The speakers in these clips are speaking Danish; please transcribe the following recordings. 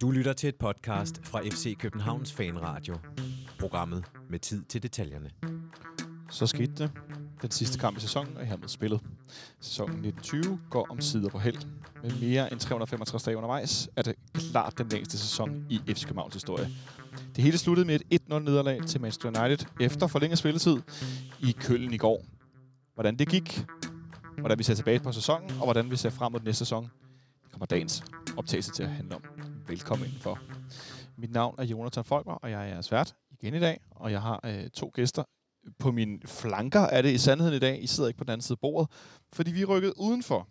Du lytter til et podcast fra FC Københavns Fanradio. Programmet med tid til detaljerne. Så skete det. Den sidste kamp i sæsonen er hermed spillet. Sæsonen 1920 går om sider på held. Med mere end 365 dage undervejs er det klart den længste sæson i FC Københavns historie. Det hele sluttede med et 1-0 nederlag til Manchester United efter forlænget spilletid i Køln i går. Hvordan det gik, hvordan vi ser tilbage på sæsonen, og hvordan vi ser frem mod næste sæson, det kommer dagens optagelse til at handle om. Velkommen indenfor. Mit navn er Jonathan Folker, og jeg er svært igen i dag, og jeg har øh, to gæster på min flanker er det i sandheden i dag. I sidder ikke på den anden side af bordet, fordi vi er rykket udenfor.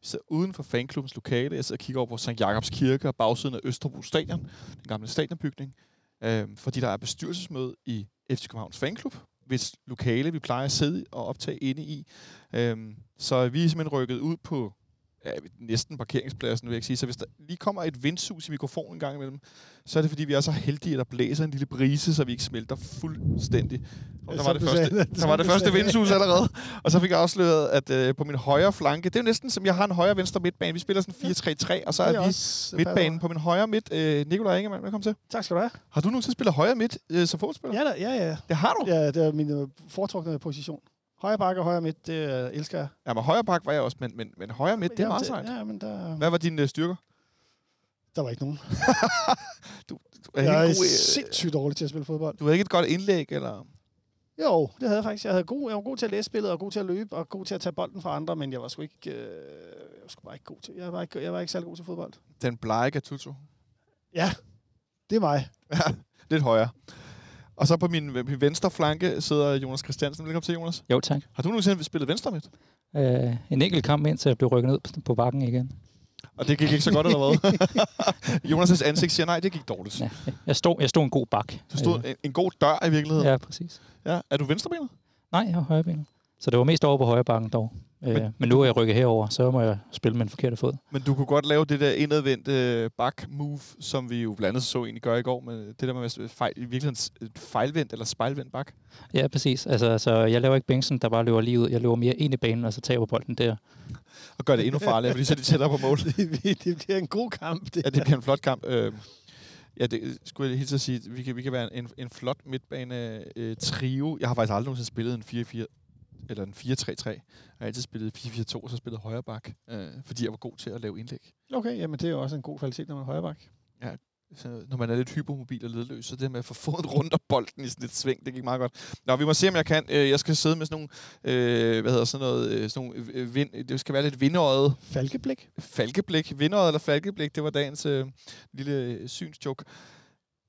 Vi sidder uden for fanklubbens lokale. Jeg sidder og kigger over på St. Jakobs Kirke og bagsiden af Østerbro Stadion, den gamle stadionbygning, øh, fordi der er bestyrelsesmøde i FC Københavns Fanklub, hvis lokale vi plejer at sidde og optage inde i. Øh, så vi er simpelthen rykket ud på ja, næsten parkeringspladsen, vil jeg sige. Så hvis der lige kommer et vindsus i mikrofonen en gang imellem, så er det fordi, vi er så heldige, at der blæser en lille brise, så vi ikke smelter fuldstændig. Og der var, det første, der var det første vindsus allerede. Og så fik jeg afsløret, at øh, på min højre flanke, det er jo næsten som, jeg har en højre venstre midtbane. Vi spiller sådan 4-3-3, og så er, er vi midtbanen på min højre midt. Øh, Nikolaj Ingemann, velkommen til. Tak skal du have. Har du nogensinde spillet højre midt øh, som fodspiller? Ja, da, ja, ja. Det har du? Ja, det er min øh, foretrukne position. Højre bakke og højre midt, det øh, elsker jeg. Ja, men højre bakke var jeg også, men, men, men højre midt, det er meget sejt. Ja, men der... Hvad var dine øh, styrker? Der var ikke nogen. du, du er jeg er god, øh, sindssygt dårlig til at spille fodbold. Du havde ikke et godt indlæg, eller? Jo, det havde jeg faktisk. Jeg, havde god, jeg var god til at læse spillet, og god til at løbe, og god til at tage bolden fra andre, men jeg var sgu ikke, øh, jeg var sgu bare ikke god til. Jeg var ikke, jeg var ikke særlig god til fodbold. Den blege Gattuso? Ja, det er mig. Ja, lidt højere. Og så på min, min venstre flanke sidder Jonas Christiansen. Velkommen til, Jonas. Jo, tak. Har du nogensinde spillet venstre midt? Øh, en enkelt kamp ind, til jeg blev rykket ned på bakken igen. Og det gik ikke så godt, eller hvad? Jonas' ansigt siger, nej, det gik dårligt. Ja, jeg, stod, jeg stod en god bak. Du stod øh. en, en god dør i virkeligheden? Ja, præcis. Ja. Er du venstrebenet? Nej, jeg har højrebenet. Så det var mest over på højre bakken dog. Men, øh, men nu er jeg rykket herover, så må jeg spille med en forkert fod. Men du kunne godt lave det der indadvendte bak-move, som vi jo blandt andet så egentlig gøre i går, med det der med fejl, i virkeligheden fejlvendt eller spejlvendt bak. Ja, præcis. Altså, så jeg laver ikke bænksen, der bare løber lige ud. Jeg løber mere ind i banen, og så taber bolden der. Og gør det endnu farligere, fordi så er de tættere på mål. det bliver en god kamp. Det ja, det bliver en flot kamp. Øh, Ja, det skulle jeg helt sige. Vi kan, vi kan være en, en flot midtbane øh, trio. Jeg har faktisk aldrig nogensinde spillet en 4-4 eller en 4-3-3. Jeg har altid spillet 4-4-2, og så spillet højre bak, øh, fordi jeg var god til at lave indlæg. Okay, jamen det er jo også en god kvalitet, når man er højre bak. Ja, så når man er lidt hypermobil og ledløs, så det med at få foden rundt om bolden i sådan et sving, det gik meget godt. Nå, vi må se, om jeg kan. Jeg skal sidde med sådan nogle, øh, hvad hedder sådan noget, sådan nogle vind, det skal være lidt vindøjet. Falkeblik? Falkeblik. Vindøjet eller falkeblik, det var dagens øh, lille synsjoke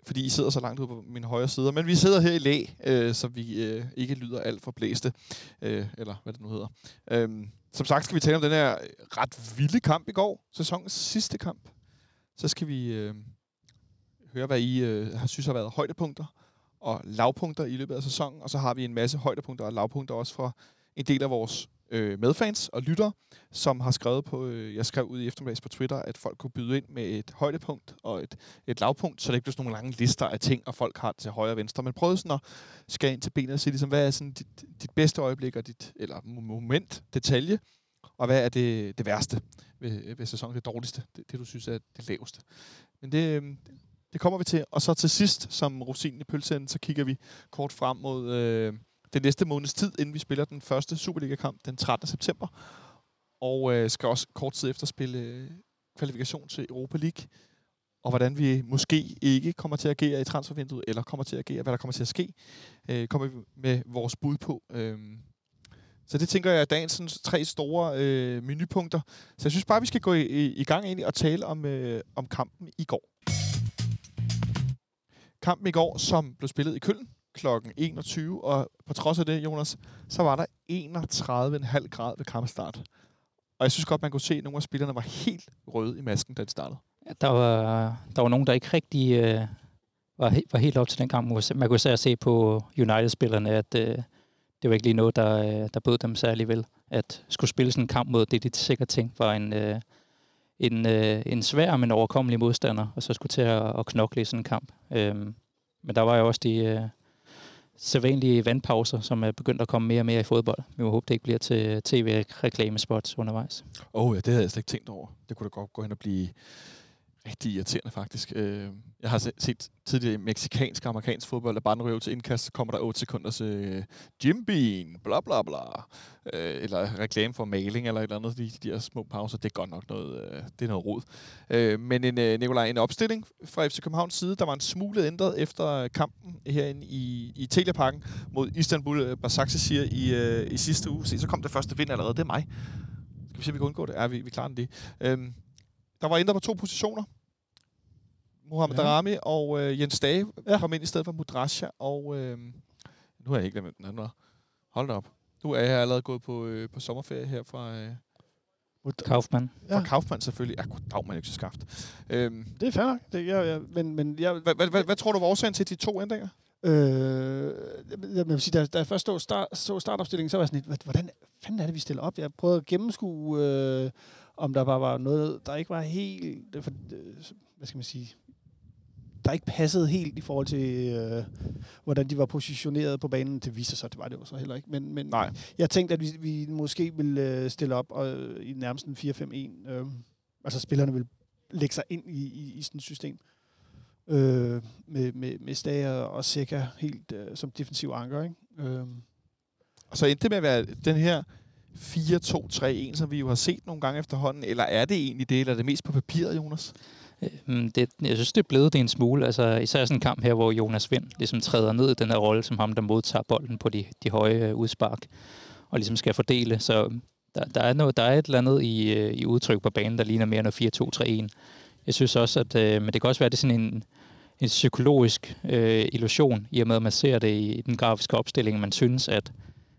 fordi I sidder så langt ude på min højre side. Men vi sidder her i læ, øh, så vi øh, ikke lyder alt for blæste, øh, eller hvad det nu hedder. Øh, som sagt skal vi tale om den her ret vilde kamp i går, sæsonens sidste kamp. Så skal vi øh, høre, hvad I øh, har synes har været højdepunkter og lavpunkter i løbet af sæsonen, og så har vi en masse højdepunkter og lavpunkter også fra en del af vores øh, medfans og lyttere, som har skrevet på, øh, jeg skrev ud i eftermiddags på Twitter, at folk kunne byde ind med et højdepunkt og et, et lavpunkt, så det ikke blev sådan nogle lange lister af ting, og folk har til højre og venstre. Men prøv sådan at skære ind til benet og sige, ligesom, hvad er sådan dit, dit bedste øjeblik og dit, eller moment, detalje, og hvad er det, det værste ved, ved sæsonen, det dårligste, det, det du synes er det laveste. Men det, øhm, det kommer vi til. Og så til sidst, som rosinen i pølsen, så kigger vi kort frem mod øh, den næste måneds tid, inden vi spiller den første Superliga-kamp den 13. september. Og øh, skal også kort tid efter spille øh, kvalifikation til Europa League. Og hvordan vi måske ikke kommer til at agere i transfervinduet, eller kommer til at agere, hvad der kommer til at ske, øh, kommer vi med vores bud på. Øh, så det tænker jeg er dagens sådan, tre store øh, menupunkter. Så jeg synes bare, vi skal gå i, i, i gang egentlig og tale om, øh, om kampen i går. Kampen i går, som blev spillet i Køln kl. 21, og på trods af det, Jonas, så var der 31,5 grad ved kampstart. Og jeg synes godt, man kunne se, at nogle af spillerne var helt røde i masken, da de startede. Ja, der, var, der var nogen, der ikke rigtig øh, var, he, var helt op til den kamp. Man kunne særligt se på United-spillerne, at øh, det var ikke lige noget, der, øh, der bød dem særlig vel. At skulle spille sådan en kamp mod det, de sikkert tænkte var en, øh, en, øh, en svær, men overkommelig modstander, og så skulle til at, at knokle i sådan en kamp. Øh, men der var jo også de øh, sædvanlige vandpauser, som er begyndt at komme mere og mere i fodbold. Vi må håbe, det ikke bliver til tv-reklamespots undervejs. Åh oh, ja, det havde jeg slet ikke tænkt over. Det kunne da godt gå hen og blive rigtig irriterende, faktisk. Øh, jeg har set tidligere meksikansk og amerikansk fodbold, at bare når til indkast, så kommer der 8 sekunders øh, Jim Bean, bla bla bla. Øh, eller reklame for maling eller et eller andet. De, de der små pauser, det er godt nok noget, øh, det er noget rod. Øh, men en, øh, Nikolaj, en opstilling fra FC Københavns side, der var en smule ændret efter kampen herinde i, i Teleparken mod Istanbul øh, Basakse Basaksehir i, øh, i sidste uge. Se, så kom det første vind allerede. Det er mig. Skal vi se, om vi kan undgå det? Ja, vi, vi klarer den lige. Øh, der var ændret på to positioner. Mohamed Ja. Darami og øh, Jens Dage Ja. kom ind i stedet for Mudrasja. Og øh, nu har jeg ikke glemt, hvem den anden var. Hold da op. Nu er jeg allerede gået på, øh, på sommerferie her fra, øh, Kaufmann. fra. Kaufmann selvfølgelig. Ja, goddag, man er ikke så skaft. Øhm, Det er fair nok. Det, jeg, jeg, men, men jeg, hvad, hvad, hvad, hvad tror du var årsagen til de to ændringer? Øh, jeg vil sige, da, da jeg først så, start, så startopstillingen, så var jeg sådan lidt, "Hvad- hvordan fanden er det, vi stiller op? Jeg prøvede at gennemskue, øh, om der bare var noget, der ikke var helt, det for, øh, hvad skal man sige, der ikke passede helt i forhold til, øh, hvordan de var positioneret på banen. Det viser sig, det var det jo så heller ikke. Men, men Nej. jeg tænkte, at vi, vi måske ville øh, stille op og, øh, i nærmest en 4-5-1. Øh, altså spillerne vil lægge sig ind i, i, i sådan et system. Øh, med, med, med Stager og Seca helt øh, som defensiv anker. Ikke? Øh, Og så endte det med at være den her 4-2-3-1, som vi jo har set nogle gange efterhånden. Eller er det egentlig det, eller er det mest på papiret, Jonas? Øh, mm, det, jeg synes, det er blevet det en smule. Altså, især sådan en kamp her, hvor Jonas Vind ligesom træder ned i den her rolle, som ham, der modtager bolden på de, de høje øh, udspark, og ligesom skal fordele. Så der, der, er, noget, der er et eller andet i, øh, i udtryk på banen, der ligner mere noget 4-2-3-1. Jeg synes også, at øh, men det kan også være, at det er sådan en, en psykologisk øh, illusion, i og med, at man ser det i, i den grafiske opstilling. Man synes, at,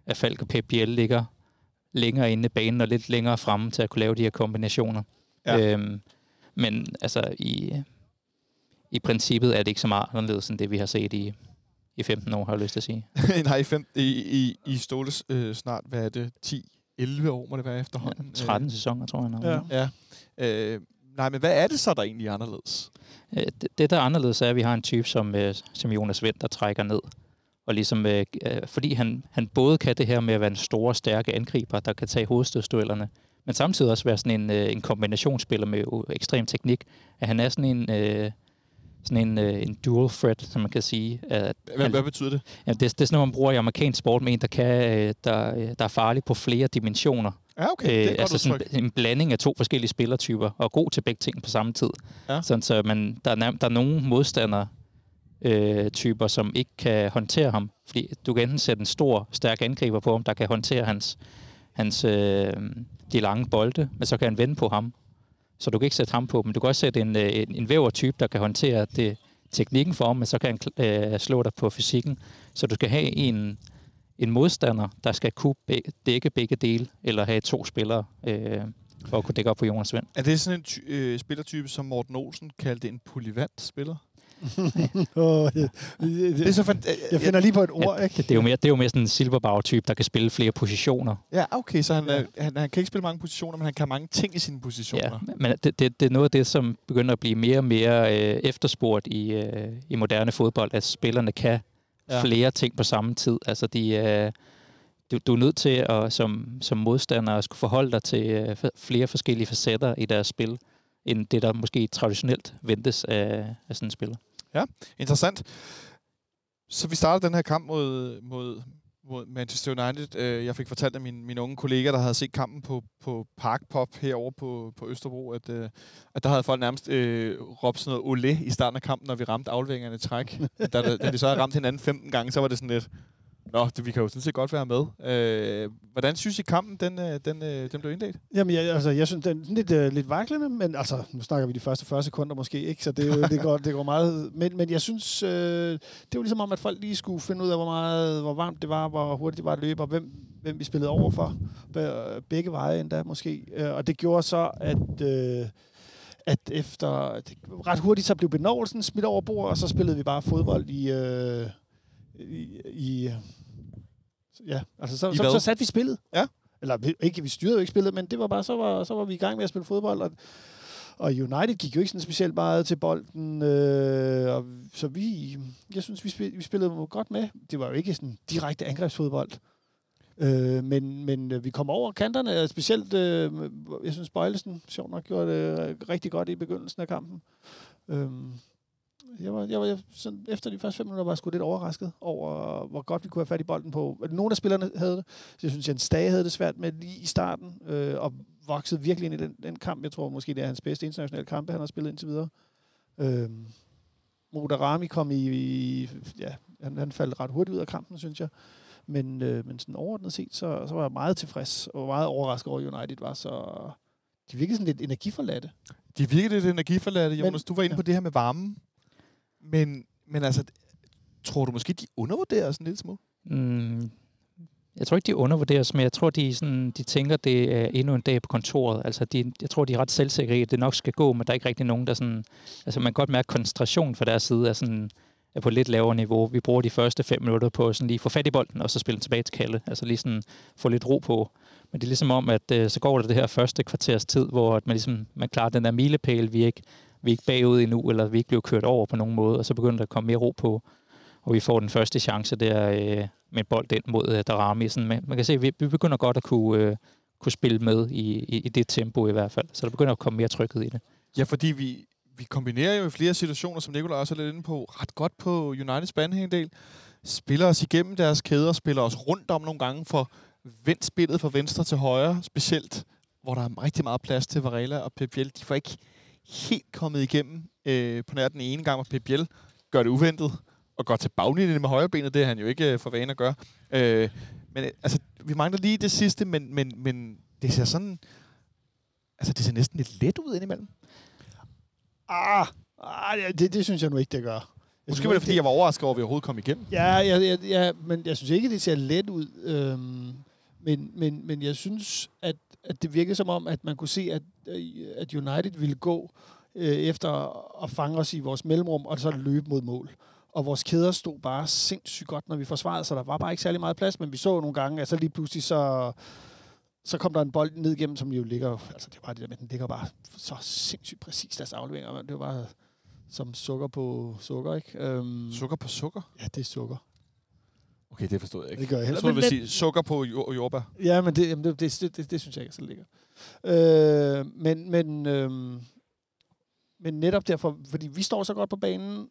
at Falk og Pep Biel ligger længere inde i banen og lidt længere fremme til at kunne lave de her kombinationer. Ja. Øhm, men altså, i, i princippet er det ikke så meget anderledes end det, vi har set i, i 15 år, har jeg lyst til at sige. Nej, i, fem, i, i, i Ståles øh, snart, hvad er det, 10-11 år må det være efterhånden. Ja, 13 sæsoner, tror jeg. nok. Ja. Ja. Øh, nej, men hvad er det så, der egentlig er anderledes? Øh, Det, det, der er anderledes, er, at vi har en type som, øh, som Jonas Vind, der trækker ned. Og ligesom, øh, øh, fordi han, han både kan det her med at være en store, stærke angriber, der kan tage hovedstødsduellerne, men samtidig også være sådan en, øh, en kombinationsspiller med ekstrem teknik. At han er sådan en, øh, sådan en, øh, en dual threat, som man kan sige. At Hvad, han, hvad betyder det? ja, det, det er sådan noget, man bruger i amerikansk sport med en, der, kan, øh, der, øh, der er farlig på flere dimensioner. Ja, okay, det er godt altså sådan en blanding af to forskellige spillertyper, og god til begge ting på samme tid. Ja. Sådan, så man, der, er, der er nogle modstandere, øh, typer, som ikke kan håndtere ham. Fordi du kan enten sætte en stor, stærk angriber på ham, der kan håndtere hans, hans øh, de lange bolde, men så kan han vende på ham. Så du kan ikke sætte ham på, men du kan også sætte en, øh, en, en vævertype, der kan håndtere det, teknikken for ham, men så kan han øh, slå dig på fysikken. Så du skal have en, en modstander, der skal kunne be- dække begge dele, eller have to spillere, øh, for at kunne dække op på Jonas Vind. Er det sådan en ty- øh, spillertype, som Morten Olsen kaldte en polyvant spiller? Åh, det, det, Det er så fant- jeg finder lige på et ord, Ja, ikke? det, det, er jo mere, det er jo mere sådan en Silberbauer-type, der kan spille flere positioner. Ja, okay, så han, Ja. ja. han, han kan ikke spille mange positioner, men han kan mange ting i sine positioner. Ja, men det, det, det er noget af det, som begynder at blive mere og mere øh, efterspurgt i, øh, i moderne fodbold, at spillerne kan Ja. flere ting på samme tid. Altså, de, øh, du, du er nødt til at, som, som modstander at skulle forholde dig til øh, flere forskellige facetter i deres spil, end det, der måske traditionelt ventes af, af sådan en spiller. Ja, Interessant. Så vi starter den her kamp mod, mod, mod Manchester United. Øh, jeg fik fortalt af min, min unge kollega, der havde set kampen på, på Park Pop herovre på, på Østerbro, at, øh, at der havde folk nærmest øh, råbt sådan noget olé i starten af kampen, når vi ramte afleveringerne i træk. da, da, da de så havde ramt hinanden 15 gange, så var det sådan lidt, Nå, det, vi kan jo sådan set godt være med. Øh, hvordan synes I kampen, den, øh, den, øh, den blev indledt? Jamen, jeg, altså, jeg synes, den er lidt, øh, lidt vaklende, men altså, nu snakker vi de første 40 sekunder måske, ikke? Så det, det, går, det går meget... Men, men jeg synes, øh, det var ligesom om, at folk lige skulle finde ud af, hvor meget, hvor varmt det var, hvor hurtigt det var at løbe, og hvem, hvem vi spillede over for. Begge veje endda måske. Øh, og det gjorde så, at... Øh, at efter det, ret hurtigt så blev benovelsen smidt over bord, og så spillede vi bare fodbold i, øh, i, i ja, altså så, I så, hvad? så satte vi spillet. Ja. Eller ikke, vi styrede jo ikke spillet, men det var bare, så var, så var vi i gang med at spille fodbold, og, og United gik jo ikke sådan specielt meget til bolden, øh, og, så vi, jeg synes, vi spillede, vi spillede godt med. Det var jo ikke sådan direkte angrebsfodbold. Øh, men, men øh, vi kommer over kanterne, og specielt, øh, jeg synes, Bøjlesen sjovt nok gjorde det rigtig godt i begyndelsen af kampen. Øh, jeg var, jeg var sådan, efter de første fem minutter var jeg sgu lidt overrasket over, hvor godt vi kunne have fat i bolden på. Nogle af spillerne havde det. Så jeg synes, Jens Stage havde det svært med lige i starten, øh, og voksede virkelig ind i den, den kamp. Jeg tror måske, det er hans bedste internationale kamp, han har spillet indtil videre. Øh, Modarami kom i, i ja, han, han faldt ret hurtigt ud af kampen, synes jeg. Men, øh, men sådan overordnet set, så, så var jeg meget tilfreds, og meget overrasket over, at United var så... De virkede sådan lidt energiforladte. De virkede lidt energiforladte, Jonas. Men, du var inde ja. på det her med varmen. Men, men altså, tror du måske, de undervurderer sådan lidt små? Mm, jeg tror ikke, de undervurderes, men jeg tror, de, sådan, de tænker, det er endnu en dag på kontoret. Altså, de, jeg tror, de er ret selvsikre i, at det nok skal gå, men der er ikke rigtig nogen, der sådan... Altså, man kan godt mærke, at koncentrationen fra deres side er, sådan, er på lidt lavere niveau. Vi bruger de første fem minutter på sådan lige få fat i bolden, og så spille tilbage til Kalle. Altså lige sådan få lidt ro på. Men det er ligesom om, at øh, så går der det her første kvarters tid, hvor at man, ligesom, man klarer den der milepæl, vi ikke vi er ikke bagud endnu, eller vi ikke blev kørt over på nogen måde, og så begynder der at komme mere ro på, og vi får den første chance der øh, med bold ind mod øh, Darami. Sådan, man, man kan se, at vi, vi begynder godt at kunne, øh, kunne spille med i, i, i det tempo i hvert fald, så der begynder at komme mere tryghed i det. Ja, fordi vi, vi kombinerer jo i flere situationer, som Nikolaj også er lidt inde på, ret godt på Uniteds banehængdel. Spiller os igennem deres kæder, spiller os rundt om nogle gange for vendt spillet fra venstre til højre, specielt hvor der er rigtig meget plads til Varela og Pep Biel. De får ikke helt kommet igennem øh, på nær den ene gang, hvor Pep Biel gør det uventet og går til baglinjen med højrebenet. Det er han jo ikke øh, for vane at gøre. Øh, men øh, altså, vi mangler lige det sidste, men, men, men det ser sådan... Altså, det ser næsten lidt let ud indimellem. Ah, ah det, det synes jeg nu ikke, det gør. Måske var det, fordi jeg var overrasket over, at vi overhovedet kom igennem. Ja, ja, ja, ja, men jeg synes ikke, det ser let ud. Øhm, men, men, men jeg synes, at, at det virkede som om, at man kunne se, at, at United ville gå øh, efter at fange os i vores mellemrum, og så løbe mod mål. Og vores kæder stod bare sindssygt godt, når vi forsvarede, så der var bare ikke særlig meget plads, men vi så nogle gange, at så lige pludselig så, så kom der en bold ned igennem, som jo ligger, altså det var det der med, den ligger bare så sindssygt præcis, deres afleveringer. Det var bare som sukker på sukker, ikke? Um, sukker på sukker? Ja, det er sukker. Okay, det forstod jeg ikke. Det gør jeg heller. Jeg troede, du ville sige sukker på jord- jordbær. Ja, men det, jamen, det, det, det, det, det synes jeg ikke er så lækkert. Øh, men, men, øh, men netop derfor, fordi vi står så godt på banen,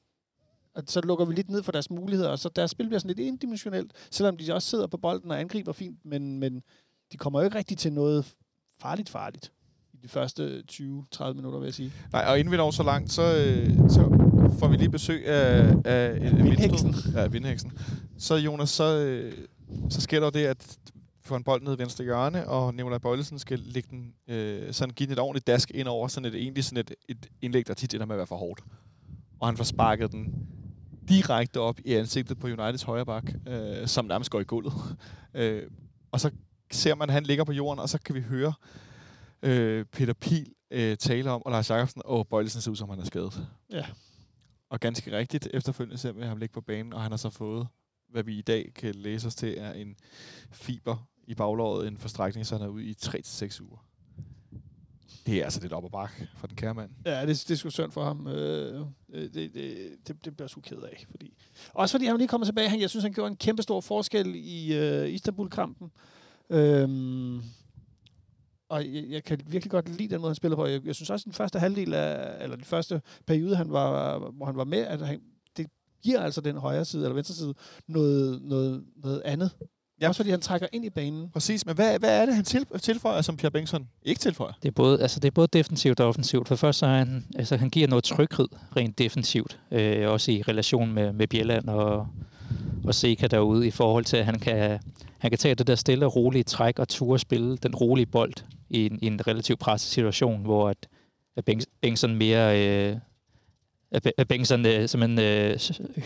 at så lukker vi lidt ned for deres muligheder, og så deres spil bliver sådan lidt indimensionelt, selvom de også sidder på bolden og angriber fint, men, men de kommer jo ikke rigtig til noget farligt farligt i de første 20-30 minutter, vil jeg sige. Nej, og inden vi når så langt, så, øh, så får vi lige besøg af, af Vindheksen. Ja, Vindheksen. Så Jonas, så, øh, så sker der det, at får en bold ned i venstre hjørne, og Nikolaj Bøjlesen skal lægge den, øh, sådan give den et ordentligt dask ind over sådan et, egentlig sådan et, et indlæg, der tit ender med at være for hårdt. Og han får sparket den direkte op i ansigtet på Uniteds højre bak, øh, som nærmest går i gulvet. øh, og så ser man, at han ligger på jorden, og så kan vi høre øh, Peter Pil øh, tale om, og Lars Jacobsen, og Bøjlesen ser ud som, han er skadet. Ja. Og ganske rigtigt, efterfølgende ser vi ham ligge på banen, og han har så fået, hvad vi i dag kan læse os til, er en fiber i baglåret, en forstrækning, så han er ude i 3-6 uger. Det er altså lidt op og bak for den kære mand. Ja, det, det er sgu synd for ham. Øh, øh det, det, det, det bliver sgu ked af. Fordi. Også fordi han lige kommer tilbage. Han, jeg synes, han gjorde en kæmpe stor forskel i øh, Istanbul-kampen. Øhm, og jeg, jeg kan virkelig godt lide den måde, han spiller på. Jeg, jeg synes også, den første halvdel af, eller den første periode, han var, hvor han var med, at han, giver altså den højre side, eller venstre side, noget, noget, noget andet. Ja. Også fordi han trækker ind i banen. Præcis, men hvad, hvad er det, han til, tilføjer, som Pierre Bengtsson ikke tilføjer? Det er både, altså det er både defensivt og offensivt. For først så er han, altså han giver noget tryghed rent defensivt, øh, også i relation med, med Bjelland og, og Seca derude, i forhold til, at han kan, han kan tage det der stille og rolige træk og ture spille den rolige bold i en, i en relativt presset situation, hvor at, at Bengtsson mere... Øh, at Bengtsson øh, simpelthen øh,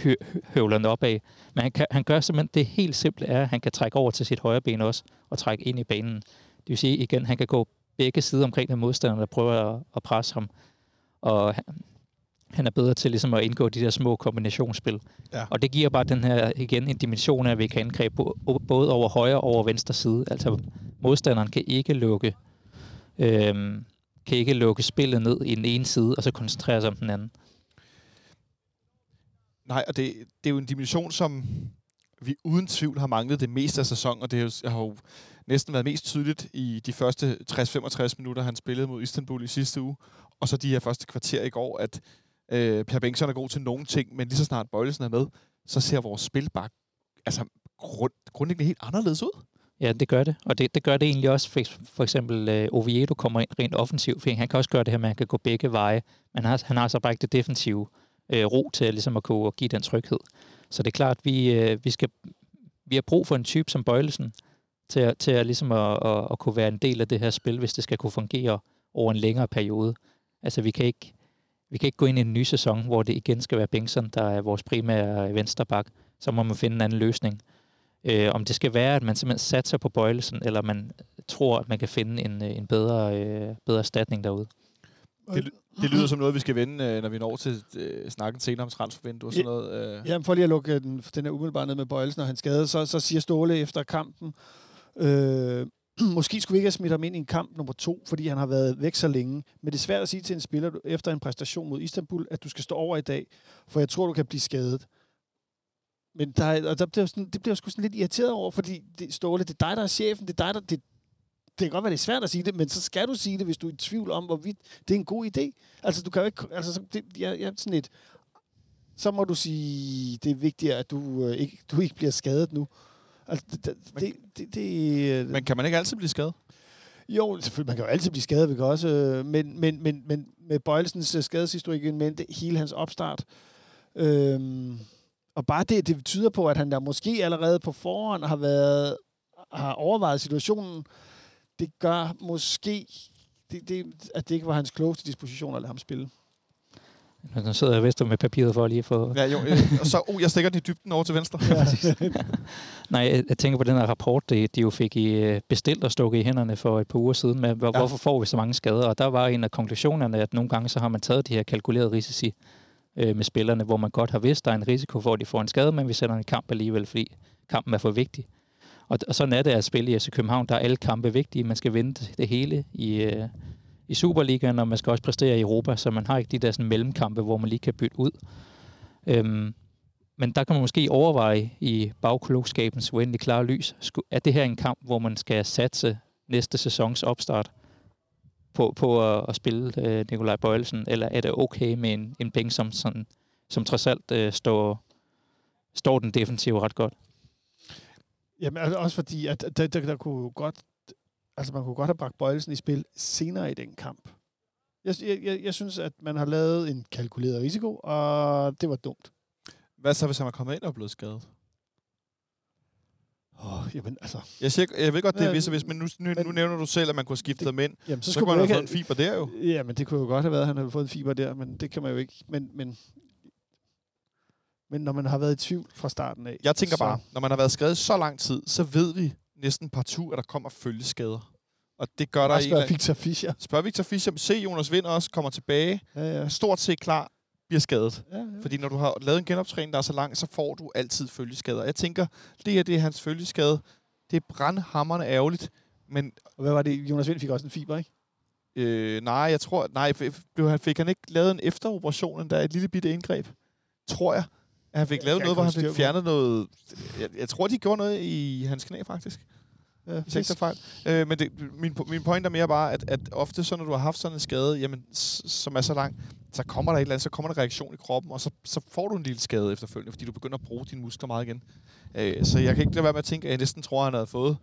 hø, høvler den opad. Men han, kan, han gør simpelthen det helt simple er, at han kan trække over til sit højre ben også, og trække ind i banen. Det vil sige igen, han kan gå begge sider omkring den modstander, der prøver at, at presse ham. Og han, han er bedre til ligesom at indgå de der små kombinationsspil. Ja. Og det giver bare den her, igen, en dimension af, at vi kan angribe både over højre og over venstre side. Altså modstanderen kan ikke lukke øhm, kan ikke lukke spillet ned i den ene side, og så koncentrere sig om den anden. Nej, og det, det er jo en dimension, som vi uden tvivl har manglet det meste af sæsonen, og det har jo, har jo næsten været mest tydeligt i de første 60-65 minutter, han spillede mod Istanbul i sidste uge, og så de her første kvarter i går, at øh, Per Bengtsson er god til nogle ting, men lige så snart Bøjlesen er med, så ser vores spil bare altså, grund, grundlæggende helt anderledes ud. Ja, det gør det. Og det, det gør det egentlig også, for, for eksempel uh, Oviedo kommer ind rent offensivt, for han kan også gøre det her med, at han kan gå begge veje, men han har, han har så bare ikke det defensive uh, ro til ligesom at kunne give den tryghed. Så det er klart, at vi, uh, vi, skal, vi har brug for en type som Bøjlesen, til, at, til at, ligesom at, at, at kunne være en del af det her spil, hvis det skal kunne fungere over en længere periode. Altså, vi kan ikke, vi kan ikke gå ind i en ny sæson, hvor det igen skal være Bengtsson, der er vores primære vensterbak. Så må man finde en anden løsning. Øh, om det skal være, at man simpelthen satser på bøjelsen, eller man tror, at man kan finde en, en bedre, øh, bedre erstatning derude. Det, det lyder som noget, vi skal vende, øh, når vi når til øh, snakken senere om transfervindue og sådan noget. Øh. Ja, for lige at lukke den, den her umiddelbare ned med bøjelsen og hans skade, så, så siger Ståle efter kampen, øh, måske skulle vi ikke have smidt ham ind i en kamp nummer to, fordi han har været væk så længe. Men det er svært at sige til en spiller efter en præstation mod Istanbul, at du skal stå over i dag, for jeg tror, du kan blive skadet. Men der, er, og der bliver sådan, det bliver sgu sådan lidt irriteret over, fordi det, Ståle, det er dig, der er chefen, det er dig, der... Det, det kan godt være, det er svært at sige det, men så skal du sige det, hvis du er i tvivl om, hvorvidt det er en god idé. Altså, du kan jo ikke... Altså, det, jeg, jeg sådan et... Så må du sige, det er vigtigt, at du, øh, ikke, du ikke bliver skadet nu. Altså, det, det, men, det, det, men kan man ikke altid blive skadet? Jo, selvfølgelig, man kan jo altid blive skadet, vi kan også, øh, men, men, men, men med Bøjelsens øh, skadeshistorik men det, hele hans opstart, øh, og bare det, det tyder på, at han der måske allerede på forhånd har været har overvejet situationen, det gør måske, det, det, at det ikke var hans klogeste disposition at lade ham spille. Nu sidder jeg vest med papiret for lige at få... Ja, jo, øh, og så, uh, jeg stikker den i dybden over til venstre. Ja. Nej, jeg, jeg tænker på den her rapport, de, de jo fik i, øh, bestilt og stukket i hænderne for et par uger siden, med hvor, ja. hvorfor får vi så mange skader? Og der var en af konklusionerne, at nogle gange så har man taget de her kalkulerede risici øh, med spillerne, hvor man godt har vidst, der er en risiko for, at de får en skade, men vi sætter en kamp alligevel, fordi kampen er for vigtig. Og, og sådan er det at spille i FC København. Der er alle kampe vigtige. Man skal vinde det hele i, øh, i Superligaen, og man skal også præstere i Europa, så man har ikke de der sådan, mellemkampe, hvor man lige kan bytte ud. Øhm, men der kan man måske overveje i bagklogskabens uendelig klare lys, er det her en kamp, hvor man skal satse næste sæsons opstart på, på at, at spille øh, Nikolaj Bøjelsen, eller er det okay med en, en bænk, som, sådan, som trods alt øh, står, står den defensive ret godt? Jamen altså også fordi, at der, der, der kunne godt, altså man kunne godt have bragt Bøjelsen i spil senere i den kamp. Jeg, jeg, jeg synes, at man har lavet en kalkuleret risiko, og det var dumt. Hvad så, hvis han var kommet ind og blevet skadet? Oh, jamen, altså. Jeg, siger, jeg ved godt, det er vist hvis, men nu, nu, men, nu nævner du selv, at man kunne have skiftet dem ind. Jamen, så, så kunne man have fået en fiber der jo. Ja, men det kunne jo godt have været, at han havde fået en fiber der, men det kan man jo ikke. Men, men, men når man har været i tvivl fra starten af... Jeg tænker så... bare, når man har været skrevet så lang tid, så ved vi næsten partout, at der kommer følgeskader. Og det gør der ikke. Spørg Victor Fischer. Spørg Victor Fischer. Se, Jonas Vind også kommer tilbage. Ja, ja. Stort set klar bliver skadet. Ja, ja. Fordi når du har lavet en genoptræning, der er så lang, så får du altid følgeskader. Jeg tænker, det her det er hans følgeskade. Det er brandhammerne ærgerligt. Men, og hvad var det? Jonas Vind fik også en fiber, ikke? Øh, nej, jeg tror... Nej, fik han ikke lavet en efteroperation, der er et lille bitte indgreb? Tror jeg. Han fik lavet noget, hvor han fik fjernet noget... Jeg, jeg tror, de gjorde noget i hans knæ, faktisk. Ja, hvis fejl. Øh, men det, min, min point er mere bare, at, at ofte så, når du har haft sådan en skade, jamen, som er så lang, så kommer der et eller andet, så kommer der reaktion i kroppen, og så, så får du en lille skade efterfølgende, fordi du begynder at bruge dine muskler meget igen. Øh, så jeg kan ikke lade være med at tænke, at jeg næsten tror, at han havde fået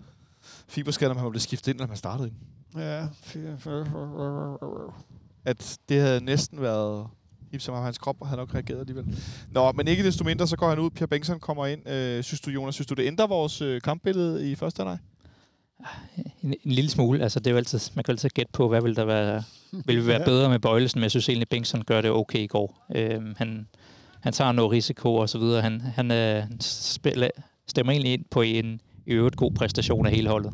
fiberskader, når han blev skiftet ind, når han startede ind. Ja. At det havde næsten været som om hans krop havde nok reageret alligevel. Nå, men ikke desto mindre, så går han ud. Pierre Bengtsson kommer ind. Øh, synes du, Jonas, synes du, det ændrer vores øh, kampbillede i første halvleg? En, en lille smule. Altså, det er jo altid, man kan altid gætte på, hvad vil der være, vil være bedre med Bøjlesen, men jeg synes egentlig, Bengtsson gør det okay i går. Øhm, han, han tager noget risiko og så videre. Han, han øh, spiller, stemmer egentlig ind på en i øvrigt god præstation af hele holdet.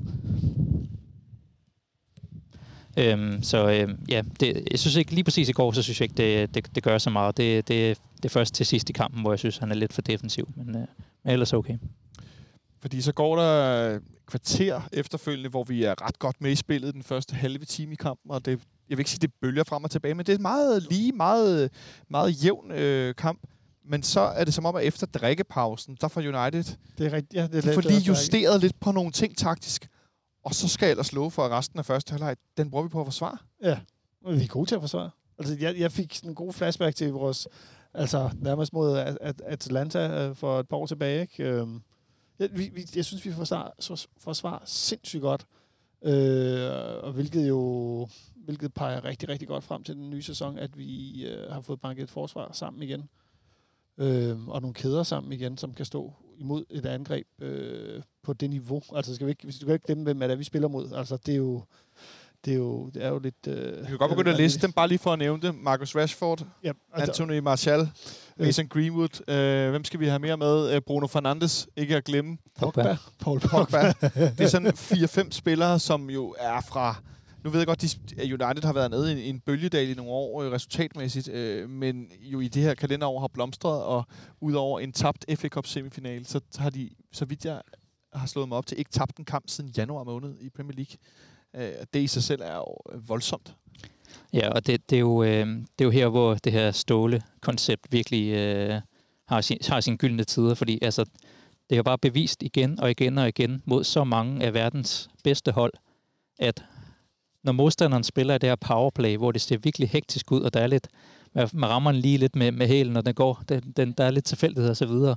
Øhm, så øhm, ja, det, jeg synes ikke, lige præcis i går, så synes jeg ikke, det, det, det gør så meget. Det, det, det er først til sidst i kampen, hvor jeg synes, han er lidt for defensiv, men, øh, men ellers okay. Fordi så går der kvarter efterfølgende, hvor vi er ret godt med i spillet den første halve time i kampen, og det, jeg vil ikke sige, det bølger frem og tilbage, men det er meget lige, meget, meget jævn øh, kamp. men så er det som om, at efter drikkepausen, der får United, Det er rigtigt. Ja, det er de får er lige justeret lidt på nogle ting taktisk. Og så skal jeg ellers love for, at resten af første halvleg, den bruger vi på at forsvare. Ja, Vi er gode til at forsvare. Altså, jeg, jeg fik sådan en god flashback til vores, altså nærmest mod At- At- Atlanta øh, for et par år tilbage. Ikke? Øhm, jeg, vi, jeg synes, vi forsvarer, så- forsvarer sindssygt godt. Øh, og hvilket jo hvilket peger rigtig, rigtig godt frem til den nye sæson, at vi øh, har fået banket et forsvar sammen igen. Øh, og nogle kæder sammen igen, som kan stå imod et angreb øh, på det niveau. Altså, skal vi ikke, hvis du kan ikke glemme, hvem er det, vi spiller mod. Altså, det er jo, det er jo, det er jo lidt... Øh, Vi kan godt begynde at liste dem, bare lige for at nævne det. Marcus Rashford, Ja, altså, Anthony Martial, Mason Greenwood. Øh, hvem skal vi have mere med? Øh, Bruno Fernandes, ikke at glemme. Pogba. Paul Pogba. Pogba. det er sådan 4-5 spillere, som jo er fra... Nu ved jeg godt, at United har været nede i en, bølgedal i nogle år øh, resultatmæssigt, øh, men jo i det her kalenderår har blomstret, og udover en tabt FA Cup semifinal, så har de, så vidt jeg har slået mig op til, ikke tabt en kamp siden januar måned i Premier League. Øh, det i sig selv er jo øh, voldsomt. Ja, og det, det, er jo, øh, det er jo her, hvor det her ståle-koncept virkelig øh, har, sin, har sin gyldne tider, fordi altså, det har bare bevist igen og igen og igen mod så mange af verdens bedste hold, at når modstanderen spiller det her powerplay, hvor det ser virkelig hektisk ud, og der er lidt, man rammer den lige lidt med, med hælen, og den går, den, den, der er lidt tilfældighed og så videre.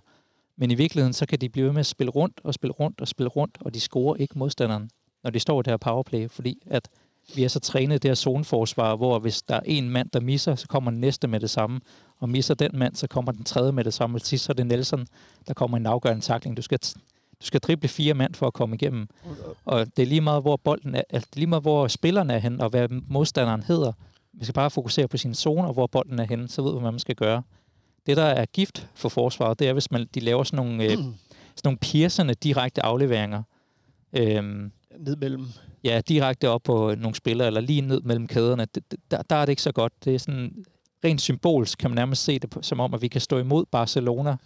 Men i virkeligheden, så kan de blive ved med at spille rundt og spille rundt og spille rundt, og de scorer ikke modstanderen, når de står i det her powerplay, fordi at vi er så trænet i det her zoneforsvar, hvor hvis der er en mand, der misser, så kommer den næste med det samme. Og misser den mand, så kommer den tredje med det samme. Og til sidst så er det Nelson, der kommer en afgørende takling. Du skal, du skal drible fire mand for at komme igennem. Og det er lige meget, hvor bolden er, altså det er lige meget, hvor spilleren er hen, og hvad modstanderen hedder. Vi skal bare fokusere på sine zoner, hvor bolden er henne, så ved vi, hvad man skal gøre. Det, der er gift for forsvaret, det er, hvis man, de laver sådan nogle, øh, sådan nogle piercende direkte afleveringer. Øhm, Ned mellem. ja, direkte op på nogle spillere, eller lige ned mellem kæderne, der, der er det ikke så godt. Det er sådan rent symbolsk, kan man nærmest se det på, som om, at vi kan stå imod Barcelona,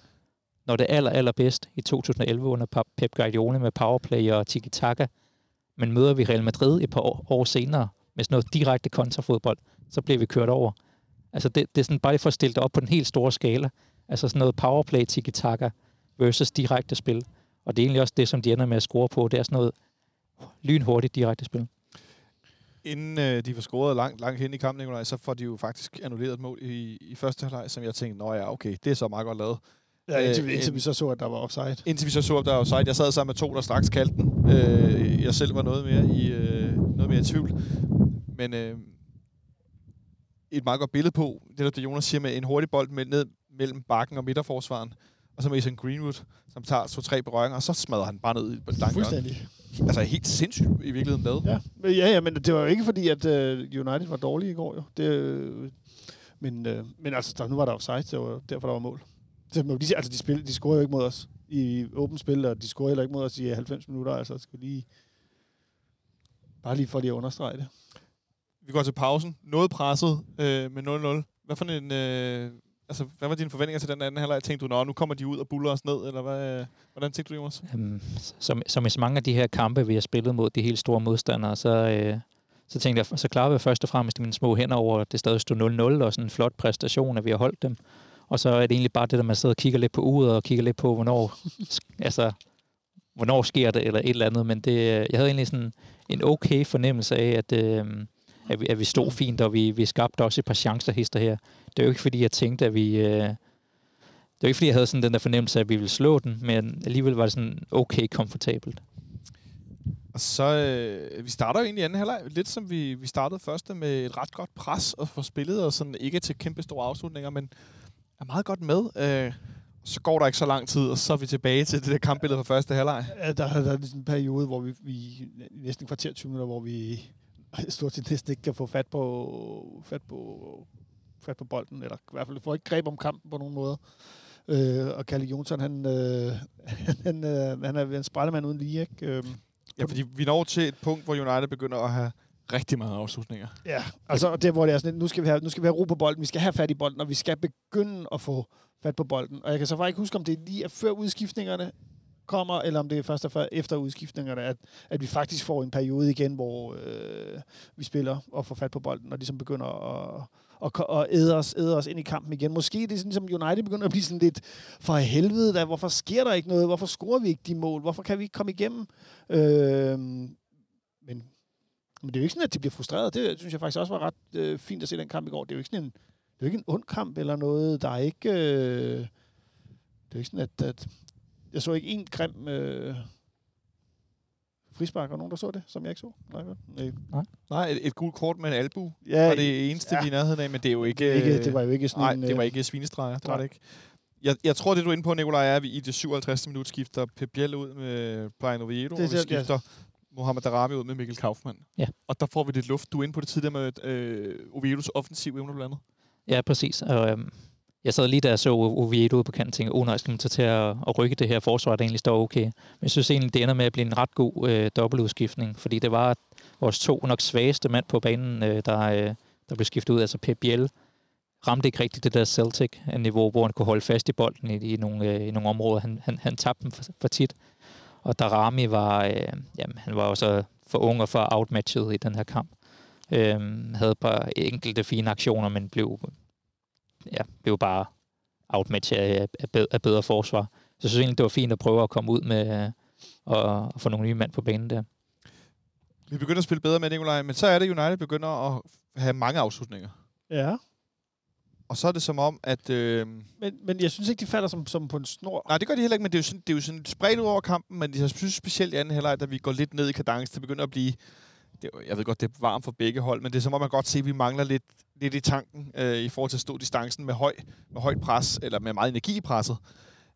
når det er aller, bedst i 2011 under Pep Guardiola med powerplay og tiki-taka. Men møder vi Real Madrid et par år, år senere med sådan noget direkte kontrafodbold, så bliver vi kørt over. Altså det, det er sådan bare for at stille det op på den helt store skala. Altså sådan noget powerplay, tiki-taka versus direkte spil. Og det er egentlig også det, som de ender med at score på. Det er sådan noget lynhurtigt direkte spil. Inden øh, de får scoret langt, langt hen i kampen, Nikolaj, så får de jo faktisk annulleret et mål i, i første halvleg, som jeg tænkte, nå ja, okay, det er så meget godt lavet. Ja, indtil, Øh, indtil vi så så, at der var offside. Indtil vi så så, at der var offside. Jeg sad sammen med to, der straks kaldte den. Øh, jeg selv var noget mere i, øh, noget mere i tvivl. Men øh, et meget godt billede på, det der, Jonas siger med en hurtig bold med, ned mellem bakken og midterforsvaren. Og så Mason Greenwood, som tager to-tre berøringer, og så smadrer han bare ned på dankeren. Fuldstændig. Altså helt sindssygt i virkeligheden lavet. Ja, men, ja, ja, men det var jo ikke fordi, at uh, United var dårlige i går, jo. Det, øh, men, uh, men altså, der, nu var der offside, det var derfor, der var mål. Må lige sige, altså, de, spil, de scorede jo ikke mod os i åbent spil, og de scorede heller ikke mod os i 90 minutter. Altså, skal vi lige... Bare lige for lige at understrege det. Vi går til pausen. Noget presset øh, med 0-0. Hvad for en... Øh, altså, hvad var dine forventninger til den anden halvleg? Tænkte du, nå, nu kommer de ud og buller os ned, eller hvad, hvordan tænkte du, Jonas? Øhm, som, som i så mange af de her kampe, vi har spillet mod de helt store modstandere, så, øh, så tænkte jeg, så klarer vi først og fremmest mine små hænder over, at det stadig stod 0-0, og sådan en flot præstation, at vi har holdt dem. Og så er det egentlig bare det, der man sidder og kigger lidt på uret, og kigger lidt på, hvornår, altså, hvornår sker det, eller et eller andet. Men det, øh, jeg havde egentlig sådan en okay fornemmelse af, at, øh, at, vi, at vi stod fint, og vi, vi skabte også et par chancer hister her. Det er jo ikke, fordi jeg tænkte, at vi... Øh, det var ikke, fordi jeg havde sådan den der fornemmelse af, at vi ville slå den, men alligevel var det sådan okay komfortabelt. Og så, øh, vi starter jo egentlig i anden halvleg, lidt som vi, vi startede første med et ret godt pres og få spillet, og sådan ikke til kæmpe store afslutninger, men er meget godt med. Øh, så går der ikke så lang tid, og så er vi tilbage til det der kampbillede fra første halvleg. Ja, Der, der er sådan en periode, hvor vi, vi næsten en kvarter 20 minutter, hvor vi stort set næsten ikke kan få fat på, fat på, fat på bolden, eller i hvert fald får ikke greb om kampen på nogen måde. Øh, og Kalle Jonsson, han, øh, han, øh, han er en sprællemand uden lige, ikke? Øh, Ja, fordi vi når til et punkt, hvor United begynder at have rigtig mange afslutninger. Ja, altså det, der hvor det er sådan, nu skal vi have, nu skal vi have ro på bolden, vi skal have fat i bolden, og vi skal begynde at få fat på bolden. Og jeg kan så faktisk ikke huske, om det lige er før udskiftningerne kommer, eller om det er først og efter udskiftningerne, at, at vi faktisk får en periode igen, hvor øh, vi spiller og får fat på bolden, og ligesom begynder at, og, og æde, os, æde os ind i kampen igen. Måske det er sådan, som United begynder at blive sådan lidt, for helvede da, hvorfor sker der ikke noget? Hvorfor scorer vi ikke de mål? Hvorfor kan vi ikke komme igennem? Øh, men, men det er jo ikke sådan, at de bliver frustreret. Det synes jeg faktisk også var ret øh, fint at se den kamp i går. Det er jo ikke sådan en, det er jo ikke en ond kamp eller noget. Der er ikke... Øh, det er ikke sådan, at, at jeg så ikke en grim øh, frispark. Var nogen, der så det, som jeg ikke så? Nej. Nej. Nej, et, et gult kort med en albu Ja, var det eneste, ja. vi nærheden af, men det er jo ikke... det, er ikke, det var jo ikke sådan Nej, en... det var øh, ikke svinestreger. Det var det ikke. Jeg, jeg tror, det du er inde på, Nikolaj, er, at vi i det 57. minut skifter Pep Biel ud med Brian Oviedo, Det og vi det, ja. Mohamed Darami ud med Mikkel Kaufmann. Ja. Og der får vi lidt luft. Du er inde på det tidligere med øh, Oviedos offensiv evne blandt andet. Ja, præcis. Og, øhm, jeg sad lige der og så Oviedo på kanten og tænkte, oh nej, skal man tage til at, at rykke det her forsvar, der egentlig står okay. Men jeg synes egentlig, det ender med at blive en ret god øh, dobbeltudskiftning, fordi det var vores to nok svageste mand på banen, øh, der, øh, der blev skiftet ud. Altså Pep Biel ramte ikke rigtigt det der Celtic-niveau, hvor han kunne holde fast i bolden i, i, nogle, øh, i nogle områder. Han, han, han tabte dem for, for tit. Og Darami var, øh, jamen, han var også for ung og for outmatchet i den her kamp. Øhm, havde et par enkelte fine aktioner, men blev, ja, blev bare outmatchet af, af bedre forsvar. Så jeg synes egentlig, det var fint at prøve at komme ud med øh, og, og få nogle nye mand på banen der. Vi begynder at spille bedre med Nikolaj, men så er det, United begynder at have mange afslutninger. Ja, Og så er det som om, at... Øh, men, men jeg synes ikke, de falder som, som på en snor. nej, det gør de heller ikke, men det er jo sådan, det er jo sådan spredt ud over kampen, men jeg synes specielt i anden halvleg, da vi går lidt ned i kadence, det begynder at blive... Det, jeg ved godt, det er varmt for begge hold, men det er som om, man godt se, at vi mangler lidt, lidt i tanken øh, i forhold til at stå distancen med, høj, med højt pres, eller med meget energi i presset.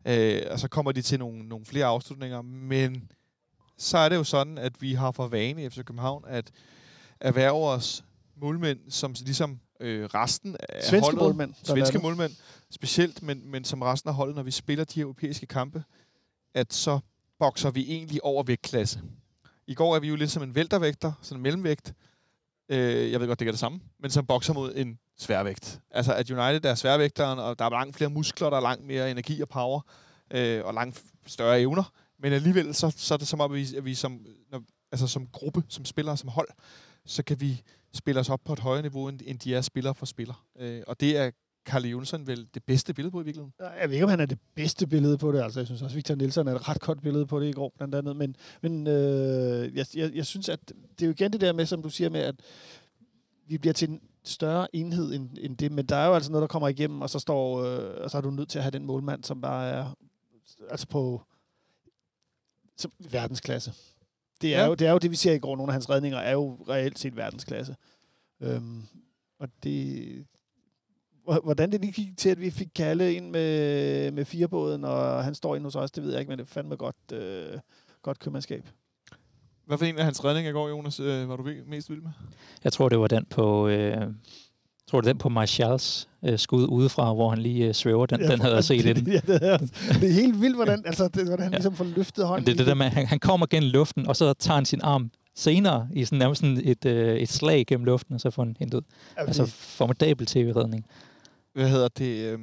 Øh, og så kommer de til nogle, nogle flere afslutninger, men så er det jo sådan, at vi har for vane i FC København at erhverve os målmænd, som ligesom øh, resten af Svenske holdet, målmænd. svenske målmænd specielt, men, men som resten af holdet, når vi spiller de europæiske kampe, at så bokser vi egentlig over vægtklasse. I går er vi jo lidt som en væltervægter, sådan en mellemvægt. Øh, jeg ved godt, det er det samme, men som bokser mod en sværvægt. Altså at United er sværvægteren, og der er langt flere muskler, der er langt mere energi og power, øh, og langt større evner. Men alligevel, så, så er det som om, at vi, at vi som, når, altså som gruppe, som spillere, som hold, så kan vi spiller sig op på et højere niveau, end, end de er spiller for spiller. Øh, og det er Carl Jonsson vel det bedste billede på i virkeligheden. Jeg ved ikke, om han er det bedste billede på det. Altså, jeg synes også, Victor Nielsen er et ret godt billede på det i går, blandt andet. Men, men øh, jeg, jeg, jeg synes, at det er jo igen det der med, som du siger med, at vi bliver til en større enhed end, end det. Men der er jo altså noget, der kommer igennem, og så, står, øh, og så er du nødt til at have den målmand, som bare er altså på som verdensklasse. Det er, Ja. jo, det er jo det, vi ser i går. Nogle af hans redninger er jo reelt set verdensklasse. Øhm, og det, Hvor- hvordan det lige gik til, at vi fik Kalle ind med, med firebåden, og han står ind hos os, det ved jeg ikke, men det er fandme godt, øh, godt købmandskab. Hvad for en af hans redninger i går, Jonas, øh, var du mest vild med? Jeg tror, det var den på... Øh, jeg tror, det er den på Martials øh, skud udefra, hvor han lige øh, svæver. Den, den havde jeg set inden. ja, det, er, det er helt vildt, hvordan, altså, det, hvordan han Ja. ligesom får løftet hånden. Men det er det der med, at han, han kommer gennem luften, og så tager han sin arm senere i sådan, nærmest sådan et, øh, et slag gennem luften, og så får han hentet ud. Altså formidabel tv-redning. Hvad hedder det? Øh,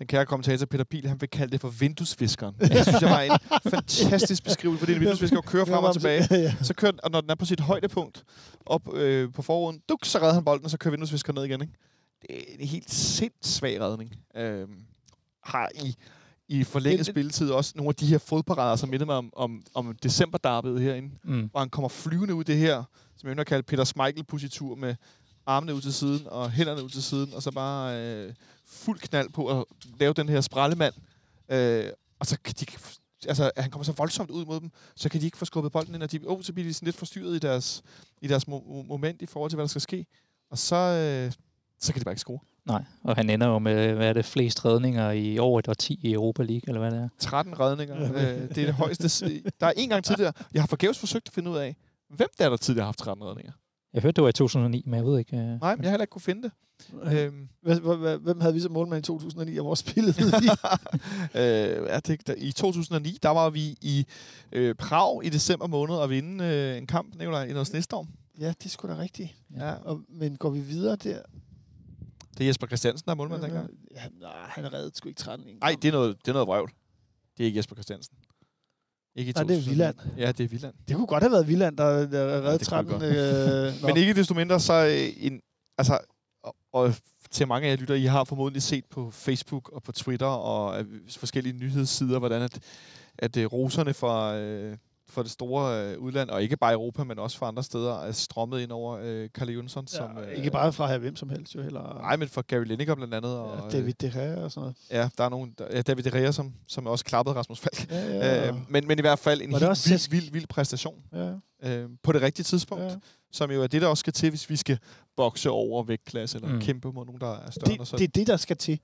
den kære kommentator Peter Biel, han vil kalde det for vinduesviskeren. Det synes jeg var en fantastisk beskrivelse, fordi en vinduesvisker kører frem og tilbage. Så kører den, og når den er på sit højdepunkt op øh, på forruden, duk, så redder han bolden, og så kører vinduesviskeren ned igen. Ikke? Det er en helt sindssvag redning. Øh, har i, i forlænget spilletid også nogle af de her fodparader, som minder mig om, om, om decemberdarbedet herinde, Mm. hvor han kommer flyvende ud det her, som jeg vil kalde Peter Schmeichel-positur med armene ud til siden og hænderne ud til siden, og så bare øh, fuld knald på at lave den her sprallemand. Øh, og så kan de, altså, han kommer så voldsomt ud mod dem, så kan de ikke få skubbet bolden ind, og de, oh, så bliver de sådan lidt forstyrret i deres, i deres mo- mo- moment i forhold til, hvad der skal ske. Og så, øh, så kan de bare ikke score. Nej, og han ender jo med, hvad er det, flest redninger i over et årti i Europa League, eller hvad det er. 13 redninger. øh, det er det højeste. Der er en gang tidligere. Jeg har forgæves forsøgt at finde ud af, hvem der er, der tidligere har haft 13 redninger. Jeg hørte, det var i 2009, men jeg ved ikke... Øh, Nej, men jeg har heller ikke kunne finde det. Øhm, Hvem havde vi som målmand i 2009 af vores spillet? øh, er det, ikke- der, I 2009, der var vi i øh, Prag i december måned og vinde øh, en kamp, Nikolaj, i noget snestorm. ja, det er sgu da rigtigt. Ja. Og, men går vi videre der? Det er Jesper Christiansen, der er målmand dengang. Ja, nej, han reddede sgu ikke 13 en Nej, det er noget, det er noget vrøvl. Det er ikke Jesper Christiansen. Ikke i Nej, det er 2009. Villand. Ja, det er Villand. Det kunne godt have været Villand, der, der kunne 13. det Øh. Men ikke desto mindre, så øh, en, altså, og, og til mange af jer lytter, I har formodentlig set på Facebook og på Twitter og forskellige nyhedssider, hvordan at, at øh, roserne fra, øh, fra det store øh, udland, og ikke bare Europa, men også fra andre steder, er strømmet ind over øh, Kalle Jonsson. ja, som, øh, ikke bare fra her hvem som helst, jo heller. Nej, men fra Gary Lineker blandt andet. Og, ja, David De Gea og sådan noget. Øh, ja, der er nogen, der, ja, David De Rea, som, som også klappede Rasmus Falk. Ja, Ja. ja. Øh, men, men i hvert fald en helt også vild, Cesc? vild, vild præstation ja, øh, på det rigtige tidspunkt. ja. som jo er det, der også skal til, hvis vi skal bokse over vægtklasse, eller mm. Kæmpe mod nogen, der er større det, selv. det er det, der skal til.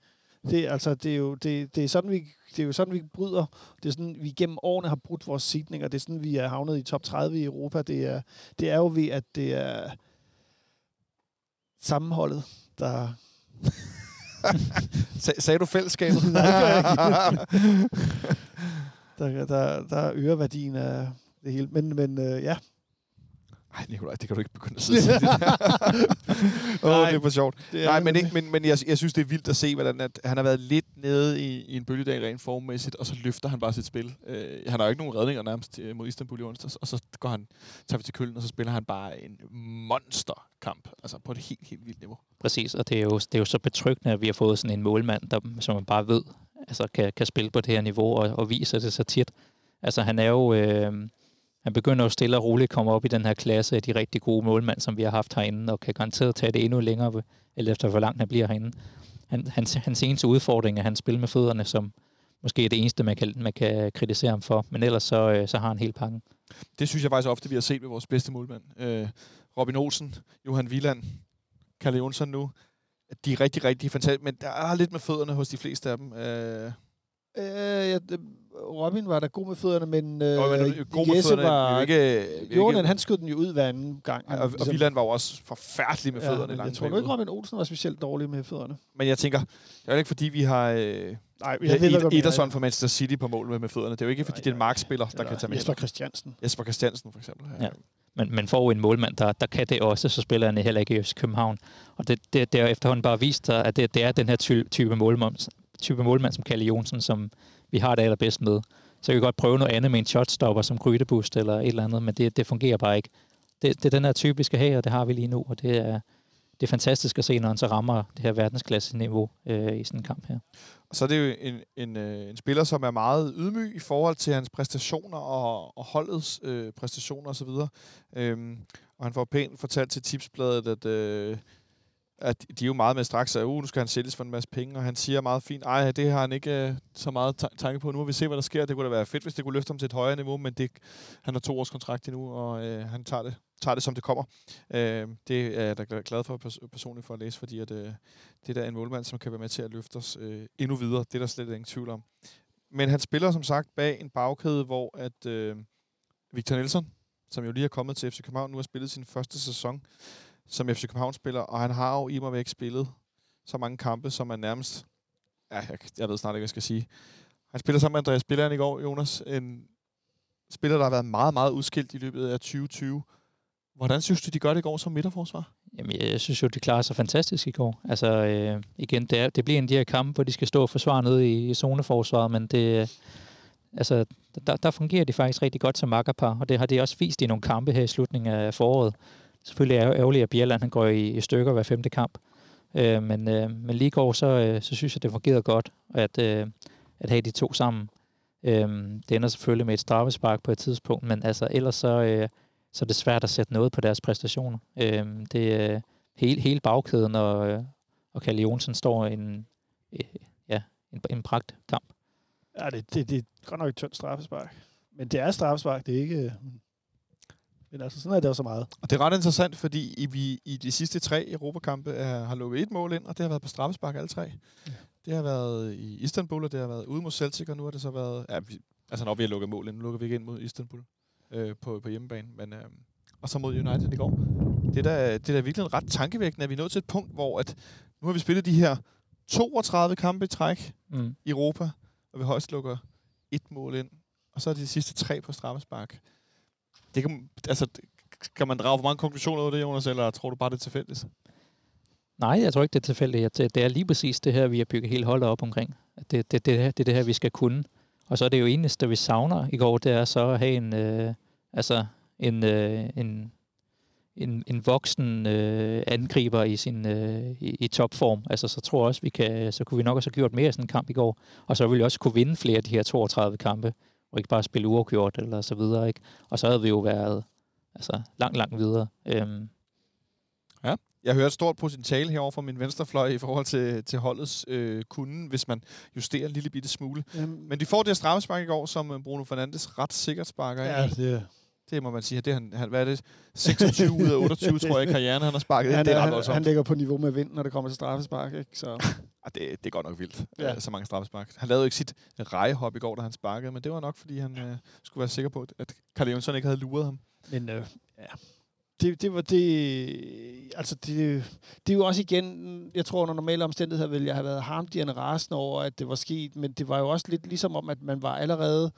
Det, altså, det, er jo, det, det, er sådan, vi, det er jo sådan, vi bryder. Det er sådan, vi gennem årene har brudt vores sidninger. Det er sådan, vi er havnet i top 30 i Europa. Det er, det er jo ved, at det er sammenholdet, der... Sag, sagde du fællesskabet? Nej, der, der, der øger værdien af det hele. Men, men øh, ja, Ej, Nikolaj, det kan du ikke begynde at sidde og sige. Åh, oh, Nej. det er for sjovt. det Nej, er men, ikke, men, men jeg, jeg synes, det er vildt at se, hvordan at han har været lidt nede i, i en bølgedag rent formmæssigt, og så løfter han bare sit spil. Øh, han har jo ikke nogen redninger nærmest øh, mod Istanbul i onsdags, og så går han, tager vi til Køln, og så spiller han bare en monsterkamp, altså på et helt, helt vildt niveau. Præcis, og det er, jo, det er jo så betryggende, at vi har fået sådan en målmand, der, som man bare ved, altså kan, kan spille på det her niveau og, og viser det så tit. Altså han er jo, øh, han begynder jo stille og roligt at komme op i den her klasse af de rigtig gode målmænd, som vi har haft herinde, og kan garanteret tage det endnu længere, eller efter hvor langt han bliver herinde. Han, hans, hans eneste udfordring er hans spil med fødderne, som måske er det eneste, man kan, man kan kritisere ham for, men ellers så, øh, så har han hele pakken. Det synes jeg faktisk ofte, vi har set ved vores bedste målmænd. Øh, Robin Olsen, Johan Wieland, Kalle Jonsson nu. De er rigtig, rigtig fantastiske, men der er lidt med fødderne hos de fleste af dem. Øh, Øh, ja, det- Robin var da god med fødderne, men, øh, og, men, god med Jesse fødderne. var... ikke, Jordan, ikke, han skød den jo ud hver anden gang. og, og Ligesom- Wieland var jo også forfærdelig med fødderne i men jeg tror ikke, Robin Olsen var specielt dårlig med fødderne. Men jeg tænker, det er jo ikke fordi, vi har øh, Nej, vi har Ed- Ederson fra Manchester City på mål med, med fødderne. Det er jo ikke, fordi Nej, det er en markspiller, der kan tage med. Jesper Christiansen. Jesper Christiansen for eksempel. Ja. Men, men får en målmand, der, der kan det også, så spiller han heller ikke i FC København. Og det, det, det er efterhånden bare vist sig, at det, det er den her ty, type, målmand, type målmand som Kalle Jonsen, som vi har det allerbedst med. Så kan vi godt prøve noget andet med en shotstopper som Grydebust eller et eller andet, men det, det fungerer bare ikke. Det, det er den her type, vi skal have, og det har vi lige nu, og det er, det er fantastisk at se, når han så rammer det her verdensklasse-niveau øh, i sådan en kamp her. Og så er det jo en, en, øh, en spiller, som er meget ydmyg i forhold til hans præstationer og, og holdets øh, præstationer osv. Øhm, og han får pænt fortalt til tipsbladet, at, øh, at de er jo meget med straks, at uh, nu skal han sælges for en masse penge, og han siger meget fint, ej, det har han ikke uh, så meget tanke på. Nu må vi se, hvad der sker. Det kunne da være fedt, hvis det kunne løfte ham til et højere niveau, men det, han har to års kontrakt endnu, og uh, han tager det, tager det, som det kommer. Øh, det er jeg da glad for pers- personligt for at læse, fordi at, uh, det er da en målmand, som kan være med til at løfte os uh, endnu videre. Det er der slet ingen tvivl om. Men han spiller som sagt bag en bagkæde, hvor at uh, Victor Nielsen, som jo lige er kommet til FC København, nu har spillet sin første sæson som FC København-spiller, og han har jo i mig væk spillet så mange kampe, som man nærmest... Ja, jeg, jeg ved snart ikke, hvad jeg skal sige. Han spiller sammen med Andreas Billand i går, Jonas. En spiller, der har været meget, meget udskilt i løbet af 2020. Hvordan synes du, de gør det i går som midterforsvar? Jamen, jeg, jeg synes jo, de klarer sig fantastisk i går. Altså, øh, igen, det, er, det bliver en af de her kampe, hvor de skal stå og forsvare nede i, i zoneforsvaret, men det, altså, der, der fungerer de faktisk rigtig godt som makkerpar, og det har de også vist i nogle kampe her i slutningen af foråret. Selvfølgelig er ærgerligt, at Bjelland han går i, i stykker hver femte kamp, øh, men, øh, men lige går, så, øh, så synes jeg, det fungerede godt, at, øh, at have de to sammen. Øh, det ender selvfølgelig med et straffespark på et tidspunkt, men altså, ellers så, øh, så er det svært at sætte noget på deres præstationer. Øh, det er øh, hele, hele bagkæden, og, øh, og Kalle Jonsen står i en, øh, ja, en, en pragt kamp. Ja, det, det, det er godt nok et tyndt straffespark. Men det er straffespark, det er ikke... Øh, men altså, sådan er det jo så meget. Og det er ret interessant, fordi i, vi i de sidste tre Europakampe er, har lukket et mål ind, og det har været på straffespark alle tre. Ja. Det har været i Istanbul, og det har været ude mod Celtic, og nu har det så været... Ja, altså når vi har lukket mål ind, nu lukker vi ikke ind mod Istanbul øh, på, på hjemmebane. Men, øh, og så mod United i går. Det er, da, det er da virkelig ret tankevækkende, at vi er nået til et punkt, hvor at nu har vi spillet de her 32 kampe i træk Mm. i Europa, og vi højst lukker et mål ind, og så er det de sidste tre på straffespark. Det kan, altså, kan man drage for mange konklusioner ud af det, Jonas, eller tror du bare, det er tilfældigt? Nej, jeg tror ikke, det er tilfældigt. Det det er lige præcis det her, vi har bygget hele holdet op omkring. At Det, det, det, her- det er det her, vi skal kunne. Og så er det jo eneste, vi savner i går, det er så at have en, øh, altså en, øh, en, en, en voksen øh, angriber i sin øh, i, i topform. Altså så tror jeg også, vi kan, så kunne vi nok også have gjort mere i sådan en kamp i går. Og så ville vi også kunne vinde flere af de her 32 kampe, og ikke bare spille uafgjort eller så videre. Ikke? Og så havde vi jo været altså, langt, langt videre. Øhm, Jeg hører et stort potentiale herover fra min venstrefløj i forhold til, til holdets øh, kunde, hvis man justerer en lille bitte smule. Jamen, Men de får det her straffespark i går, som øh, Bruno Fernandes ret sikkert sparker ja, ind. det, Det må man sige. Det er han, han, hvad er det? 26 ud af 28, tror jeg, karrieren, han har sparket ind. han, Det er han, han ligger på niveau med vind, når det kommer til straffespark. Ikke? Så, Ah, det, det er godt nok vildt, Ja. ja. så mange straffespark. Han lavede jo ikke sit rejehop i går, da han sparkede, men det var nok, fordi han øh, skulle være sikker på, at Carl Jonsson ikke havde luret ham. men øh, ja, det, det var det... Altså, det, det er jo også igen... Jeg tror, under normale omstændigheder ville jeg have været harmdirrende rasende over, at det var sket, men det var jo også lidt ligesom om, at man var allerede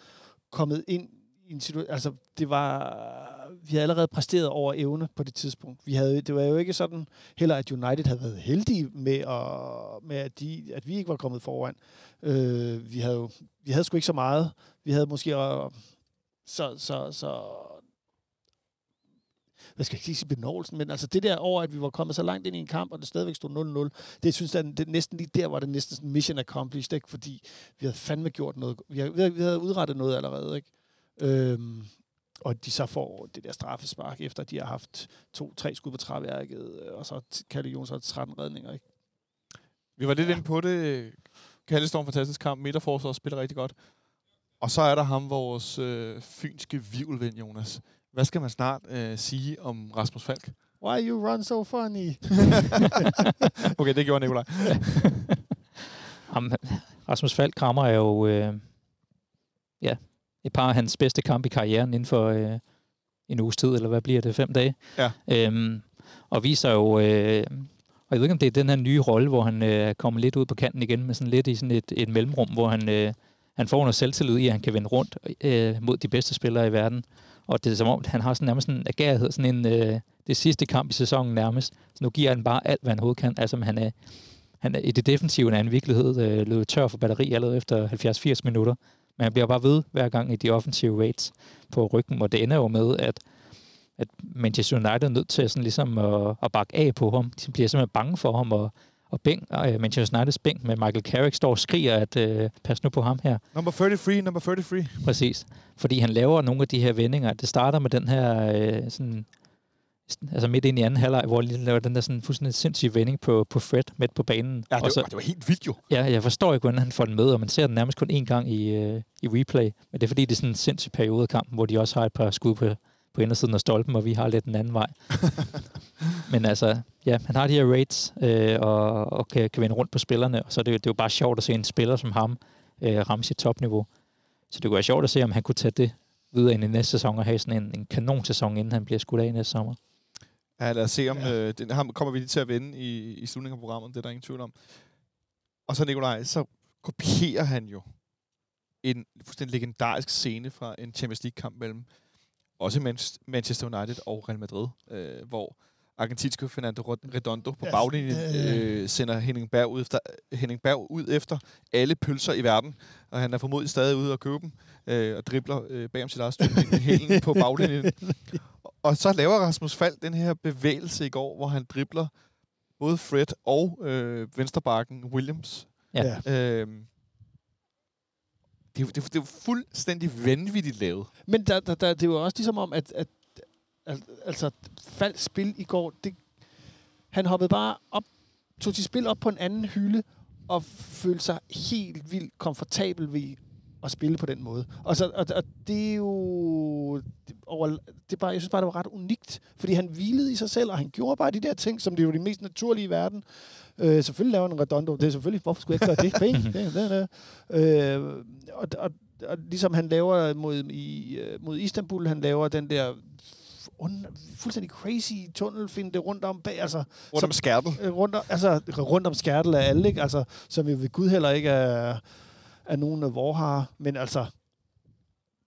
kommet ind en situation... Altså, det var... Vi havde allerede præsteret over evne på det tidspunkt. Vi havde, det var jo ikke sådan heller, at United havde været heldige med, at, med at, de, at vi ikke var kommet foran. Øh, vi, havde jo, vi havde sgu ikke så meget. Vi havde måske... Øh, så, så, så hvad skal jeg ikke sige benåelsen, men altså det der over, at vi var kommet så langt ind i en kamp, og det stadigvæk stod 0-0, det synes jeg, det næsten lige der var det næsten sådan mission accomplished, ikke? fordi vi havde fandme gjort noget. Vi vi havde- vi havde udrettet noget allerede, ikke? Øhm, og de så får det der straffespark, efter de har haft to-tre skud på træværket, øh, og så Kalle Jons har 13 redninger, ikke? Vi var lidt Ja. inde på det. Kalle står en fantastisk kamp. Midterforsvaret spiller rigtig godt. Og så er der ham, vores øh, fynske vivlven, Jonas. Hvad skal man snart øh, sige om Rasmus Falk? Why you run so funny? okay, det gjorde Nikolaj. Ham, Rasmus Falk Krammer er jo øh, ja, et par af hans bedste kampe i karrieren inden for øh, en uges tid, eller hvad bliver det, fem dage. Ja. Øhm, og viser jo, øh, og jeg ved ikke, om det er den her nye rolle, hvor han øh, kommer lidt ud på kanten igen, med sådan lidt i sådan et, et mellemrum, hvor han, øh, han får noget selvtillid i, at han kan vende rundt øh, mod de bedste spillere i verden. Og det er som om, han har sådan nærmest en agerighed, sådan en, øh, det sidste kamp i sæsonen nærmest. Så nu giver han bare alt, hvad han overhovedet kan. Altså, han er, han er, i det defensive er han i virkelighed øh, løbet tør for batteri allerede efter 70-80 minutter. Men han bliver bare ved hver gang i de offensive rates på ryggen, og det ender jo med, at, at Manchester United er nødt til sådan ligesom at, at bakke af på ham. De bliver simpelthen bange for ham, og, og bænk, øh, Manchester Uniteds bænk med Michael Carrick står og skriger, at øh, pas nu på ham her. Number 33, number 33. Præcis. Fordi han laver nogle af de her vendinger. Det starter med den her øh, sådan, altså midt ind i anden halvleg, hvor lige laver den der sådan fuldstændig sindssyge vending på, på Fred midt på banen. Ja, det, og så, var, det var helt vildt jo. ja, jeg forstår ikke, hvordan han får den med, og man ser den nærmest kun én gang i, øh, i replay. Men det er fordi, det er sådan en sindssyg periode af kampen, hvor de også har et par skud på, på indersiden af stolpen, og vi har lidt den anden vej. Men altså, ja, han har de her rates, øh, og, og kan, kan vende rundt på spillerne, og så er det, det er jo bare sjovt at se en spiller som ham øh, ramme sit topniveau. Så det kunne være sjovt at se, om han kunne tage det videre ind i næste sæson og have sådan en, en kanonsæson, inden han bliver skudt af næste sommer. Ja, lad os se, om Ja. øh, den ham kommer vi lige til at vende i, i slutningen af programmet. Det er der ingen tvivl om. Og så Nikolaj, så kopierer han jo en fuldstændig legendarisk scene fra en Champions League-kamp mellem også Man- Manchester United og Real Madrid, øh, hvor argentinske Fernando Redondo på baglinjen øh. øh, sender Henning Berg, ud efter, Henning Berg ud efter alle pølser i verden, og han er formodentlig stadig ude og købe dem, øh, og dribler øh, bag om sit eget stykke hælen på baglinjen. Og så laver Rasmus Falk den her bevægelse i går, hvor han dribler både Fred og øh, venstrebakken Williams. Ja. Øhm, det, det, det er jo fuldstændig vanvittigt lavet. Men der, der, der, det er jo også ligesom om, at, at, at altså, faldt spil i går, det, han hoppede bare op, tog sit spil op på en anden hylde, og følte sig helt vildt komfortabel ved at spille på den måde. Og, så, og, og det er jo... Det, over, det er bare, jeg synes bare, det var ret unikt, fordi han hvilede i sig selv, og han gjorde bare de der ting, som det er jo de mest naturlige i verden. Øh, selvfølgelig laver han en redondo. Det er selvfølgelig, hvorfor skulle jeg ikke gøre det? Det, det, det. Øh, og, og, og ligesom han laver mod, i, øh, mod Istanbul, han laver den der und, fuldstændig crazy tunnelfinde rundt om bag, altså Rundt om skærpet. øh, rundt om, altså, rundt om skærtel af alle, ikke? Altså, som jo ved Gud heller ikke er, er nogen af vor har, men altså,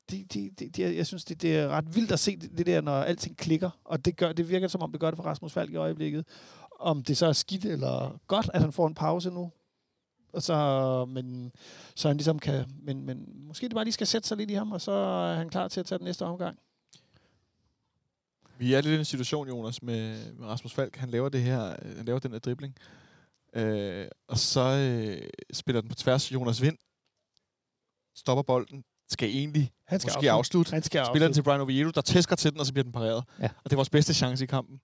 det, det, det, de, jeg synes, det, det er ret vildt at se det, det der, når alting klikker, og det, gør, det virker som om, det gør det for Rasmus Falk i øjeblikket. Om det så er skidt eller godt, at han får en pause nu, Og så, men, så han ligesom kan... Men, men måske det bare lige skal sætte sig lidt i ham, og så er han klar til at tage den næste omgang. Vi er lidt i en situation, Jonas, med, med Rasmus Falk. Han laver det her, øh, han laver den der dribling. Øh, og så øh, spiller den på tværs. Jonas Vind stopper bolden. Skal egentlig Han skal måske afslutte. Han skal Spiller den til Brian Oviedo, der tæsker til den, og så bliver den pareret. Ja. Og det er vores bedste chance i kampen.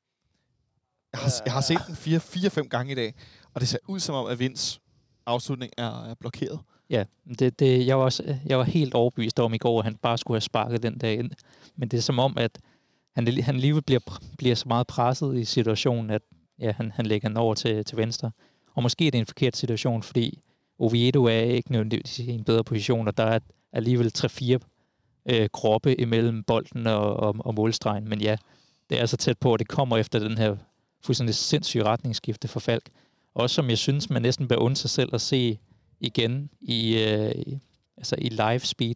Jeg har, jeg har set den 4-5 gange i dag, og det ser ud som om, at Vinds afslutning er, er blokeret. Ja, det, det, jeg, var også, jeg var helt overbevist om i går, at han bare skulle have sparket den dag ind. Men det er som om, at han, han alligevel bliver, bliver så meget presset i situationen, at ja, han, han lægger den over til, til venstre. Og måske er det en forkert situation, fordi Oviedo er ikke nødvendigvis i en bedre position, og der er alligevel 3-4 øh, kroppe imellem bolden og, og, og målstregen. Men ja, det er så tæt på, at det kommer efter den her fuldstændig sindssyge retningsskifte for Falk. Også som jeg synes, man næsten bør undre sig selv at se igen i, øh, altså i live speed.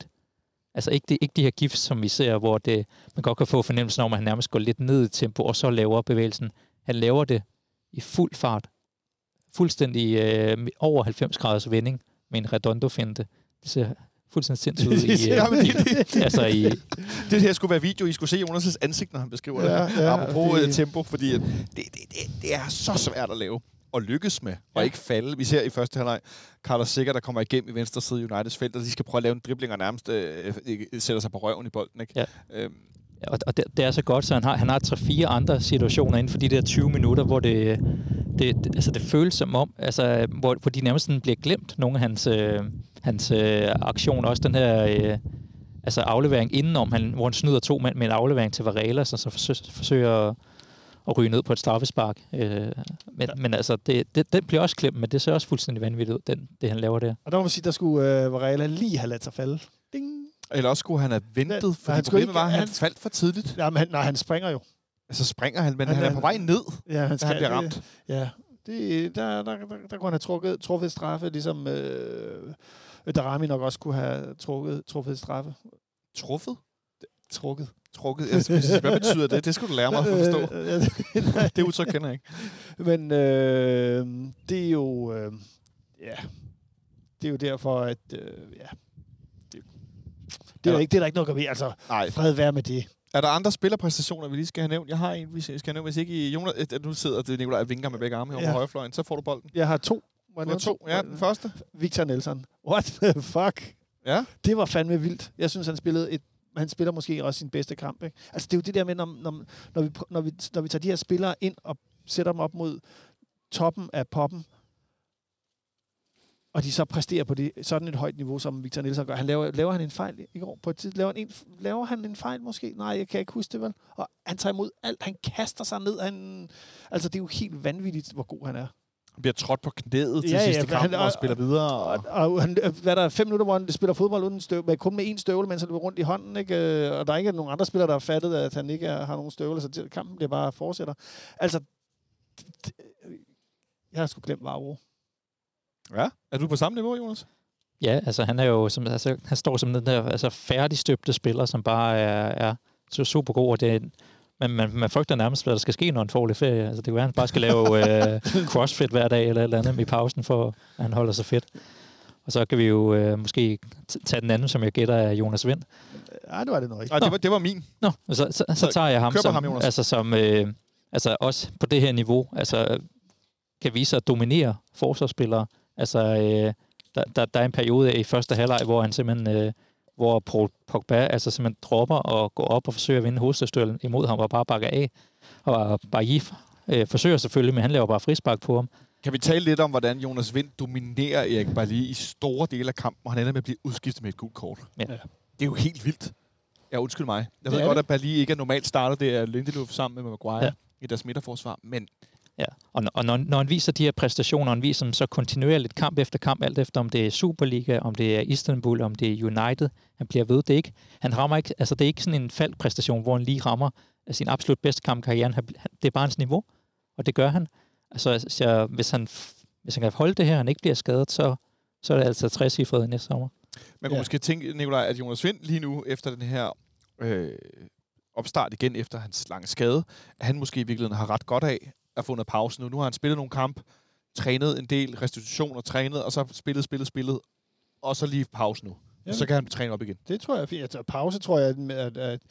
Altså ikke, det, ikke de her gifs, som vi ser, hvor det, man godt kan få fornemmelsen om, at han nærmest går lidt ned i tempo, og så laver bevægelsen. Han laver det i fuld fart. Fuldstændig øh, over 90 graders vending med en redondo-finte. Det ser fuldstændig sindssygt ud i, Ja, men øh, det- i, altså i, Det her skulle være video. I skulle se Jonas' ansigt, når han beskriver Ja, det. ja, Apropos det- det... tempo, fordi at det, det, det, det er så svært at lave og lykkes med, og Ja. ikke falde. Vi ser i første halvleg Carlos Sikker, der kommer igennem i venstre side i Uniteds felt, og de skal prøve at lave en dribling og nærmest øh, øh, sætter sig på røven i bolden. Ikke? Ja. Øhm, og, og det, det er så godt, så han har, han har tre-fire andre situationer inden for de der 20 minutter, hvor det, det, det, altså det føles som om, altså, hvor, hvor de nærmest sådan bliver glemt, nogle af hans, øh, hans øh, aktioner. Også den her øh, altså aflevering indenom, han, hvor han snyder to mænd med en aflevering til Varela, så, så forsøger, forsøger at, at ryge ned på et straffespark. Øh, men, ja. men altså, det, det, den bliver også klemt, men det ser også fuldstændig vanvittigt ud, den, det han laver der. Og der må man sige, der skulle øh, Varela lige have ladet sig falde. Ding! Eller også skulle han have ventet, for problemet ikke- var, at han han- faldt for tidligt. Jamen, han, nej, han springer jo. Så springer han, men Han han, er- på vej ned, Ja, han da han bliver ramt. Ja, det, der, der, der, der kunne han have trukket, truffet et straffe, ligesom øh, Darami nok også kunne have trukket, truffet et straffe. Truffet? Trukket. Trukket? Jeg sige, Hvad betyder det? Det skulle du lære mig at forstå. Det udtryk kender jeg ikke. Men øh, det er jo... Øh, ja, det er jo derfor, at... Øh, ja, det, er der ikke, det er der ikke noget at gøre ved. Altså, Nej. fred være med det. Er der andre spillerpræstationer, vi lige skal have nævnt? Jeg har en, vi skal have nævnt. Hvis ikke i Jonas, øh, nu sidder det Nikolaj og vinker med begge arme her ja. På højrefløjen, så får du bolden. Jeg har to. Jeg Du har to. Ja, den første. Victor Nelson. What the fuck? Ja. Det var fandme vildt. Jeg synes, han spillede et han spiller måske også sin bedste kamp. Ikke? Altså, det er jo det der med, når, når, når, vi, når, vi, når vi tager de her spillere ind og sætter dem op mod toppen af poppen, og de så præsterer på det, sådan et højt niveau, som Victor Nielsen gør. Han laver, laver han en fejl i går på et tid? Laver han, en, laver han en fejl måske? Nej, jeg kan ikke huske det vel. Og han tager imod alt. Han kaster sig ned. Han, altså, det er jo helt vanvittigt, hvor god han er. Han bliver trådt på knæet til Ja, ja, sidste for kamp han- og, og- spiller videre. Og, Og, og han, hvad der er fem minutter, hvor han spiller fodbold uden støv, med, kun med én støvle, mens han løber rundt i hånden. Ikke? Øh, Og der er ikke nogen andre spillere, der har fattet, at han ikke har nogen støvle, så kampen bliver bare fortsætter. Altså, jeg har sgu glemt Vavro. Ja. Er du på samme niveau, Jonas? Ja, altså han er jo som, altså, han står som den der altså, færdigstøbte spiller, som bare er, er så super god, og det er, man, man, man frygter nærmest, hvad der skal ske, når han får lidt ferie. Altså, det kan være, at han bare skal lave øh, crossfit hver dag eller et eller andet i pausen, for at han holder sig fedt. Og så kan vi jo øh, måske tage den anden, som jeg gætter er Jonas Vind. Nej, det var det nok ikke. Nej, det var, det var min. Nå, så, så, så, Så tager jeg ham på som, ham, Jonas. altså, som øh, altså også på det her niveau, altså kan vise sig at dominere forsvarsspillere. Altså, øh, der, der, der er en periode i første halvleg, hvor han simpelthen, øh, hvor Paul Pogba altså simpelthen dropper og går op og forsøger at vinde hovedstødstølen imod ham og bare bakker af. Og Bailly øh, forsøger selvfølgelig, men han laver bare frispark på ham. Kan vi tale lidt om, hvordan Jonas Vind dominerer Erik Bailly i store dele af kampen, og han ender med at blive udskiftet med et gult kort? Ja. Det er jo helt vildt. Ja, undskyld mig. Jeg Det ved godt, det. at Bailly ikke er normalt startet. Det er Lindelöf sammen med Maguire. Ja. i deres midterforsvar. Men Ja, og, og når, når han viser de her præstationer, han viser dem så kontinuerligt kamp efter kamp, alt efter om det er Superliga, om det er Istanbul, om det er United, han bliver ved, det ikke, han rammer ikke, altså det er ikke sådan en faldpræstation, hvor han lige rammer sin absolut bedste kamp i karrieren, Han- det er bare hans niveau, og det gør han. Altså, så hvis han, hvis han kan holde det her, og han ikke bliver skadet, så, så er det altså 60 cifret næste sommer. man kunne Ja. måske tænke, Nikolaj, at Jonas Vind lige nu, efter den her øh, opstart igen, efter hans lange skade, at han måske i virkeligheden har ret godt af få noget pause nu. Nu har han spillet nogle kamp trænet en del, restitution og trænet, og så spillet, spillet, spillet, og så lige pause nu. Ja, Og så kan han træne op igen. Det tror jeg er fint. Altså, pause tror jeg, at, at,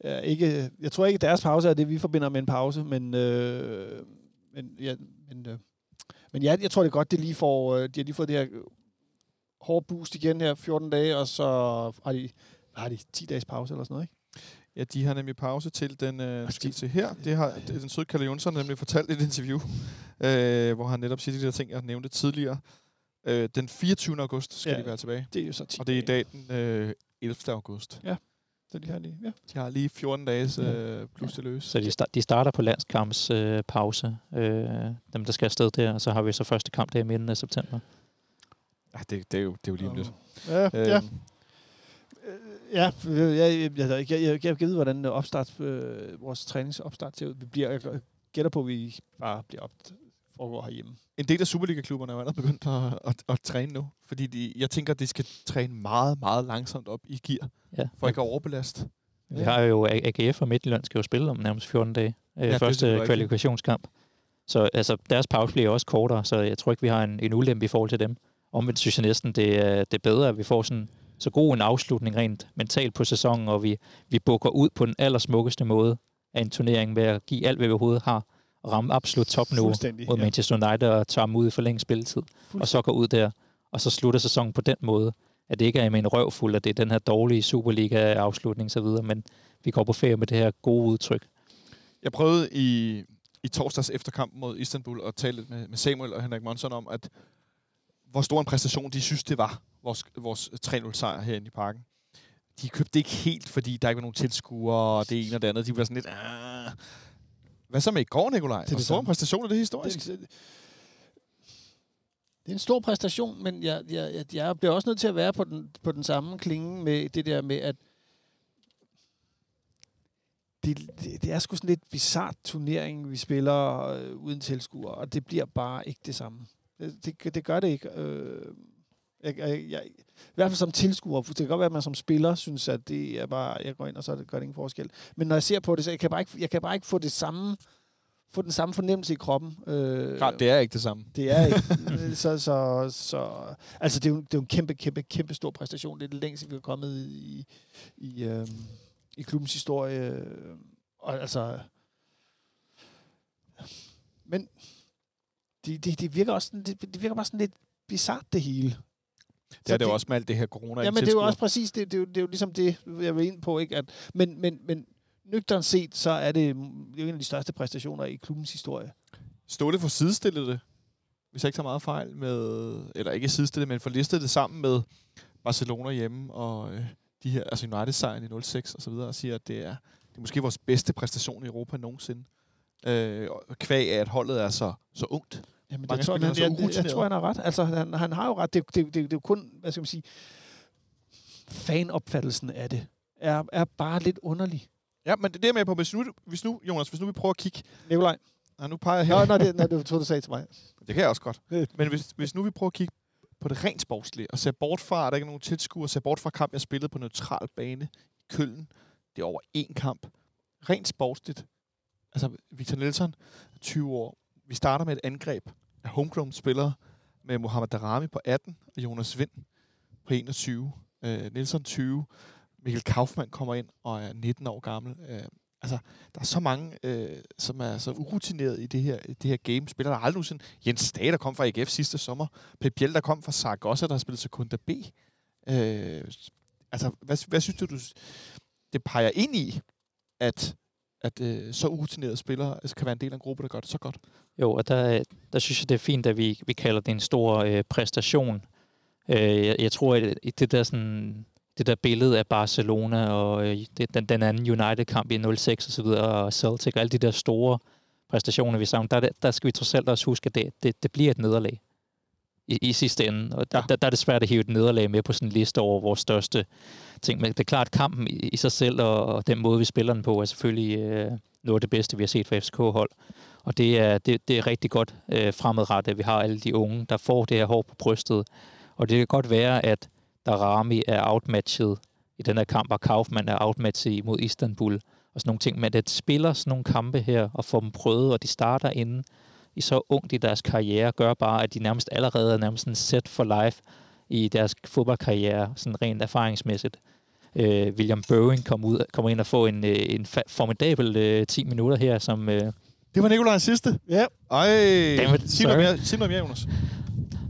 at, ikke, jeg tror ikke, at deres pause er det, vi forbinder med en pause, men, øh, men, ja, men, øh, men ja, jeg tror det er godt, det lige får, øh, de har lige fået det her øh, hårde boost igen her 14 dage, og så har de, har de 10 dages pause eller sådan noget, ikke? Ja, de har nemlig pause til den, øh, Altså, skal til her. Det har det, den søde Kalle Jonsson nemlig fortalt i et interview, øh, hvor han netop siger de der ting, jeg nævnte tidligere. Øh, den 24. august skal Ja. ja. de være tilbage. Det er jo så 10 Og det er i dag den øh, 11. august. Så de har lige, ja. De har lige 14 dages øh, plus til løs. Så de, sta- de starter på landskampspause, øh, pause, øh, dem der skal afsted der, og så har vi så første kamp der i midten af september. Ja, det, det, er jo, det er jo lige om lidt. Ja, Øh, ja. Øh, Ja, jeg, jeg, jeg, jeg, jeg, vide, hvordan opstart, øh, vores træningsopstart ser ud. Vi bliver, jeg gætter på, at vi bare bliver op, foregår herhjemme. En del af Superliga-klubberne er jo allerede begyndt at, at, at træne nu. Fordi de, jeg tænker, at de skal træne meget, meget langsomt op i gear, Ja. for ikke at overbelaste. Vi har jo AGF og Midtjylland skal jo spille om nærmest 14 dage. det Øh, er første kvalifikationskamp. Så altså, deres pause bliver også kortere, så jeg tror ikke, vi har en, en ulempe i forhold til dem. Omvendt synes jeg næsten, det er, det er bedre, at vi får sådan så god en afslutning rent mentalt på sæsonen, og vi, vi bukker ud på den allersmukkeste måde af en turnering ved at give alt, hvad vi overhovedet har, og ramme absolut topniveau mod ja. Manchester United og tager dem ud i forlænget spilletid, og så går ud der, og så slutter sæsonen på den måde, at det ikke er med en røvfuld, at det er den her dårlige Superliga-afslutning så videre, men vi går på ferie med det her gode udtryk. Jeg prøvede i, i torsdags efter kampen mod Istanbul at tale lidt med, med Samuel og Henrik Monson om, at hvor stor en præstation de synes, det var, vores, vores 3-0-sejr herinde i parken. De købte ikke helt, fordi der ikke var nogen tilskuere, og det ene og det andet. De var sådan lidt... Ah. Hvad så med i går, Nikolaj? det stor en samme. præstation er det historisk? Det, det er en stor præstation, men jeg, jeg, jeg, bliver også nødt til at være på den, på den samme klinge med det der med, at det, det, det er sgu sådan lidt bizart turnering, vi spiller øh, uden tilskuere, og det bliver bare ikke det samme. Det, det, det gør det ikke. Øh, jeg, jeg, jeg, I hvert fald som tilskuer. Det kan godt være, at man som spiller synes, at det er bare, jeg går ind, og så gør det ingen forskel. Men når jeg ser på det, så jeg kan bare ikke, jeg kan bare ikke få det samme få den samme fornemmelse i kroppen. Øh, Klart, det er ikke det samme. det er ikke. så, så, så, altså, det er, jo, det er jo en kæmpe, kæmpe, kæmpe stor præstation. Det er det længste, vi er kommet i, i, øh, i klubbens historie. Og altså... Men det, det, det virker også sådan, det, det virker bare sådan lidt bizart, det hele. Det er det jo også med alt det her corona. Ja, men det er jo også præcis det. Det er jo, det er jo ligesom det, jeg vil ind på. Ikke? At, men, men, men nøgternt set, så er det, det er jo en af de største præstationer i klubbens historie. Ståle for sidestillet det, hvis jeg ikke tager meget fejl, med, eller ikke sidestillet, men for listet det sammen med Barcelona hjemme og øh, de her, altså United-sejren i 06 og så videre, og siger, at det er, det er måske vores bedste præstation i Europa nogensinde. Øh, kvæg af, at holdet er så, så ungt. Jamen, det tror, spillere jeg, jeg, jeg, tror, han har ret. Altså, han, han har jo ret. Det, det, det, det er jo kun, hvad skal man sige, fanopfattelsen af det er, er bare lidt underlig. Ja, men det er med på. Hvis nu, hvis nu, Jonas, hvis nu vi prøver at kigge... Nikolaj. Nej, nu peger jeg her. Nå, nå, det, nå, det troede du sagde til mig. Det kan jeg også godt. Men hvis, hvis nu vi prøver at kigge på det rent sportslige, og ser bort fra, at der ikke er nogen tilskuere, ser bort fra kamp, jeg spillede på neutral bane i Køln. Det er over én kamp. Rent sportsligt. Altså, Victor Nielsen, 20 år. Vi starter med et angreb af homegrown spillere med Mohamed Darami på 18 og Jonas Vind på 21. Øh, Nielsen 20. Mikkel Kaufmann kommer ind og er 19 år gammel. Øh, altså, der er så mange, øh, som er så urutineret i det her, i det her game. Spiller der aldrig sådan Jens Stad, der kom fra AGF sidste sommer. Pep Biel, der kom fra Saragossa, der har spillet Sekunda B. Øh, altså, hvad, hvad synes du, du, det peger ind i, at, at øh, så urutinerede spillere altså, kan være en del af en gruppe, der gør det så godt? Jo, og der, der synes jeg, det er fint, at vi, vi kalder det en stor øh, præstation. Øh, jeg, jeg tror, at i det der, sådan, det der billede af Barcelona og øh, det, den, den anden United-kamp i 06 og så videre, og Celtic og alle de der store præstationer, vi sammen, der, der skal vi trods alt også huske, at det, det, det bliver et nederlag i, i sidste ende. Og der, Ja. der, der er det svært at hive et nederlag med på sådan en liste over vores største ting. Men det er klart, kampen i, i sig selv og, og den måde, vi spiller den på, er selvfølgelig øh, noget af det bedste, vi har set fra FCK-hold. Og det er, det, det er rigtig godt øh, fremadrettet, at vi har alle de unge, der får det her hår på brystet. Og det kan godt være, at Darami er outmatchet i den her kamp, og Kaufmann er outmatchet imod Istanbul og sådan nogle ting. Men at spiller sådan nogle kampe her og får dem prøvet, og de starter inde i så ungt i deres karriere, gør bare, at de nærmest allerede er nærmest sådan set for life i deres fodboldkarriere, sådan rent erfaringsmæssigt. Øh, William Bowen kommer, ud, kommer ind og får en, øh, en formidabel øh, 10 minutter her, som... Øh, det var Nikolajs sidste? Ja. Ej, sig noget, mere, sig noget mere, Jonas.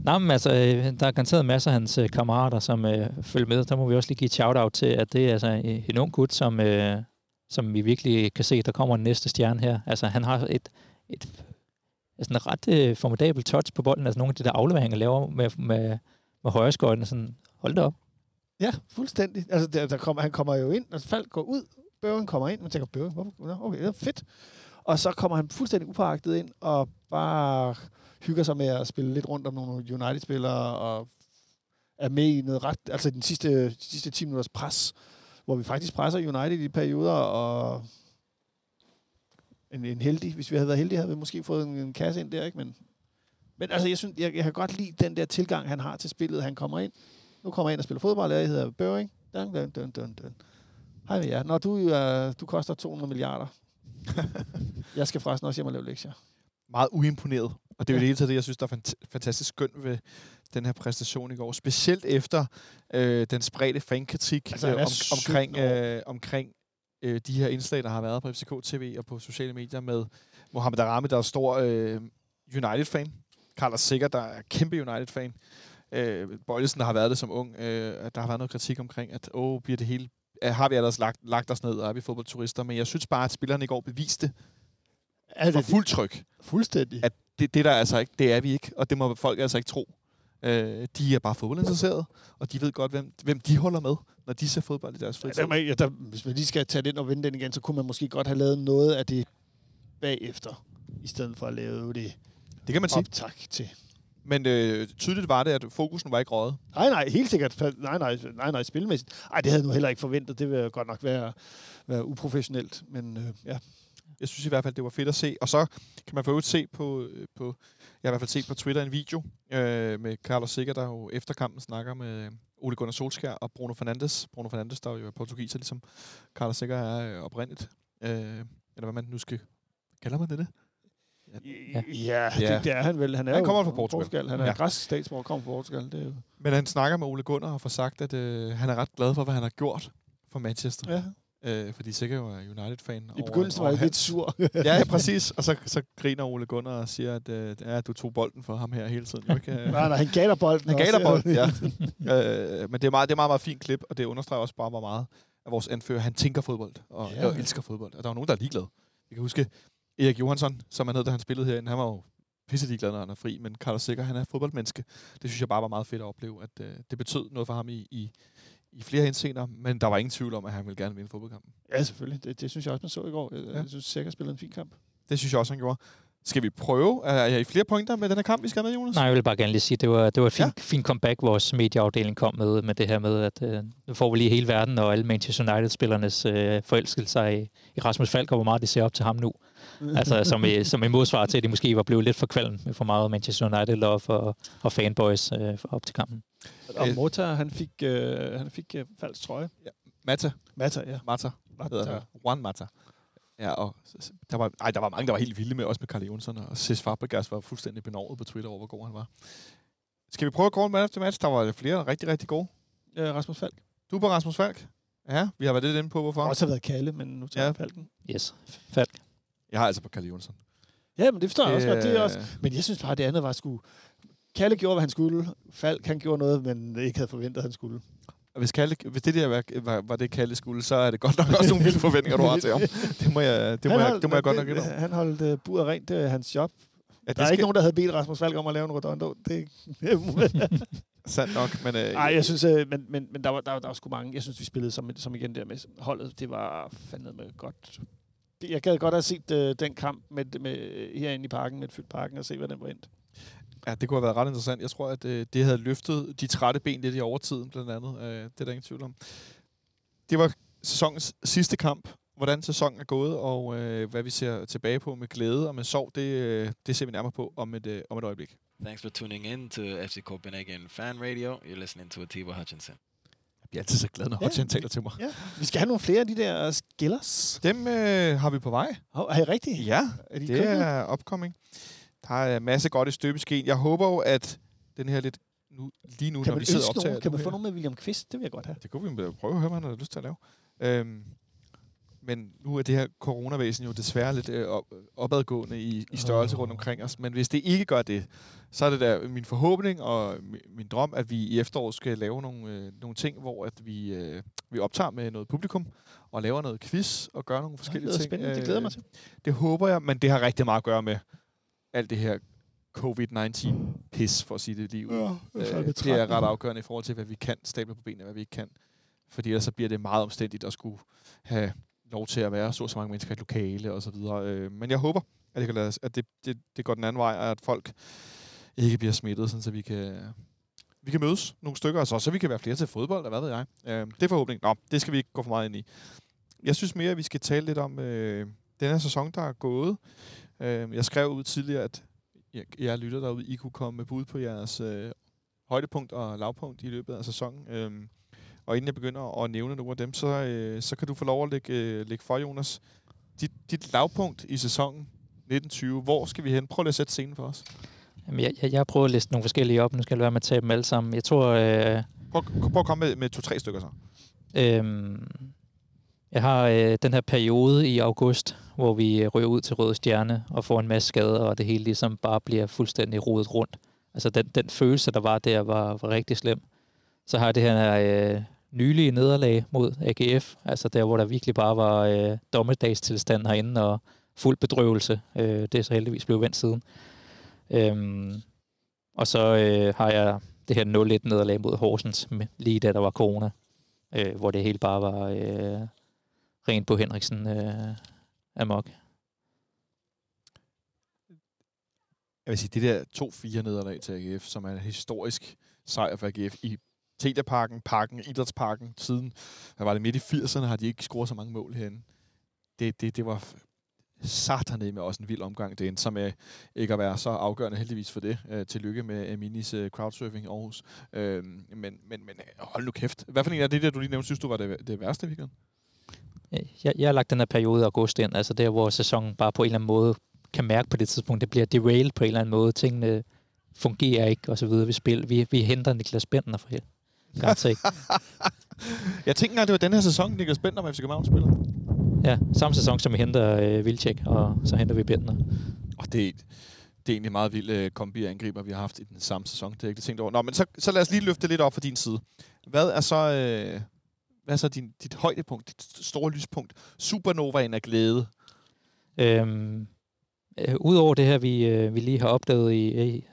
Nej, men altså, øh, der er garanteret masser af hans øh, kammerater, som øh, følger med. Der må vi også lige give et shout-out til, at det er altså en ung gut, som, øh, som vi virkelig kan se, der kommer den næste stjerne her. Altså, han har et, et sådan en ret øh, formidabel touch på bolden. Altså, nogle af de der afleveringer laver med, med, med højreskøjten. Sådan, hold da op. Ja, fuldstændig. Altså, der, der kommer, han kommer jo ind, altså Falk går ud, Bøven kommer ind, man tænker, Bøven, hvorfor? Okay, det er fedt. Og så kommer han fuldstændig upåagtet ind, og bare hygger sig med at spille lidt rundt om nogle United-spillere, og er med i noget ret, altså den sidste, de sidste 10 minutters pres, hvor vi faktisk presser United i perioder, og en, en heldig, hvis vi havde været heldige, havde vi måske fået en, en kasse ind der, ikke? Men, men altså, jeg, synes, jeg, jeg kan godt lide den der tilgang, han har til spillet. Han kommer ind, nu kommer jeg ind og spiller fodbold, jeg hedder Børing. Dun, dun, dun, dun, dun. Hej med jer. Når du, uh, du koster 200 milliarder. jeg skal forresten også hjem og lave lektier. Meget uimponeret. Og det er jo ja. det hele taget det, jeg synes, der er fant- fantastisk skønt ved den her præstation i går. Specielt efter øh, den spredte fankritik altså, øh, om, omkring, øh, omkring øh, de her indslag, der har været på FCK TV og på sociale medier med Mohamed Arame, der er stor øh, United-fan. Carlos Sikker, der er kæmpe United-fan. Øh, Bøjlesen, der har været det som ung, øh, der har været noget kritik omkring, at åh, bliver det hele, har vi ellers lagt, lagt os ned, og er vi fodboldturister? Men jeg synes bare, at spillerne i går beviste er det for fuld tryk. Fuldstændig. At det, det der altså ikke, det er vi ikke, og det må folk altså ikke tro. Øh, de er bare fodboldinteresserede, og de ved godt, hvem, hvem de holder med, når de ser fodbold i deres fritid. Ja, der, der, hvis man lige skal tage den og vende den igen, så kunne man måske godt have lavet noget af det bagefter, i stedet for at lave det det kan man sige. Tak til. Men øh, tydeligt var det, at fokusen var ikke røget. Nej, nej, helt sikkert. Nej, nej, nej, nej, spilmæssigt. Ej, det havde jeg nu heller ikke forventet. Det ville godt nok være, være uprofessionelt, men øh, ja. Jeg synes i hvert fald, det var fedt at se. Og så kan man få se på, øh, på jeg har i hvert fald set på Twitter en video øh, med Carlos Sikker, der jo efter kampen snakker med Ole Gunnar Solskjaer og Bruno Fernandes. Bruno Fernandes, der jo er portugiser, ligesom Carlos Sikker er øh, oprindeligt. Øh, eller hvad man nu skal... Kalder man det det? Ja, ja, ja. Det, det er han vel. Han, er han kommer fra Portugal. Portugal. Han er ja. græsk statsborger, kommer fra Portugal. Det er jo. Men han snakker med Ole Gunnar og får sagt, at øh, han er ret glad for, hvad han har gjort for Manchester. Ja. Øh, fordi sikkert jo er United-fan. I begyndelsen var jeg lidt sur. ja, præcis. Og så, så griner Ole Gunnar og siger, at øh, ja, du tog bolden for ham her hele tiden. Ikke? nej, nej, han gav dig bolden. Han gav dig bolden, ja. øh, men det er, meget, det er meget, meget fint klip, og det understreger også bare, hvor meget af vores anfører, han tænker fodbold, og ja. jeg elsker fodbold. Og der er nogen, der er ligeglade. Jeg kan huske, Erik Johansson, som han hed, da han spillede herinde, han var jo pisse ligeglad, når han er fri, men Carlos Sikker, han er fodboldmenneske. Det synes jeg bare var meget fedt at opleve, at øh, det betød noget for ham i, i, i flere henseender, men der var ingen tvivl om, at han ville gerne vinde fodboldkampen. Ja, selvfølgelig. Det, det synes jeg også, man så i går. Jeg, ja. jeg synes, Sikker spillede en fin kamp. Det synes jeg også, han gjorde. Skal vi prøve? Er I flere pointer med den her kamp, vi skal med, Jonas? Nej, jeg vil bare gerne lige sige, at det var, det var et fint, ja. fint comeback, vores medieafdeling kom med, med det her med, at øh, nu får vi lige hele verden og alle Manchester United-spillernes øh, forelskelse i, i Rasmus Falk, og hvor meget de ser op til ham nu altså som, i, som i modsvar til, at de måske var blevet lidt for kvalm med for meget Manchester United love og, og fanboys øh, op til kampen. Og Mota, han fik, øh, han fik øh, falsk trøje. Ja. Mata. Mata, ja. Mata. Mata. Juan Mata. Ja, og der var, ej, der var mange, der var helt vilde med, også med Carl Jonsson, og Sis Fabregas var fuldstændig benovet på Twitter over, hvor god han var. Skal vi prøve at gå man efter match? Der var flere rigtig, rigtig gode. Ja, Rasmus Falk. Du er på Rasmus Falk? Ja, vi har været lidt inde på, hvorfor. Jeg har også været Kalle, men nu tager ja. jeg Falken. Yes, Falk. Jeg har altså på Kalle Jonsson. Ja, men det forstår jeg også godt. Det er også, men jeg synes bare, det andet var sgu... Kalle gjorde, hvad han skulle. Falk, han gjorde noget, men ikke havde forventet, at han skulle. Og hvis, Kalle, hvis det der var, var, var det Kalle skulle, så er det godt nok også nogle vilde forventninger, du har til ham. Det må jeg, det må jeg, det må jeg godt nok det, Han holdt uh, buret rent, det er hans job. Ja, der er skal... ikke nogen, der havde bedt Rasmus Falk om at lave en rodondo. Det, det Sandt nok, men... Nej, øh, jeg synes, øh, men, men, men der, var, der, der var sgu mange. Jeg synes, vi spillede som, som igen der med holdet. Det var fandme med godt jeg gad godt have set øh, den kamp med, med, herinde i parken, med fyldt parken, og se, hvad den var endt. Ja, det kunne have været ret interessant. Jeg tror, at øh, det havde løftet de trætte ben lidt i overtiden, blandt andet. Øh, det er der ingen tvivl om. Det var sæsonens sidste kamp. Hvordan sæsonen er gået, og øh, hvad vi ser tilbage på med glæde og med sorg, det, øh, det ser vi nærmere på om et, øh, om et øjeblik. Thanks for tuning in to FC Copenhagen Fan Radio. You're listening to Atiba Hutchinson bliver altid så glad, når ja. Hodgson taler til mig. Ja. Vi skal have nogle flere af de der skillers. Dem øh, har vi på vej. Oh, er I rigtigt? Ja, er de det købet? er upcoming. Der er en masse godt i støbeskeen. Jeg håber jo, at den her lidt nu, lige nu, Kan når man, vi sidder og ønske optager... nogen, kan man få nogen med William Kvist? Det vil jeg godt have. Det kunne vi prøve at høre, hvad han har lyst til at lave. Øhm, men nu er det her coronavæsen jo desværre lidt øh, op, opadgående i, i størrelse rundt omkring os. Men hvis det ikke gør det, så er det da min forhåbning og min, min drøm, at vi i efteråret skal lave nogle, øh, nogle ting, hvor at vi, øh, vi optager med noget publikum og laver noget quiz og gør nogle Det forskellige lyder ting. spændende. Det glæder jeg mig til. Det håber jeg, men det har rigtig meget at gøre med alt det her covid-19-pis, for at sige det lige ud. Øh, det er ret afgørende i forhold til, hvad vi kan stable på benene, og hvad vi ikke kan. Fordi ellers så bliver det meget omstændigt at skulle have lov til at være så så mange mennesker i et lokale og så videre. Øh, men jeg håber, at det, kan lade, at det, det, det går den anden vej, og at folk ikke bliver smittet, sådan så vi kan, vi kan mødes nogle stykker, og så, så vi kan være flere til fodbold, eller hvad ved jeg. Øh, det er forhåbningen. Nå, det skal vi ikke gå for meget ind i. Jeg synes mere, at vi skal tale lidt om øh, den her sæson, der er gået. Øh, jeg skrev ud tidligere, at jeg, jeg lytter derude, I kunne komme med bud på jeres øh, højdepunkt og lavpunkt i løbet af sæsonen. Øhm, og inden jeg begynder at nævne nogle af dem, så, øh, så kan du få lov at lægge, øh, lægge for, Jonas. Dit, dit lavpunkt i sæsonen 1920, hvor skal vi hen? Prøv lige at sætte scenen for os. Jamen, jeg, jeg, jeg har prøvet at liste nogle forskellige op. Nu skal jeg være med at tage dem alle sammen. Jeg tror, øh, Prøv, prøv at komme med, med to-tre stykker så. Øhm, jeg har øh, den her periode i august, hvor vi øh, ryger ud til Røde Stjerne og får en masse skader, og det hele ligesom bare bliver fuldstændig rodet rundt. Altså den, den følelse, der var der, var, var rigtig slem. Så har jeg det her øh, nylige nederlag mod AGF, altså der, hvor der virkelig bare var øh, dommedagstilstand herinde og fuld bedrøvelse. Øh, det er så heldigvis blevet vendt siden. Øhm, og så øh, har jeg det her 0-1 nederlag mod Horsens, lige da der var corona øh, hvor det hele bare var øh, rent på Henriksen øh, amok. Jeg vil sige, det der 2-4 nederlag til AGF, som er en historisk sejr for AGF i Teleparken, Parken, idrætsparken, siden, hvad var det, midt i 80'erne, har de ikke scoret så mange mål herinde. Det, det, det var satan med også en vild omgang. Det endte så med ikke at være så afgørende heldigvis for det. Øh, tillykke med øh, Minis øh, crowdsurfing i Aarhus. Øh, men, men, men hold nu kæft. Hvad for en af det der, du lige nævnte, synes du var det, det værste i weekenden? Jeg, jeg har lagt den her periode i august ind, altså der, hvor sæsonen bare på en eller anden måde kan mærke på det tidspunkt, det bliver derailed på en eller anden måde. Tingene fungerer ikke, og så videre. Vi, spiller, vi, vi henter Niklas Bentner for helt. Garanteret ikke. Jeg tænker engang, det var den her sæson, Niklas Bender med FC København spiller. Ja, samme sæson, som vi henter øh, Vilcek, og så henter vi Bentner. Og det, det er egentlig en meget vild øh, kombi af angriber, vi har haft i den samme sæson. Det er ikke tænkt over. Nå, men så, så lad os lige løfte det lidt op fra din side. Hvad er så, øh, hvad er så din, dit højdepunkt, dit store lyspunkt? Supernovaen af glæde. Øhm, øh, Udover det her, vi, øh, vi lige har opdaget i, i,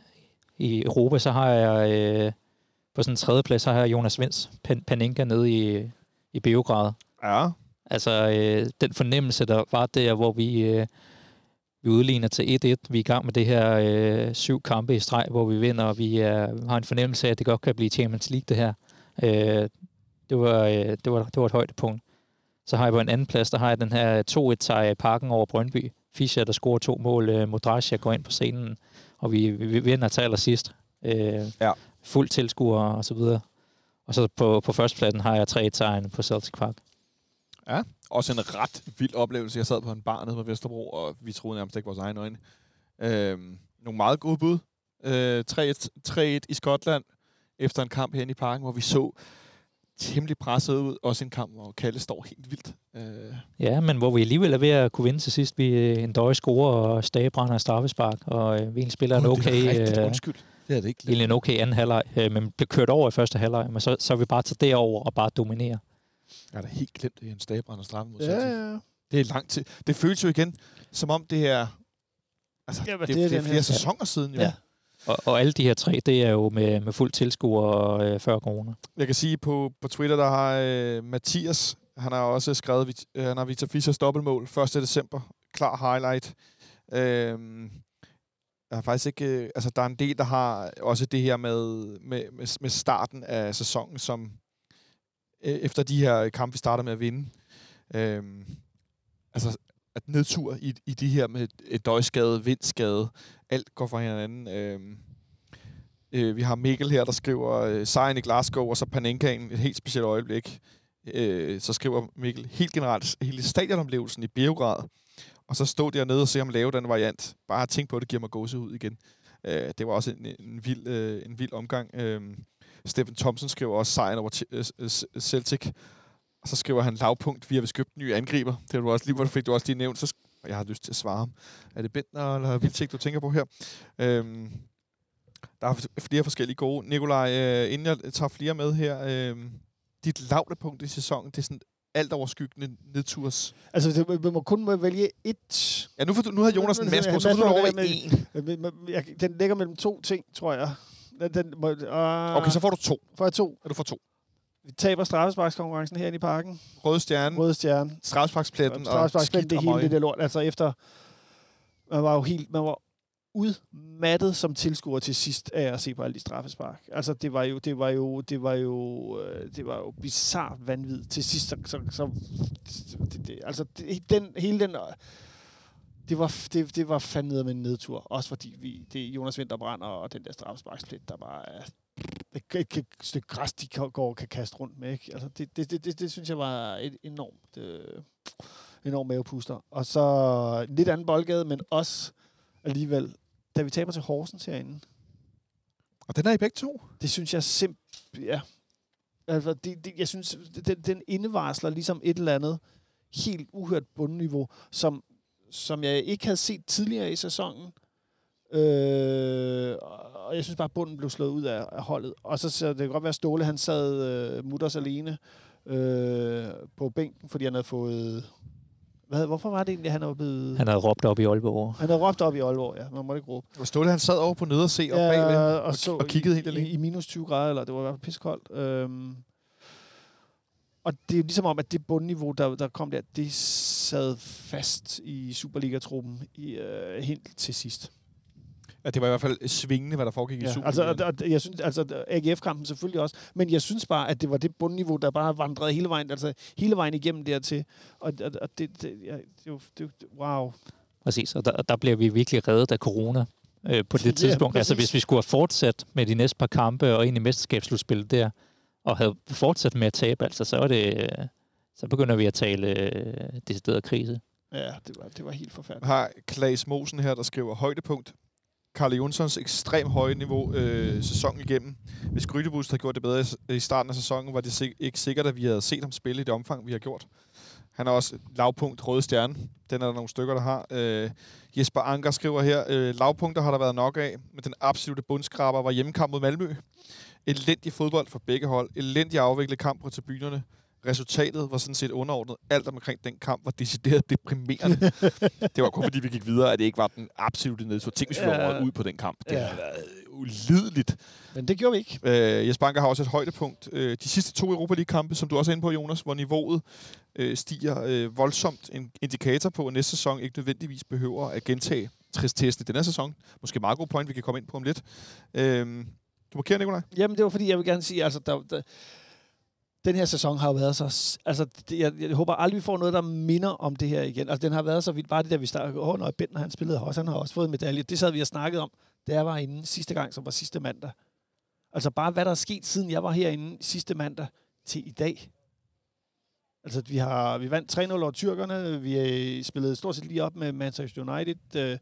i Europa, så har jeg øh, på sådan en tredje plads, så har jeg Jonas Vinds Pan- Paninka nede i, i Beograd. Ja. Altså øh, den fornemmelse, der var der, hvor vi, øh, vi udligner til 1-1. Vi er i gang med det her øh, syv kampe i streg, hvor vi vinder, og vi er, har en fornemmelse af, at det godt kan blive Champions League, det her. Øh, det, var, øh, det, var, det var et højdepunkt. Så har jeg på en anden plads, der har jeg den her 2-1-sejr i parken over Brøndby. Fischer, der scorer to mål. Øh, Modrasja går ind på scenen, og vi, vi, vi vinder til allersidst. Øh, Ja. Fuld tilskuer og så videre. Og så på, på førstepladsen har jeg 3-1-sejren på Celtic Park. Også en ret vild oplevelse. Jeg sad på en bar nede på Vesterbro, og vi troede nærmest ikke vores egne øjne. Øhm, nogle meget gode bud. Øh, 3-1, 3-1 i Skotland efter en kamp herinde i parken, hvor vi så temmelig presset ud. Også en kamp, hvor Kalle står helt vildt. Øh, Ja, men hvor vi alligevel er ved at kunne vinde til sidst. Vi øh, en døje scorer, og Stage brænder straffespark, og øh, vi egentlig spiller en Gud, det er okay, rigtigt. øh, Undskyld. Det er det ikke egentlig en okay anden halvleg, øh, men blev kørt over i første halvleg, men så, så er vi bare til derover og bare dominere. Jeg har da helt glemt, det er en stagebrænder straffe mod Ja, ja. Det er lang tid. Det føles jo igen, som om det er... Altså, Ja, det, det er det, er flere her- sæsoner siden jo. Ja. Og, og alle de her tre, det er jo med, med fuld tilskuer og øh, før kroner. Jeg kan sige, på, på Twitter, der har øh, Mathias, han har også skrevet, øh, han har Victor Fischers dobbeltmål 1. december. Klar highlight. Øh, jeg har faktisk ikke... Øh, altså, der er en del, der har også det her med, med, med, med starten af sæsonen, som øh, efter de her kampe, vi starter med at vinde. Øh, altså, at nedtur i, i de her med et døjskade, vindskade, alt går fra hinanden. Øh, øh, vi har Mikkel her, der skriver øh, sejren i Glasgow, og så Panenkaen, et helt specielt øjeblik. Øh, så skriver Mikkel helt generelt hele stadionoplevelsen i Beograd, og så stod der nede og se ham lave den variant. Bare at tænke på, at det giver mig gåsehud igen. Øh, det var også en, en, vild, øh, en vild omgang. Øh, Stephen Thompson skriver også sejren over øh, Celtic. Og så skriver han lavpunkt, vi har vist købt en ny angriber. Det var du også lige, hvor du fik du også lige nævnt. Så og jeg har lyst til at svare ham. Er det Bentner eller Vildtæk, du tænker på her? Øhm, der er flere forskellige gode. Nikolaj, øh, inden jeg tager flere med her. Øh, dit lavpunkt i sæsonen, det er sådan alt overskyggende nedturs. Altså, det, man må kun vælge et. Ja, nu, du, nu har Jonas en masse på, så du får over med- en. Øh, Den ligger mellem to ting, tror jeg. Den, den, må, uh, Okay, så får du to. får jeg to. Ja, du får to. Vi taber straffesparkskonkurrencen herinde i parken. Røde stjerne, Røde stjerne. Straffesparkspletten, skidt det hele det der lort. Altså efter... Man var jo helt... Man var udmattet som tilskuer til sidst af at se på alle de straffespark. Altså det var jo det var jo det var jo øh, det var jo bizarrt vanvid til sidst så, så, så det, det, altså det, den hele den det var, det, det var fandme med en nedtur. Også fordi vi, det er Jonas Vinterbrand og den der straffesparksplit, der bare er et, et, stykke græs, de kan- går og kan kaste rundt med. Ikke? Altså, det, det, det, det, det, synes jeg var et enormt, øh, enormt mavepuster. Og så lidt anden boldgade, men også alligevel, da vi taber til Horsens herinde, Og den er I begge to. det synes jeg simpelthen, ja. Altså, det, det, jeg synes, den, den indevarsler ligesom et eller andet helt uhørt bundniveau, som, som jeg ikke havde set tidligere i sæsonen. Øh, og jeg synes bare, at bunden blev slået ud af, af holdet. Og så, så det kan godt være, at Ståle han sad øh, mutters alene øh, på bænken, fordi han havde fået... Hvad, hvorfor var det egentlig, han var blevet... Han havde råbt op i Aalborg. Han havde råbt op i Aalborg, ja. Man må ikke råbe. Og Ståle, han sad over på nede og se op bagved. og, og- så og kiggede helt i, alene. i, i minus 20 grader, eller det var i hvert fald pissekoldt. Øhm, og det er jo ligesom om, at det bundniveau, der, der kom der, det sad fast i Superliga-truppen i, øh, helt til sidst. Ja, det var i hvert fald svingende, hvad der foregik i Ja, Superligaen. altså, og, og, jeg synes, altså AGF-kampen selvfølgelig også, men jeg synes bare, at det var det bundniveau, der bare vandrede hele vejen, altså hele vejen igennem dertil. Og, og, og det, det, ja, det, var- det, det, wow. Præcis, og der, der bliver vi virkelig reddet af corona øh, på det Ja, tidspunkt. altså præcis. hvis vi skulle have fortsat med de næste par kampe og ind i mesterskabsslutspillet der, og havde fortsat med at tabe, altså, så, er det, så begynder vi at tale øh, decideret krise. Ja, det var, det var helt forfærdeligt. har Klaas Mosen her, der skriver højdepunkt. Karl Jonssons ekstrem høje niveau øh, sæsonen igennem. Hvis Grydebust havde gjort det bedre i- i starten af sæsonen, var det sik- ikke sikkert, at vi havde set ham spille i det omfang, vi har gjort. Han er også lavpunkt røde stjerne. Den er der nogle stykker, der har. Øh, Jesper Anker skriver her, øh, lavpunkter har der været nok af, men den absolute bundskraber var hjemmekamp mod Malmø. Elendig fodbold for begge hold. Elendig afviklet kamp på tribunerne. Resultatet var sådan set underordnet. Alt omkring den kamp var decideret deprimerende. det var kun fordi, vi gik videre, at det ikke var den absolute nedtur. Tænk, hvis vi Ja. ud på den kamp. Det Ja. havde været ulideligt. Men det gjorde vi ikke. Øh, Jes Banker har også et højdepunkt. Øh, de sidste to Europa League-kampe, som du også er inde på, Jonas, hvor niveauet øh, stiger øh, voldsomt. En indikator på, at næste sæson ikke nødvendigvis behøver at gentage tristesten i denne sæson. Måske meget god point, vi kan komme ind på om lidt. Øh, du markerer, Nikolaj? Jamen, det var fordi, jeg vil gerne sige, altså, der, der, den her sæson har jo været så... Altså, det, jeg, jeg håber aldrig, vi får noget, der minder om det her igen. Altså, den har været så vildt. Bare det der, vi startede... Åh, når Bentner, han spillede også, han har også fået medalje. Det sad vi og snakket om, da jeg var inde sidste gang, som var sidste mandag. Altså, bare hvad der er sket, siden jeg var herinde sidste mandag til i dag. Altså, vi har vi vandt 3-0 over tyrkerne. Vi øh, spillede stort set lige op med Manchester United. Øh,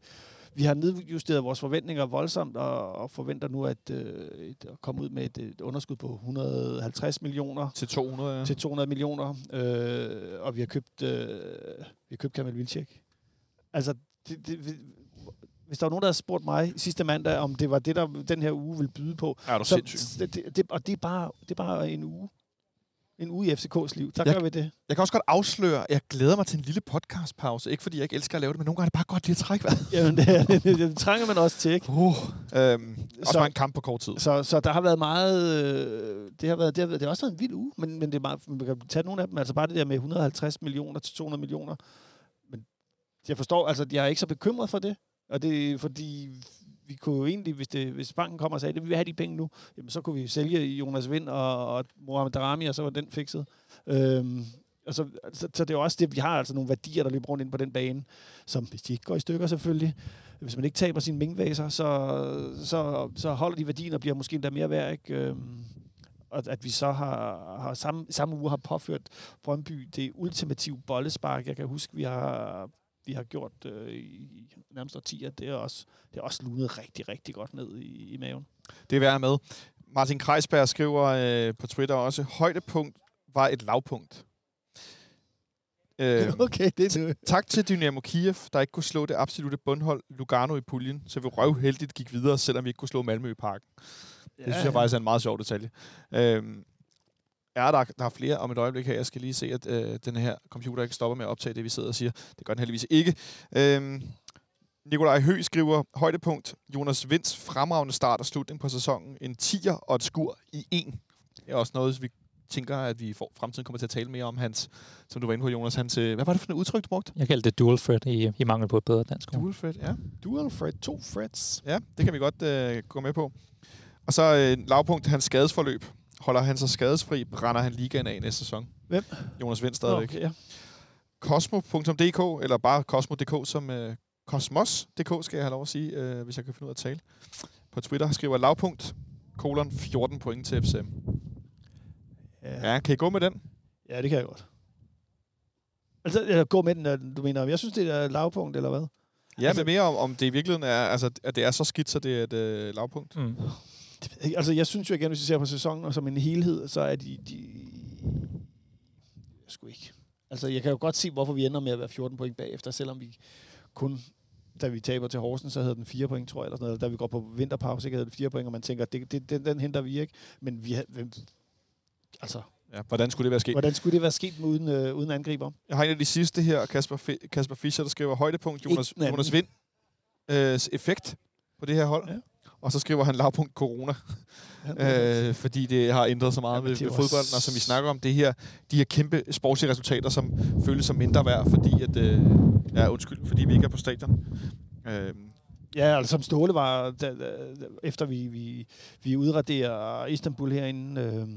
vi har nedjusteret vores forventninger voldsomt, og, og forventer nu at, øh, et, at komme ud med et, et underskud på 150 millioner Til 200, ja. til 200 millioner, øh, og vi har købt, øh, vi har købt Kamal Vilcek. Altså, det, det, vi- hvis der var nogen, der havde spurgt mig sidste mandag, om det var det, der den her uge ville byde på, Er du så, sindssyg? det, det, og det er, bare, det er bare en uge. En uge i FCK's liv. Der Jeg- gør vi det. Jeg kan også godt afsløre, at jeg glæder mig til en lille podcastpause. Ikke fordi jeg ikke elsker at lave det, men nogle gange er det bare godt lige at trække vejret. Jamen, det, det, det, det trænger man også til, ikke? Uh, øhm, også Så- bare en kamp på kort tid. Så, så der har været meget... Øh, det, har været, det, har, det har også været en vild uge, men, men det er meget, man kan tage nogle af dem. Altså bare det der med 150 millioner til 200 millioner. Men jeg forstår, altså jeg er ikke så bekymret for det. Og det er fordi, vi kunne jo egentlig, hvis, det, hvis banken kommer og sagde, at vi vil have de penge nu, jamen så kunne vi sælge Jonas Vind og, og Mohamed Darami, og så var den fikset. Øhm, og så, så, så det er jo også det, vi har altså nogle værdier, der løber rundt ind på den bane, som hvis de ikke går i stykker selvfølgelig, hvis man ikke taber sine mingvaser, så, så, så holder de værdien og bliver måske endda mere værd, ikke? Øhm, og at vi så har, har samme, samme uge har påført Brøndby det ultimative bollespark. Jeg kan huske, vi har vi har gjort øh, i, nærmest årtier, det er også, det er også lunet rigtig, rigtig godt ned i, i maven. Det er værd med. Martin Kreisberg skriver øh, på Twitter også, højdepunkt var et lavpunkt. Øh, okay, det er tak til Dynamo Kiev, der ikke kunne slå det absolute bundhold Lugano i puljen, så vi røvheldigt gik videre, selvom vi ikke kunne slå Malmø i parken. Det synes jeg faktisk er en meget sjov detalje. Øhm, er der, der er flere om et øjeblik her. Jeg skal lige se, at øh, den her computer ikke stopper med at optage det, vi sidder og siger. Det gør den heldigvis ikke. Øhm, Nikolaj Høgh skriver, højdepunkt, Jonas Vinds fremragende start og slutning på sæsonen. En tiger og et skur i en. Det er også noget, vi tænker, at vi i fremtiden kommer til at tale mere om hans, som du var inde på, Jonas, hans, øh, hvad var det for et udtryk, du brugte? Jeg kaldte det dual threat i, i mangel på et bedre dansk ord. Dual threat, ja. Dual Fred, to Freds. Ja, det kan vi godt øh, gå med på. Og så øh, lavpunkt, hans skadesforløb. Holder han sig skadesfri, brænder han ligaen af næste sæson. Hvem? Jonas Vind stadigvæk. Okay, ja. Cosmo.dk, eller bare Cosmo.dk som øh, Cosmos.dk, skal jeg have lov at sige, øh, hvis jeg kan finde ud af at tale. På Twitter skriver lavpunkt, kolon 14 point til FCM. ja. Ja, kan I gå med den? Ja, det kan jeg godt. Altså, jeg går med den, øh, du mener, jeg synes, det er et lavpunkt, eller hvad? Ja, Altså- men mere om, om det i virkeligheden er, altså, at det er så skidt, så det er et øh, lavpunkt. Mm. Altså, jeg synes jo igen, hvis vi ser på sæsonen og som en helhed, så er de... de sgu ikke. Altså, jeg kan jo godt se, hvorfor vi ender med at være 14 point bagefter, selvom vi kun da vi taber til Horsen, så havde den 4 point, tror jeg, eller sådan noget. Da vi går på vinterpause, ikke havde den 4 point, og man tænker, det, det, den, den henter vi ikke. Men vi havde, altså, Ja, hvordan skulle det være sket? hvordan skulle det være sket med uden, øh, uden angriber? Jeg har en af de sidste her, Kasper, Fi- Kasper Fischer, der skriver højdepunkt, Jonas. Jonas Vind øh, effekt på det her hold. Ja. Og så skriver han lavpunkt corona, øh, fordi det har ændret så meget Ja, men ved, fodbolden, og som vi snakker om, det her, de her kæmpe sportslige resultater, som føles som mindre værd, fordi at, øh, ja, undskyld, fordi vi ikke er på stadion. Øh, Ja, altså som Ståle var, da, da, efter vi, vi, vi udraderer Istanbul herinde, øh,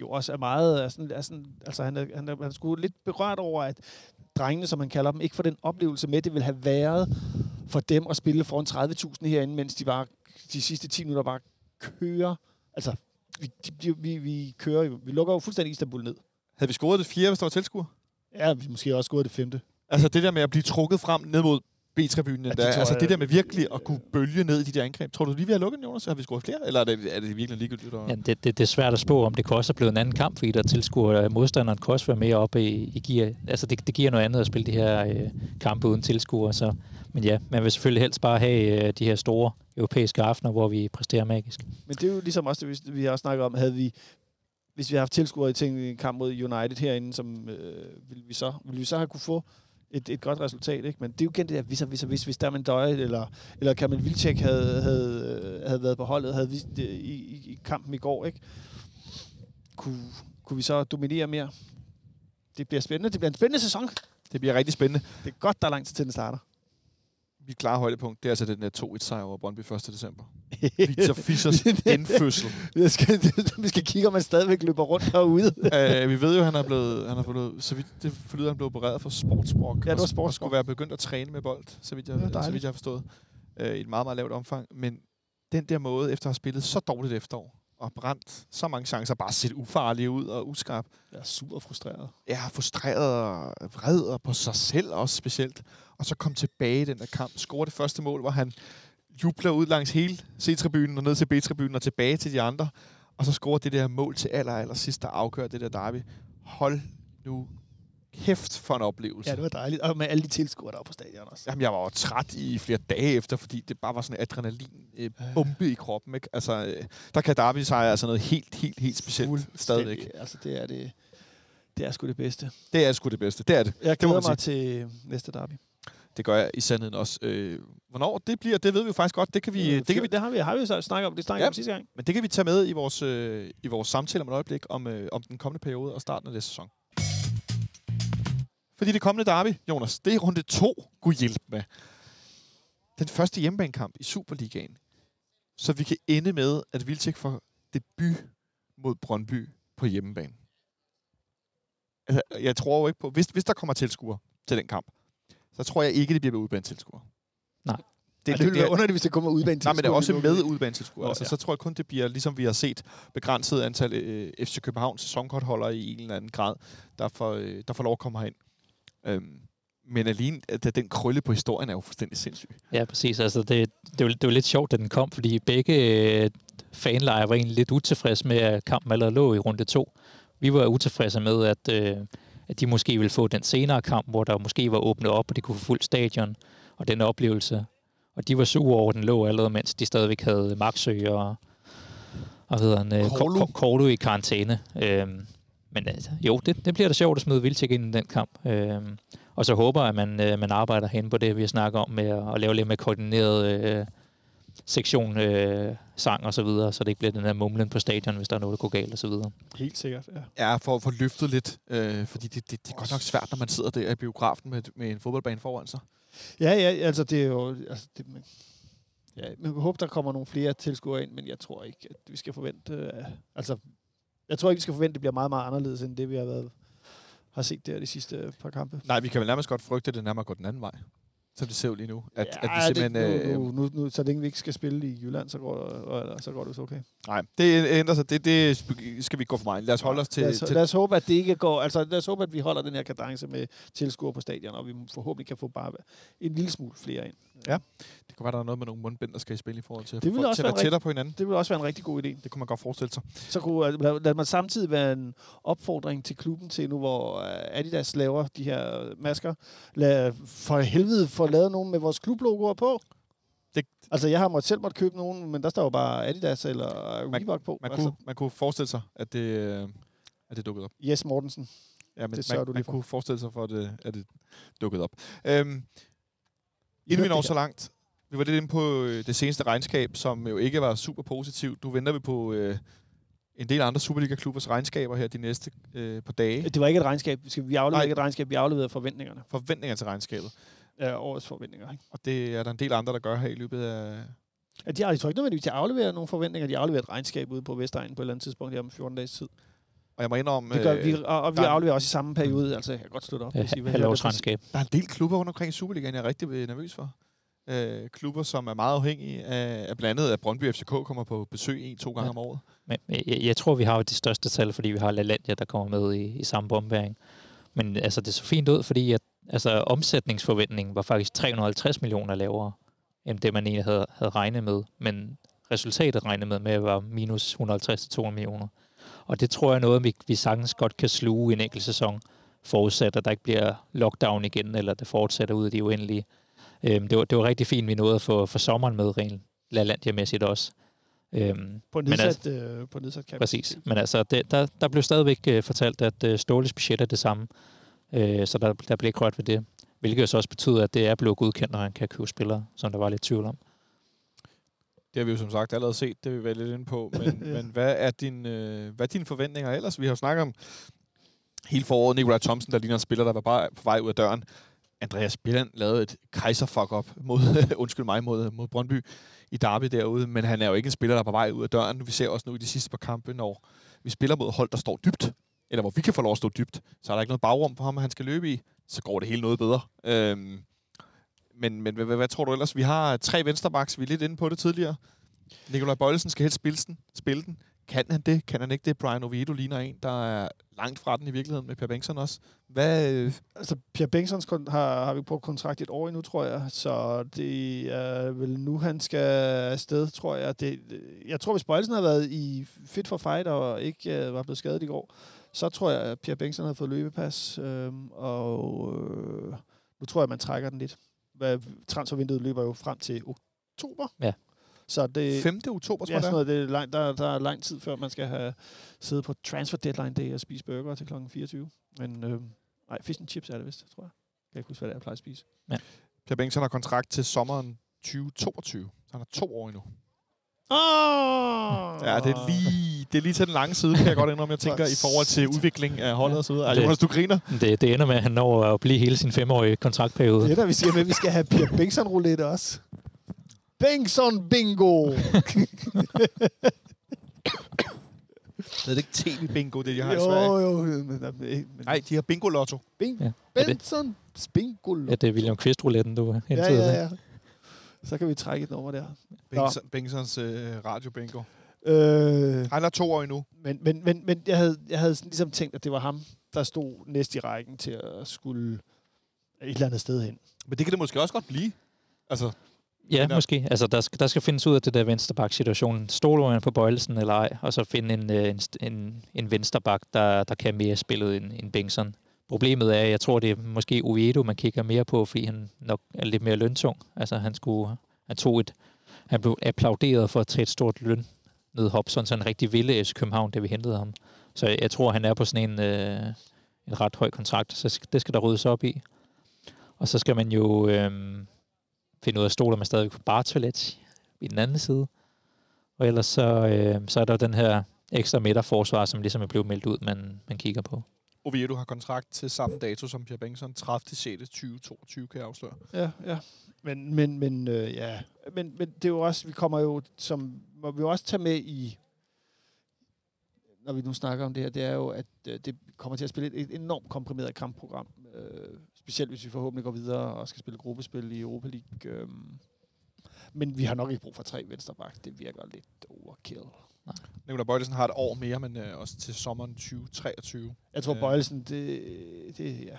jo også er meget, er sådan, er sådan, altså han er, han, er, han er sgu lidt berørt over, at drengene, som man kalder dem, ikke får den oplevelse med, det vil have været for dem at spille foran 30.000 herinde, mens de bare de sidste 10 minutter bare kører. Altså, vi, de, vi, vi kører jo, vi lukker jo fuldstændig Istanbul ned. havde vi scoret det fjerde, hvis der var tilskuer? Ja, vi måske også gået det femte. Altså det der med at blive trukket frem ned mod B-tribunen, Ja, ja, det tror altså jeg- det der med virkelig at kunne bølge ned i de der angreb. Tror du lige, vi har lukket den, Jonas? Har vi scoret flere? Eller er det, er det virkelig ligegyldigt? Og... Ja, det, det, det er svært at spå, om det kunne også have blevet en anden kamp, fordi der tilskuer øh, modstanderen kunne også være mere oppe i, i gear. Altså, det, det giver noget andet at spille de her øh, kampe uden tilskuere. Så. Men ja, man vil selvfølgelig helst bare have øh, de her store europæiske aftener, hvor vi præsterer magisk. Men det er jo ligesom også det, vi- vi har snakket om, havde vi hvis vi har haft tilskuere i ting i en kamp mod United herinde, som øh, vil vi så vil vi så have kunne få et, et godt resultat, ikke? Men det er jo igen det der, hvis, hvis, hvis, hvis Derman Døje eller, eller Kamil Vilcek havde, havde, øh, havde været på holdet, havde vist det i, i, i kampen i går, ikke? Kunne, kunne vi så dominere mere? Det bliver spændende. Det bliver en spændende sæson. Det bliver rigtig spændende. Det er godt, der er lang tid til den starter. Vi klarer højdepunkt. Det er altså den der 2-1-sejr over Brøndby 1. december. Victor Fischers indfødsel. vi, skal, vi skal kigge, om man stadigvæk løber rundt derude. uh, vi ved jo, at han er blevet, han er blevet, så vidt det forlyder, han blev opereret for sportsbrok. Ja, det var sportsbrok. Og skulle være begyndt at træne med bold, så vidt jeg, så vidt jeg har forstået. Uh, I et meget, meget lavt omfang. Men den der måde, efter at have spillet så dårligt efterår, og brændt så mange chancer, bare set ufarlig ud og uskarp, Jeg er super frustreret. er frustreret og vred og på sig selv også specielt. Og så kom tilbage i den der kamp, score det første mål, hvor han jubler ud langs hele C-tribunen og ned til B-tribunen og tilbage til de andre. Og så scorer det der mål til aller, aller sidst, der afgør det der derby. Hold nu kæft for en oplevelse. Ja, det var dejligt. Og med alle de tilskuere, der var på stadion også. Jamen, jeg var jo træt i flere dage efter, fordi det bare var sådan en adrenalin-bombe i kroppen. Ikke? Altså, øh, der kan derby sejre altså noget helt, helt, helt specielt stadigvæk. Fuldstændig. Altså, det er det. Det er sgu det bedste. Det er sgu det bedste. Det er det. Jeg Det glæder man mig til næste derby. Det gør jeg i sandheden også. Øh, hvornår det bliver, det ved vi jo faktisk godt. Det kan vi, det kan vi, det har vi, har vi så snakket om. Det snakkede Ja. ja. om sidste gang. men det kan vi tage med i vores, øh, i vores samtale om et øjeblik om, øh, om den kommende periode og starten af næste sæson. Fordi det kommende derby, Jonas, det er runde to, Gud hjælp med. Den første hjemmebanekamp i Superligaen. Så vi kan ende med, at Vildtjek får debut mod Brøndby på hjemmebane. Altså, jeg tror jo ikke på, hvis, hvis der kommer tilskuere til den kamp, så tror jeg ikke, det bliver med udbane tilskuere. Nej. Det, det, det ville være underligt, hvis det kommer udbanen til. Nej, men det er også med udbanetilskuere. Nå, Altså, ja. Så tror jeg kun, det bliver, ligesom vi har set, begrænset antal øh, FC Københavns sæsonkortholdere i en eller anden grad, der får, øh, der får lov at komme herind. Øhm, Men alene at den krølle på historien er jo fuldstændig sindssyg. Ja, præcis. Altså, det, det, var, det var lidt sjovt, da den kom, fordi begge øh, fanlejre var egentlig lidt utilfredse med, at kampen allerede lå i runde to. Vi var utilfredse med, at, øh, at de måske ville få den senere kamp, hvor der måske var åbnet op, og de kunne få fuldt stadion og den oplevelse. Og de var sure over, den lå allerede, mens de stadigvæk havde Maxø og, og hedder han, øh, Korlu. Ko- Ko- Korlu i karantæne. Øhm, men altså, jo, det, det bliver da sjovt at smide Vildtjek ind i den kamp. Øhm, og så håber jeg, at man, øh, man arbejder hen på det, vi snakker om, med at, at lave lidt mere koordineret øh, sektion, øh, sang og så videre, så det ikke bliver den der mumlen på stadion, hvis der er noget, der går galt og så videre. Helt sikkert, ja. Ja, for at få løftet lidt. Øh, fordi det, det, det er godt nok svært, når man sidder der i biografen med, med en fodboldbane foran sig. Ja, ja, altså det er jo... Altså, det, man, ja, man håber, der kommer nogle flere tilskuere ind, men jeg tror ikke, at vi skal forvente... Øh, altså, jeg tror ikke, vi skal forvente, at det bliver meget, meget anderledes, end det, vi har været har set der de sidste par kampe. Nej, vi kan vel nærmest godt frygte, at det nærmere går den anden vej. Som det ser ud lige nu. At, ja, at vi simpelthen... det, øh, nu, nu, nu, så længe vi ikke skal spille i Jylland, så går, det, så går det så okay. Nej, det ændrer sig. Det, det skal vi ikke gå for meget. Lad os holde os til... lad, os, til lad os håbe, at det ikke går... Altså, lad os håbe, at vi holder den her kadence med tilskuere på stadion, og vi forhåbentlig kan få bare en lille smule flere ind. det kan være, der er noget med nogle mundbind, der skal i spil i forhold til at Det få ville folk også at være tættere på hinanden. Det vil også være en rigtig god idé. Det kunne man godt forestille sig. Så kunne, lad, lad man samtidig være en opfordring til klubben til nu, hvor uh, Adidas laver de her masker. Lad for helvede få lavet nogle med vores klublogoer på. Det- Altså, jeg har måttet selv måtte købe nogen, men der står jo bare Adidas eller Reebok på. Man, altså, kunne, man kunne forestille sig, at det, øh, at det dukkede op. Jes Mortensen. Ja, men Det man, du man for. kunne forestille sig for, at det, at det dukkede op. Øhm, inden vi når så langt, vi var lidt inde på øh, det seneste regnskab, som jo ikke var super positivt. Nu venter vi på øh, en del andre Superliga-klubbers regnskaber her de næste øh, par dage. Det var ikke et regnskab. Vi afleverede ikke et regnskab. Vi afleverede forventningerne. Forventninger til regnskabet. Ja, årets forventninger. Ikke? Og det er der en del andre, der gør her i løbet af... Ja, de har, jeg tror ikke nødvendigvis, de afleverer nogle forventninger. De afleverer et regnskab ude på Vestegnen på et eller andet tidspunkt her om 14 dages tid. Og jeg må indrømme, Det gør, øh, vi, og, og vi der er- afleverer også i samme periode. Altså, jeg kan godt det op. Ja, hvis I vil høre det. halvårsregnskab. der er en del klubber rundt omkring i Superligaen, jeg er rigtig øh, nervøs for. Øh, klubber, som er meget afhængige af, af blandt andet, at Brøndby FCK kommer på besøg en-to gange Ja. om året. Men jeg, jeg tror, vi har jo de største tal, fordi vi har LaLandia, der kommer med i, i samme bombæring. Men altså, det så fint ud, fordi at, altså, omsætningsforventningen var faktisk 350 millioner lavere, end det man egentlig havde, havde regnet med. Men resultatet regnede med, med var minus 150-200 millioner. Og det tror jeg er noget, vi, vi sagtens godt kan sluge i en enkelt sæson, forudsat at der ikke bliver lockdown igen, eller det fortsætter ud i det uendelige. Øhm, det, var, det var rigtig fint, vi nåede at få for sommeren med rent LaLandia-mæssigt også. Øhm, På nedsat, altså- øh, på nedsat kapacitet. Præcis. Men altså, det, der, der blev stadigvæk øh, fortalt, at øh, Ståles budget er det samme. Øh, så der, der blev ikke rørt ved det. Hvilket så også betyder, at det er blevet godkendt, når han kan købe spillere, som der var lidt tvivl om. Det har vi jo som sagt allerede set, det er vi været lidt inde på. Men, Ja. men hvad, er din, øh, hvad er dine forventninger ellers? Vi har jo snakket om hele foråret, Nikolaj Thomsen, der ligner en spiller, der var bare på vej ud af døren. Andreas Bjelland lavede et kejserfuck op mod, undskyld mig, mod, mod Brøndby i Derby derude, men han er jo ikke en spiller, der er på vej ud af døren. Vi ser også nu i de sidste par kampe, når vi spiller mod hold, der står dybt, eller hvor vi kan få lov at stå dybt, så er der ikke noget bagrum for ham, han skal løbe i, så går det hele noget bedre. Øhm, men, men hvad, hvad, hvad tror du ellers? Vi har tre vensterbacks, vi er lidt inde på det tidligere. Nikolaj Bøjlesen skal helst spille den. Spille den. Kan han det? Kan han ikke det? Brian Oviedo ligner en, der er langt fra den i virkeligheden med Per Bengtsson også. Hvad, øh, Altså, Pierre Bengtsons har, har vi på kontrakt i et år endnu, tror jeg. Så det er vel nu, han skal afsted, tror jeg. Det, jeg tror, hvis Bøjlesen havde været i fit for fight og ikke øh, var blevet skadet i går, så tror jeg, at Pierre Bengtsson havde fået løbepas. Øhm, og øh, nu tror jeg, man trækker den lidt. Hvad, transfervinduet løber jo frem til oktober. Ja. Så det, 5. oktober, tror Ja, jeg, sådan det er? noget, det er lang, der, der er lang tid før, man skal have siddet på transfer deadline day og spise burger til kl. 24. Men øh, nej, fish and chips er det vist, tror jeg. Jeg kan ikke huske, hvad det er, jeg plejer at spise. Per Bengtsson har kontrakt til sommeren 2022. Så han har to år endnu. Oh! Ja, det er lige, det er lige til den lange side, kan jeg godt indrømme, jeg tænker, i forhold til udvikling af holdet og så videre. Ja, Altså, det- Jonas, du griner. Det, det ender med, at han når at blive hele sin femårige kontraktperiode. Det er der, vi siger med, at vi skal have Pierre Bengtsson roulette også. Bengtsson bingo! Det er ikke tv-bingo, det de har i Sverige. jo, jo. Men, men, men, Nej, de har bingo-lotto. Bing, Ja. Er det, Bengtsson bingo. ja, det er William Kvist-rouletten, du ja, hentyder ja, til. ja. Så kan vi trække et nummer der. Bengtsson, Bengtssons øh, radio-bingo. Øh, Han har to år endnu. Men, men, men, men jeg havde, jeg havde sådan ligesom tænkt, at det var ham, der stod næst i rækken til at skulle Et eller andet sted hen. Men det kan det måske også godt blive. Altså, Ja, Men der- måske. Altså, der skal, der skal findes ud af det der vensterbak-situation. Stoler man på Bøjelsen eller ej, og så finde en, øh, en, en, en vensterbak, der, der kan mere spillet end, end Bengtsson. Problemet er, jeg tror, det er måske Oviedo, man kigger mere på, fordi han nok er lidt mere løntung. Altså, han, skulle, han tog et... Han blev applauderet for at tage et stort løn ned Hobson, så han rigtig ville FC København, da vi hentede ham. Så jeg, jeg tror, han er på sådan en, øh, en ret høj kontrakt, så det skal der ryddes op i. Og så skal man jo øh, finde ud af, stoler man stadig på Bartolet i den anden side. Og ellers så, øh, så er der den her ekstra midterforsvar, som ligesom er blevet meldt ud, man, man kigger på. Oviedo har kontrakt til samme dato som Pierre Bengtsson, 30. 6. 2022, kan jeg afsløre. Ja, ja. Men, men, men, øh, ja. men, men det er jo også, vi kommer jo, som må vi jo også tage med i, når vi nu snakker om det her, det er jo, at øh, det kommer til at spille et, et enormt komprimeret kampprogram. Øh, specielt hvis vi forhåbentlig går videre og skal spille gruppespil i Europa League. Øh. Men vi har nok ikke brug for tre venstreback. Det virker lidt overkill. Nicolai Bøjlesen har et år mere, men øh, også til sommeren 2023. Jeg tror, Øh. Bøjelsen, det, det ja.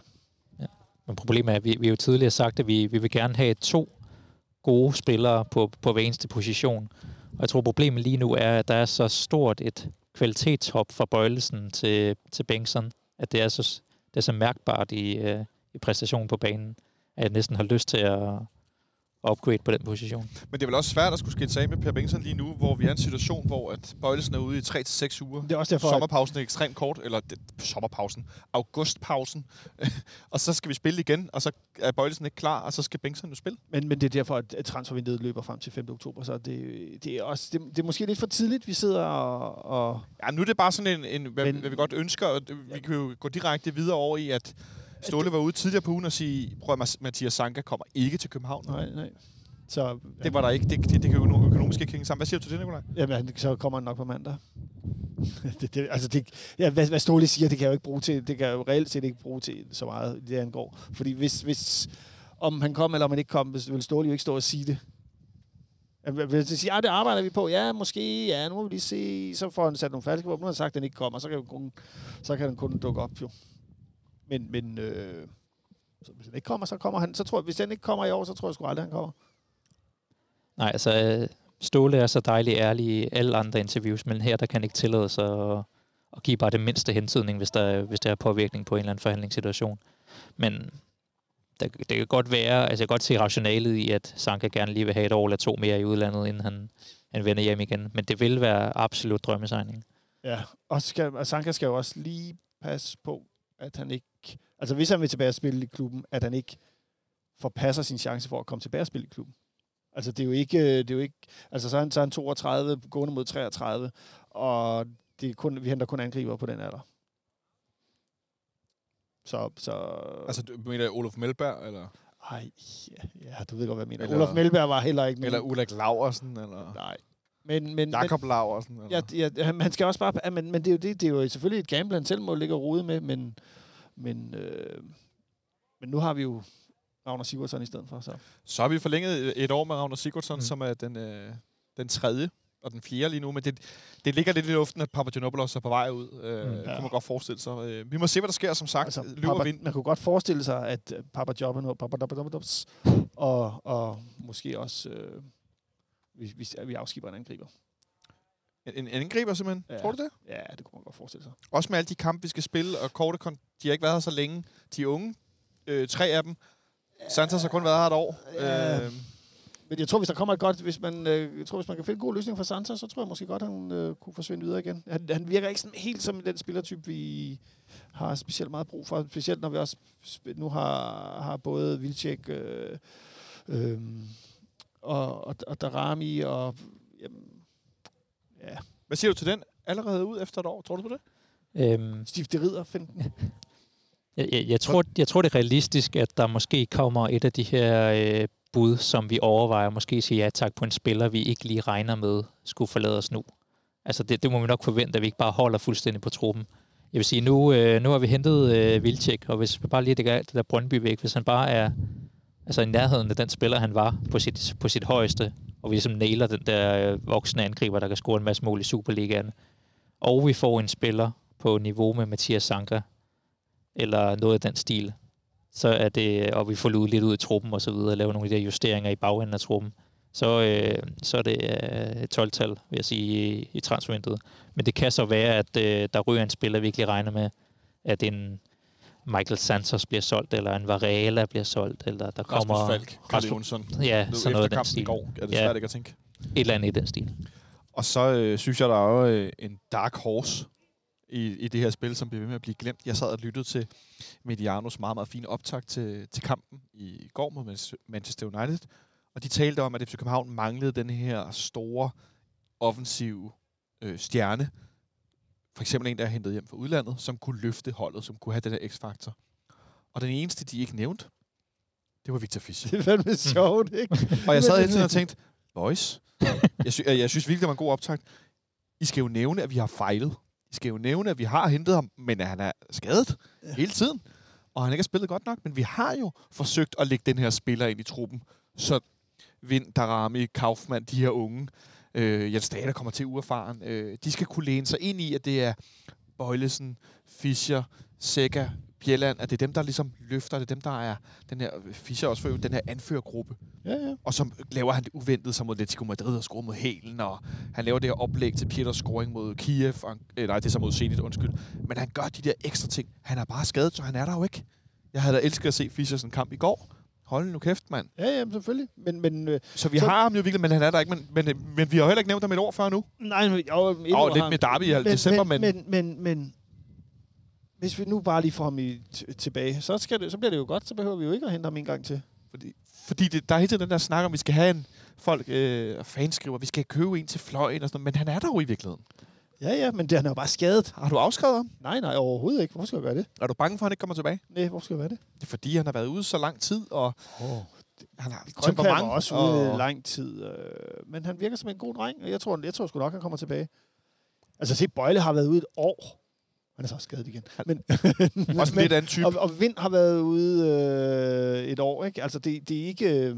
Men problemet er, at vi, vi har jo tidligere sagt, at vi, vi vil gerne have to gode spillere på, på hver eneste position. Og jeg tror, problemet lige nu er, at der er så stort et kvalitetshop fra Bøjelsen til, til Bengtsson, at det er så, det er så mærkbart i, øh, i præstationen på banen, at jeg næsten har lyst til at upgrade på den position. Men det er vel også svært at skulle skille sig af med Per Bengtsson lige nu, hvor vi er i en situation, hvor at Bøjlesen er ude i 3-6 uger. Det er også derfor, Sommerpausen er ekstremt kort, eller det, sommerpausen, augustpausen. og så skal vi spille igen, og så er Bøjlesen ikke klar, og så skal Bengtsson jo spille. Men, men det er derfor, at transfervinduet løber frem til 5. oktober, så det, det, er, også, det, det er måske lidt for tidligt, vi sidder og... og Ja, nu er det bare sådan en, en hvad, Men- hvad vi godt ønsker, og det- vi kan jo gå direkte videre over i, at Ståle var ude tidligere på ugen og sige, prøv at Mathias Sanka kommer ikke til København. nej, nej. Så, Det var der ikke. Det, det, det kan jo økono- økonomisk ikke hænge sammen. Hvad siger du til det, Nicolaj? Jamen, han- så kommer han nok på mandag. det, det, altså det, ja, hvad, hvad Ståle siger, det kan jeg jo ikke bruge til, det kan jeg jo reelt set ikke bruge til så meget, det angår. Fordi hvis, hvis om han kom eller om han ikke kom, vil Ståle jo ikke stå og sige det. Hvis han siger, ja, det arbejder vi på, ja, måske, ja, nu må vi lige se, så får han sat nogle falske på, nu har han sagt, at han ikke kommer, så kan, jo kun, så kan han kun dukke op, jo. Men, men øh, så hvis han ikke kommer, så kommer han, så tror jeg, hvis han ikke kommer i år, så tror jeg sgu aldrig, han kommer. Nej, altså øh, Ståle er så dejlig ærlig i alle andre interviews, men her der kan han ikke tillade sig at, at give bare det mindste hentydning, hvis der, er- hvis der er påvirkning på en eller anden forhandlingssituation. Men der, det kan godt være, altså jeg kan godt se rationalet i, at Sanka gerne lige vil have et år eller to mere i udlandet, inden han, han vender hjem igen. Men det vil være absolut drømmesegning. Ja, og skal, og Sanka skal jo også lige passe på, at han ikke... Altså, hvis han vil tilbage og spille i klubben, at han ikke forpasser sin chance for at komme tilbage og spille i klubben. Altså, det er jo ikke... Det er jo ikke altså, så er, han, så er han 32, gående mod 33, og det er kun, vi henter kun angriber på den alder. Så, så... Altså, du mener Olof Melberg, eller, ej, ja, ja, du ved godt, hvad jeg mener. Eller- Olof Melberg var heller ikke eller. Ulrik Laversen, eller Nej. Men, men, Jakob Laversen? Eller? Ja, ja, han skal også bare... ja, Men, men det, er jo det, det er jo selvfølgelig et gamble, han selv må ligge og rode med, men, men, øh, men nu har vi jo Ragnar Sigurdsson i stedet for. Så. Så har vi forlænget et år med Ragnar Sigurdsson, Mm. som er den, øh, den tredje og den fjerde lige nu. Men det, det ligger lidt i luften, at Papagenopoulos er på vej ud. Øh, Mm. Ja. Kunne man godt forestille sig. Øh, vi må se, hvad der sker, som sagt. Altså, løb og Papa, vind. man kunne godt forestille sig, at øh, Papa Jobben og og, måske også, øh, vi, vi, vi afskiber en angriber. En, en angriber simpelthen. Ja. Ja. Tror du det? Ja, det kunne man godt forestille sig. Også med alle de kampe, vi skal spille, og korte kon- de har ikke været her så længe. De unge, øh, tre af dem. Santos har kun været her et år. Ja. Øh, Men jeg tror, hvis der kommer et godt, hvis man, øh, jeg tror, hvis man kan finde en god løsning for Santos, så tror jeg måske godt, han øh, kunne forsvinde videre igen. Han, han virker ikke sådan helt som den spillertype, vi har specielt meget brug for. Specielt når vi også nu har, har både Vilcek øh, øh, og, og, og Darami og... Jamen, ja, hvad siger du til den? Allerede ud efter et år. Tror du på det? Øhm, Steve de Ridder, find den. Jeg, jeg, jeg, tror, jeg tror, det er realistisk, at der måske kommer et af de her øh, bud, som vi overvejer. Måske sige ja tak på en spiller, vi ikke lige regner med skulle forlade os nu. Altså det, det må vi nok forvente, at vi ikke bare holder fuldstændig på truppen. Jeg vil sige, nu, øh, nu har vi hentet øh, Vilcek, og hvis vi bare lige det, det der Brøndby væk, hvis han bare er altså i nærheden af den spiller, han var på sit, på sit højeste, og vi ligesom nailer den der øh, voksne angriber, der kan score en masse mål i Superligaen, og vi får en spiller på niveau med Mathias Sanka, eller noget af den stil, så er det, øh, og vi får luet lidt ud i truppen og så videre, og lave nogle af de der justeringer i bagenden af truppen, så, øh, så er det øh, et 12-tal, vil jeg sige, i, i transfervinduet. Men det kan så være, at øh, der ryger en spiller, vi ikke lige regner med, at en Michael Santos bliver solgt, eller en Varela bliver solgt, eller der kommer... Rasmus Falk, Rasmus- Jonsson. Ja, sådan noget af den i stil. går, er det Ja. svært ikke at tænke. Et eller andet i den stil. Og så øh, synes jeg, der er jo øh, en dark horse i, i det her spil, som bliver ved med at blive glemt. Jeg sad og lyttede til Medianos meget, meget fine optag til, til kampen i går mod Manchester- Manchester United. Og de talte om, at FC København manglede den her store offensive øh, stjerne. For eksempel en, der er hentet hjem fra udlandet, som kunne løfte holdet, som kunne have den her x-faktor. Og den eneste, de ikke nævnte, det var Victor Fischer. Det er fandme sjovt, ikke? Og jeg sad hele tiden og tænkte, boys, jeg, sy- jeg, jeg synes virkelig, det var en god optakt. I skal jo nævne, at vi har fejlet. I skal jo nævne, at vi har hentet ham, men at han er skadet ja. hele tiden. Og han ikke har spillet godt nok. Men vi har jo forsøgt at lægge den her spiller ind i truppen. Så Vind, Darami, Kaufmann, de her unge, øh, Jens Dage, der kommer til uerfaren, øh, de skal kunne læne sig ind i, at det er Bøjlesen, Fischer, Sækker, Bjelland, at det er dem, der ligesom løfter, det er dem, der er den her, Fischer også for den her anførergruppe, Ja, ja. og så laver han det uventet som mod Atletico Madrid og scorer mod Halen, og han laver det her oplæg til Pieters scoring mod Kiev. Og, eh, nej, det er så mod Zenit, undskyld. Men han gør de der ekstra ting. Han er bare skadet, så han er der jo ikke. Jeg havde da elsket at se Fischers en kamp i går. Hold nu kæft, mand. Ja, ja, selvfølgelig. Men, men øh, Så vi Så- har ham jo virkelig, men han er der ikke. Men, men, men vi har jo heller ikke nævnt ham et år før nu. nej, men, jo, et år lidt med Derby i december, men- men, men, men hvis vi nu bare lige får ham i, tilbage, så, skal det, så bliver det jo godt. Så behøver vi jo ikke at hente ham en gang til. Fordi, fordi det, der er hele tiden den der snak om, at vi skal have en folk, øh, fans skriver, vi skal købe en til fløjen og sådan noget. Men han er der jo i virkeligheden. Ja, ja, men det, han er jo bare skadet. Har du afskrevet ham? Nej, nej, overhovedet ikke. Hvorfor skal jeg gøre det? Er du bange for, at han ikke kommer tilbage? Nej, hvorfor skal jeg gøre det? Det er fordi, han har været ude så lang tid, og Oh. han har var også ude og- i lang tid. Øh, men han virker som en god dreng, og jeg tror, jeg tror sgu nok, han kommer tilbage. Altså, se, Bøjle har været ude et år. Han er så også skadet igen. Men, Også en lidt anden type. og, og Vind har været ude øh, et år, ikke? Altså, det, det er ikke... Øh,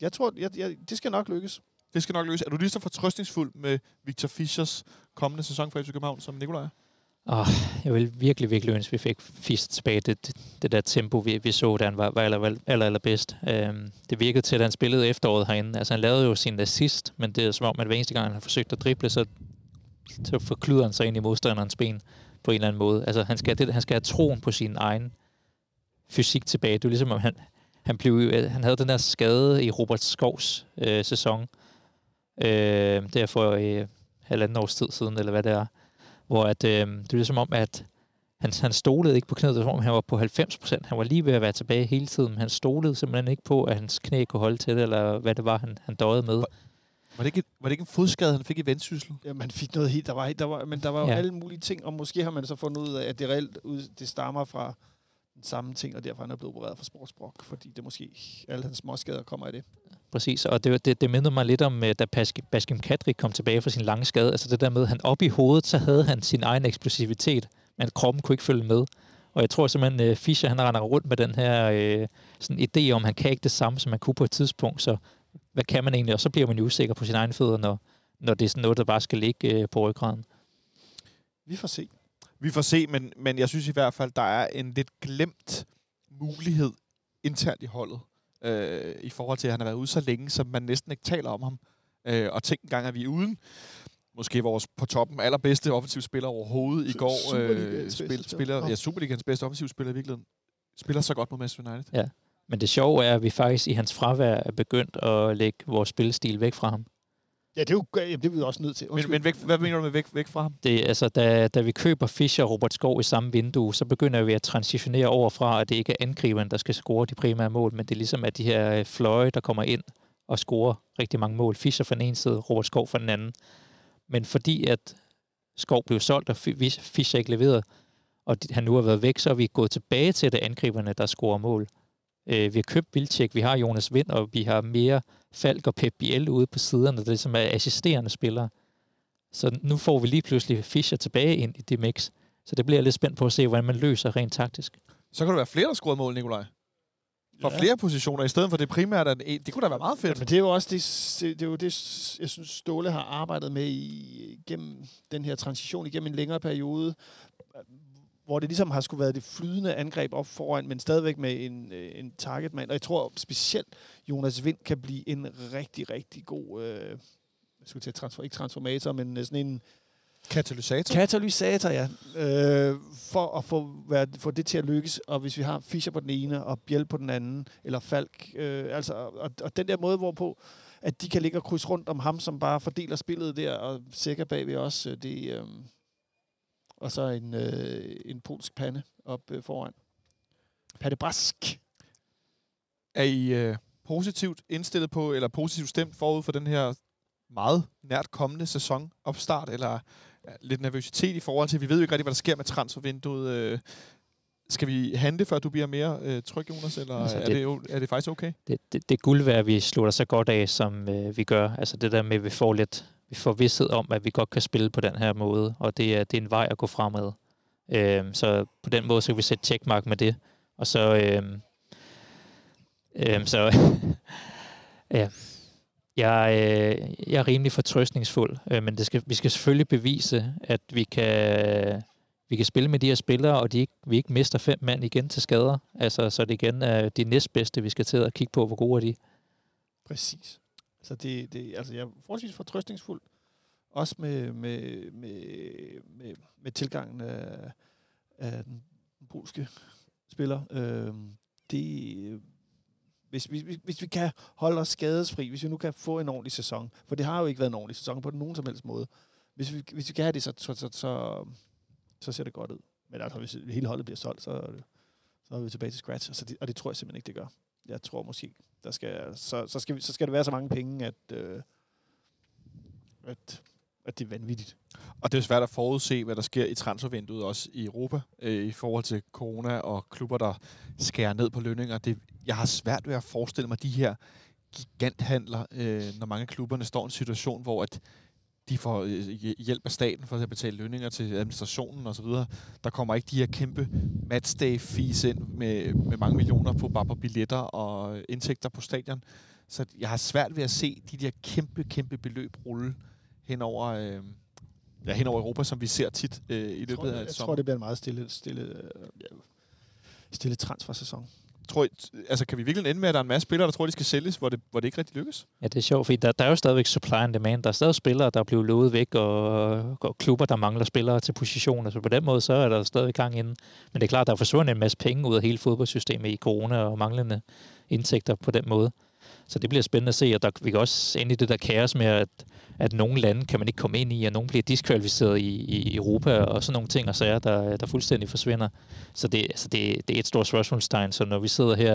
jeg tror, jeg, jeg, det skal nok lykkes. Det skal nok løse. Er du lige så fortrøstningsfuld med Victor Fischers kommende sæson for FC København som Nikolaj? Oh, jeg vil virkelig, virkelig ønske, at vi fik Fischer tilbage. Det, det, det der tempo, vi, vi så, da han var, var aller, aller, aller bedst. Øhm, det virkede til, at han spillede efteråret herinde. Altså, han lavede jo sin assist, men det er som om, at hver eneste gang, han har forsøgt at drible, så, så forklyder han sig ind i modstanderens ben på en eller anden måde. Altså, han skal, det, han skal have troen på sin egen fysik tilbage. Det er ligesom, om han, han, blev, øh, han havde den der skade i Robert Skovs øh, sæson. Øh, der for øh, halvanden års tid siden, eller hvad det er hvor at, øh, det er ligesom om, at han, han stolede ikke på knæet, det var som om, han var på 90 procent. Han var lige ved at være tilbage hele tiden, men han stolede simpelthen ikke på, at hans knæ kunne holde til det, eller hvad det var, han, han døjede med. Var det, ikke, var det ikke en fodskade, han fik i vendsyssel? Ja, man fik noget helt, der var, der var, men der var jo Ja. alle mulige ting, og måske har man så fundet ud af, at det reelt ud, det stammer fra den samme ting, og derfor er han er blevet opereret for sportsbrok, fordi det måske alle hans småskader kommer af det. Præcis, og det, det, det mindede mig lidt om, øh, da Baskim Kadri kom tilbage fra sin lange skade. Altså det der med, at han op i hovedet, så havde han sin egen eksplosivitet, men kroppen kunne ikke følge med. Og jeg tror simpelthen, at Fischer han render rundt med den her øh, sådan idé om, at han kan ikke det samme, som man kunne på et tidspunkt. Så hvad kan man egentlig? Og så bliver man jo usikker på sine egne fødder, når, når det er sådan noget, der bare skal ligge øh, på ryggraden. Vi får se. Vi får se, men, men jeg synes i hvert fald, der er en lidt glemt mulighed internt i holdet. Øh, I forhold til, at han har været ude så længe, som man næsten ikke taler om ham. Øh, og tænk engang, at vi er uden måske vores på toppen allerbedste offensiv spiller overhovedet i går. Øh, bedste spil, spiller. ja, Superligans bedste offensiv spiller i virkeligheden. Spiller så godt mod Manchester United. Men det sjove er, at vi faktisk i hans fravær er begyndt at lægge vores spillestil væk fra ham. Ja, det er jo det er vi jo også nødt til. Men, Undskyld. men væk, hvad mener du med væk, væk fra ham? Det, er altså, da, da vi køber Fischer og Robert Skov i samme vindue, så begynder vi at transitionere over fra, at det ikke er angriberen, der skal score de primære mål, men det er ligesom, at de her øh, fløje, der kommer ind og scorer rigtig mange mål. Fischer fra den ene side, Robert Skov fra den anden. Men fordi at Skov blev solgt, og Fischer ikke leveret, og han nu har været væk, så er vi gået tilbage til det er angriberne, der scorer mål. Øh, vi har købt Vilcek, vi har Jonas Vind, og vi har mere Falk og Pep Biel ude på siderne, der ligesom er assisterende spillere. Så nu får vi lige pludselig Fischer tilbage ind i det mix. Så det bliver jeg lidt spændt på at se, hvordan man løser rent taktisk. Så kan der være flere, der scorer mål, Nikolaj. Fra Ja. flere positioner, i stedet for det primært er en. Det kunne da være meget Ja, fedt. men det er jo også det, det, det, er jo det, jeg synes, Ståle har arbejdet med i, gennem den her transition igennem en længere periode, hvor det ligesom har skulle været det flydende angreb op foran, men stadigvæk med en, øh, en targetmand. Og jeg tror specielt, Jonas Vind kan blive en rigtig, rigtig god, øh, jeg skulle til transfer, ikke transformator, men sådan en Katalysator? katalysator, ja. Øh, for at få, være, få det til at lykkes. Og hvis vi har Fischer på den ene, og Bjæl på den anden, eller Falk, øh, altså, og, og den der måde, hvorpå at de kan ligge og krydse rundt om ham, som bare fordeler spillet der, og sikker bagved os, øh, det, øh, og så en, øh, en polsk pande op øh, foran. Patte Brask. Er I øh, positivt indstillet på, eller positivt stemt forud for den her meget nært kommende sæson opstart, eller ja, lidt nervøsitet i forhold til, vi ved jo ikke rigtig, hvad der sker med transfervinduet. Øh, skal vi handle, før du bliver mere øh, tryg, Jonas, eller Altså, er, det- det, jo, er det faktisk okay? det, det, det er guld værd, at vi slutter så godt af, som øh, vi gør. Altså det der med, at vi får lidt vi får vidsthed om, at vi godt kan spille på den her måde, og det er, det er en vej at gå fremad. Øh, så på den måde, så kan vi sætte checkmark med det. Og så, Øh, øh, så ja, jeg, øh, jeg er rimelig fortrøstningsfuld, øh, men det skal, vi skal selvfølgelig bevise, at vi kan, vi kan spille med de her spillere, og de ikke, vi ikke mister fem mand igen til skader. Altså, så det igen er de næstbedste, vi skal til at kigge på, hvor gode er de. Præcis. Så det, det, altså jeg er forholdsvis fortrøstningsfuld. Også med, med, med, med, med tilgangen af, af den polske spiller. Øh, det, hvis, hvis, hvis- hvis vi kan holde os skadesfri, hvis vi nu kan få en ordentlig sæson, for det har jo ikke været en ordentlig sæson på nogen som helst måde. Hvis vi, hvis vi kan have det, så, så, så, så, så ser det godt ud. Men altså, hvis hele holdet bliver solgt, så, så er vi tilbage til scratch. så det, og det tror jeg simpelthen ikke, det gør. Jeg tror måske, der skal, så, så, skal så skal det være så mange penge, at, øh, at, at det er vanvittigt. Og det er svært at forudse, hvad der sker i transfervinduet også i Europa, øh, i forhold til corona og klubber, der skærer ned på lønninger. Det, jeg har svært ved at forestille mig de her giganthandler, øh, når mange af klubberne står i en situation, hvor at de får øh, hj- hjælp af staten for at betale lønninger til administrationen osv. Der kommer ikke de her kæmpe matchday fees ind med, med mange millioner på bare på billetter og indtægter på stadion. Så jeg har svært ved at se de der kæmpe, kæmpe beløb rulle hen over, øh, ja, hen over Europa, som vi ser tit øh, i løbet af jeg tror, det bliver en meget stille, stille, øh, stille transfersæson. Tror altså, kan vi virkelig ende med, at der er en masse spillere, der tror, de skal sælges, hvor det, hvor det ikke rigtig lykkes? Ja, det er sjovt, fordi der, der er jo stadigvæk supply and demand. Der er stadig spillere, der er blevet lovet væk, og, og klubber, der mangler spillere til positioner. Så altså, på den måde, så er der stadig gang inden. Men det er klart, der er forsvundet en masse penge ud af hele fodboldsystemet i corona og manglende indtægter på den måde. Så det bliver spændende at se, og der, vi kan også ind i det der kaos med, at, at nogle lande kan man ikke komme ind i, og nogle bliver diskvalificeret i, i Europa, og sådan nogle ting og sager, der, der fuldstændig forsvinder. Så det, altså det, det er et stort spørgsmålstegn, så når vi sidder her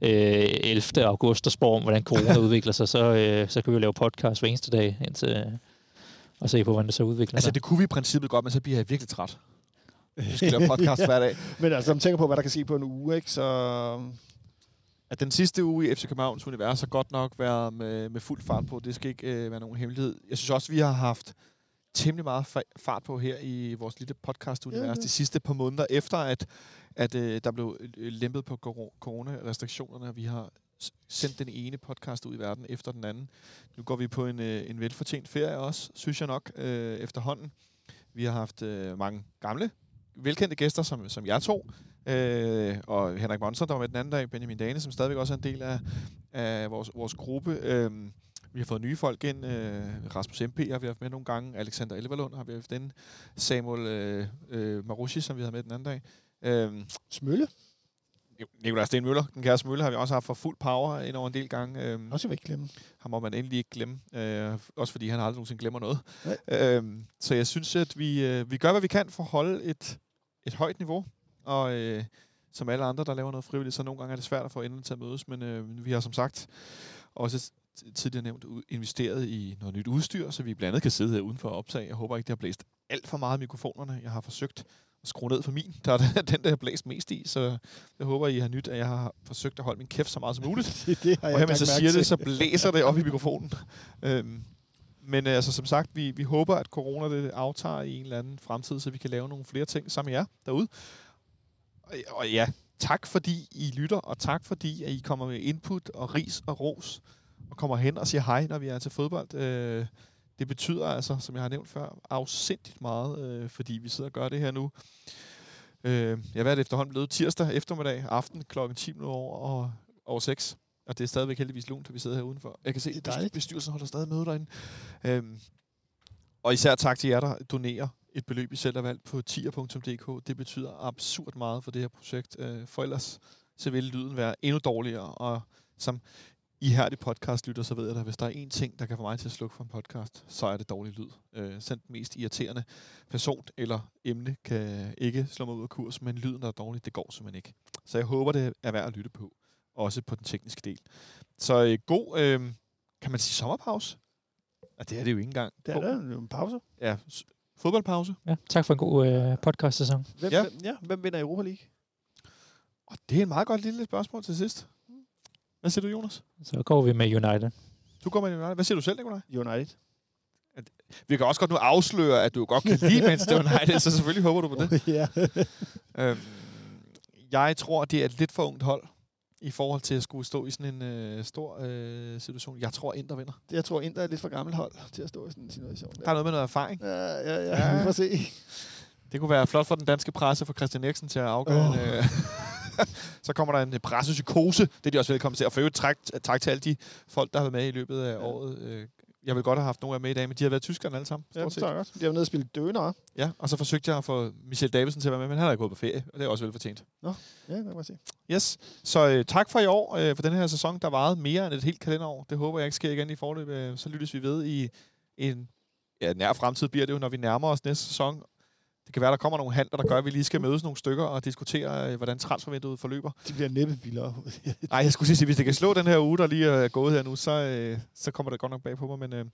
øh, 11. august og spår om, hvordan corona udvikler sig, så, øh, så kan vi jo lave podcast hver eneste dag, indtil, og se på, hvordan det så udvikler Altså, sig. det kunne vi i princippet godt, men så bliver jeg virkelig træt. Vi skal lave podcast hver dag. Men altså, man tænker på, hvad der kan ske på en uge, ikke, så... At den sidste uge i FC Københavns univers har godt nok været med, med fuld fart på. Det skal ikke øh, være nogen hemmelighed. Jeg synes også, vi har haft temmelig meget fa- fart på her i vores lille podcast-univers ja. de sidste par måneder, efter at, at øh, der blev øh, lempet på coro- corona-restriktionerne, og vi har sendt den ene podcast ud i verden efter den anden. Nu går vi på en, øh, en velfortjent ferie også, synes jeg nok, øh, efterhånden. Vi har haft øh, mange gamle, velkendte gæster, som, som jeg to, øh, og Henrik Monson, der var med den anden dag, Benjamin Dane, som stadigvæk også er en del af, af vores, vores gruppe. Øh, vi har fået nye folk ind. Øh, Rasmus MP har vi haft med nogle gange. Alexander Elverlund har vi haft ind. Samuel øh, øh, Marushi, som vi havde med den anden dag. Øh, Smølle. Nikolaj Sten Møller, den kære Møller, har vi også haft for fuld power ind over en del gange. Øh, Også vil ikke glemme. ham må man endelig ikke glemme. Øh, også fordi han aldrig nogensinde glemmer noget. Nej. Øh, så jeg synes, at vi, øh, vi gør, hvad vi kan for at holde et, et højt niveau. Og øh, som alle andre, der laver noget frivilligt, så nogle gange er det svært at få enderne til at mødes. Men øh, vi har som sagt også tidligere nævnt investeret i noget nyt udstyr, så vi blandt andet kan sidde her udenfor og optage. Jeg håber ikke, det har blæst alt for meget af mikrofonerne. Jeg har forsøgt at skrue ned for min. Der er den, der har blæst mest i, så jeg håber, I har nyt, at jeg har forsøgt at holde min kæft så meget som muligt. det, det har jeg Og her, lagt siger det, så blæser det op i mikrofonen. Øhm, men øh, altså, som sagt, vi, vi håber, at corona det aftager i en eller anden fremtid, så vi kan lave nogle flere ting sammen med jer derude. Og, ja, tak fordi I lytter, og tak fordi at I kommer med input og ris og ros, og kommer hen og siger hej, når vi er til fodbold. Øh, det betyder altså, som jeg har nævnt før, afsindigt meget, øh, fordi vi sidder og gør det her nu Øh, jeg har efterhånden blevet tirsdag eftermiddag, aften klokken 10 over, og, over 6. Og det er stadigvæk heldigvis lunt, at vi sidder her udenfor. Jeg kan se, Det at bestyrelsen holder stadig møde derinde. Øhm, og især tak til jer, der donerer et beløb, I selv har valgt på tier.dk. Det betyder absurd meget for det her projekt. Øh, for ellers så vil lyden være endnu dårligere. Og som ihærdig podcastlytter, så ved jeg da, hvis der er én ting, der kan få mig til at slukke for en podcast, så er det dårlig lyd. Øh, selv den mest irriterende person eller emne kan ikke slå mig ud af kurs, men lyden, der er dårlig, det går simpelthen ikke. Så jeg håber, det er værd at lytte på, også på den tekniske del. Så øh, god, øh, kan man sige sommerpause? Ja, det er det jo ikke engang. Det er der en pause. Ja, fodboldpause. Ja, tak for en god øh, podcast-sæson. Hvem, Ja. Hvem, ja, hvem vinder Europa League? Og det er et meget godt lille spørgsmål til sidst. Hvad siger du, Jonas? Så går vi med United. Du går med United. Hvad siger du selv, Nikolaj? United. Vi kan også godt nu afsløre, at du godt kan lide Manchester United, så selvfølgelig håber du på det. ja. Øhm, jeg tror, det er et lidt for ungt hold i forhold til at skulle stå i sådan en øh, stor øh, situation. Jeg tror, Inter vinder. Jeg tror, Inter er lidt for gammelt hold til at stå i sådan en situation. Der er noget med noget erfaring. Ja, ja, Ja. Vi får se. Det kunne være flot for den danske presse for Christian Eriksen til at afgøre. Oh. Øh, så kommer der en øh, pressepsykose. Det er de også velkommen til. Og for øvrigt tak, tak til alle de folk, der har været med i løbet af Ja. året. Øh, Jeg vil godt have haft nogle af med i dag, men de har været i Tyskland alle sammen. Ja, det jeg godt. De har været nede og spille døner. Ja, og så forsøgte jeg at få Michel Davidsen til at være med, men han er ikke gået på ferie, og det er også velfortjent. Ja, det kan man se. Yes, så øh, tak for i år, øh, for den her sæson, der varede mere end et helt kalenderår. Det håber jeg ikke sker igen i forløb. Øh, så lyttes vi ved i en ja, nær fremtid bliver det jo, når vi nærmer os næste sæson. Det kan være, der kommer nogle handler, der gør, at vi lige skal mødes nogle stykker og diskutere, øh, hvordan transfervinduet forløber. De bliver næppe vildere. Nej, jeg skulle sige, hvis det kan slå den her uge, der lige er gået her nu, så, øh, så kommer det godt nok bag på mig. Men øh,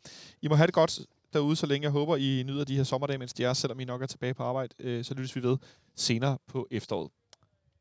I må have det godt derude, så længe jeg håber, I nyder de her sommerdage, mens de er, selvom I nok er tilbage på arbejde. Øh, så lyttes vi ved senere på efteråret.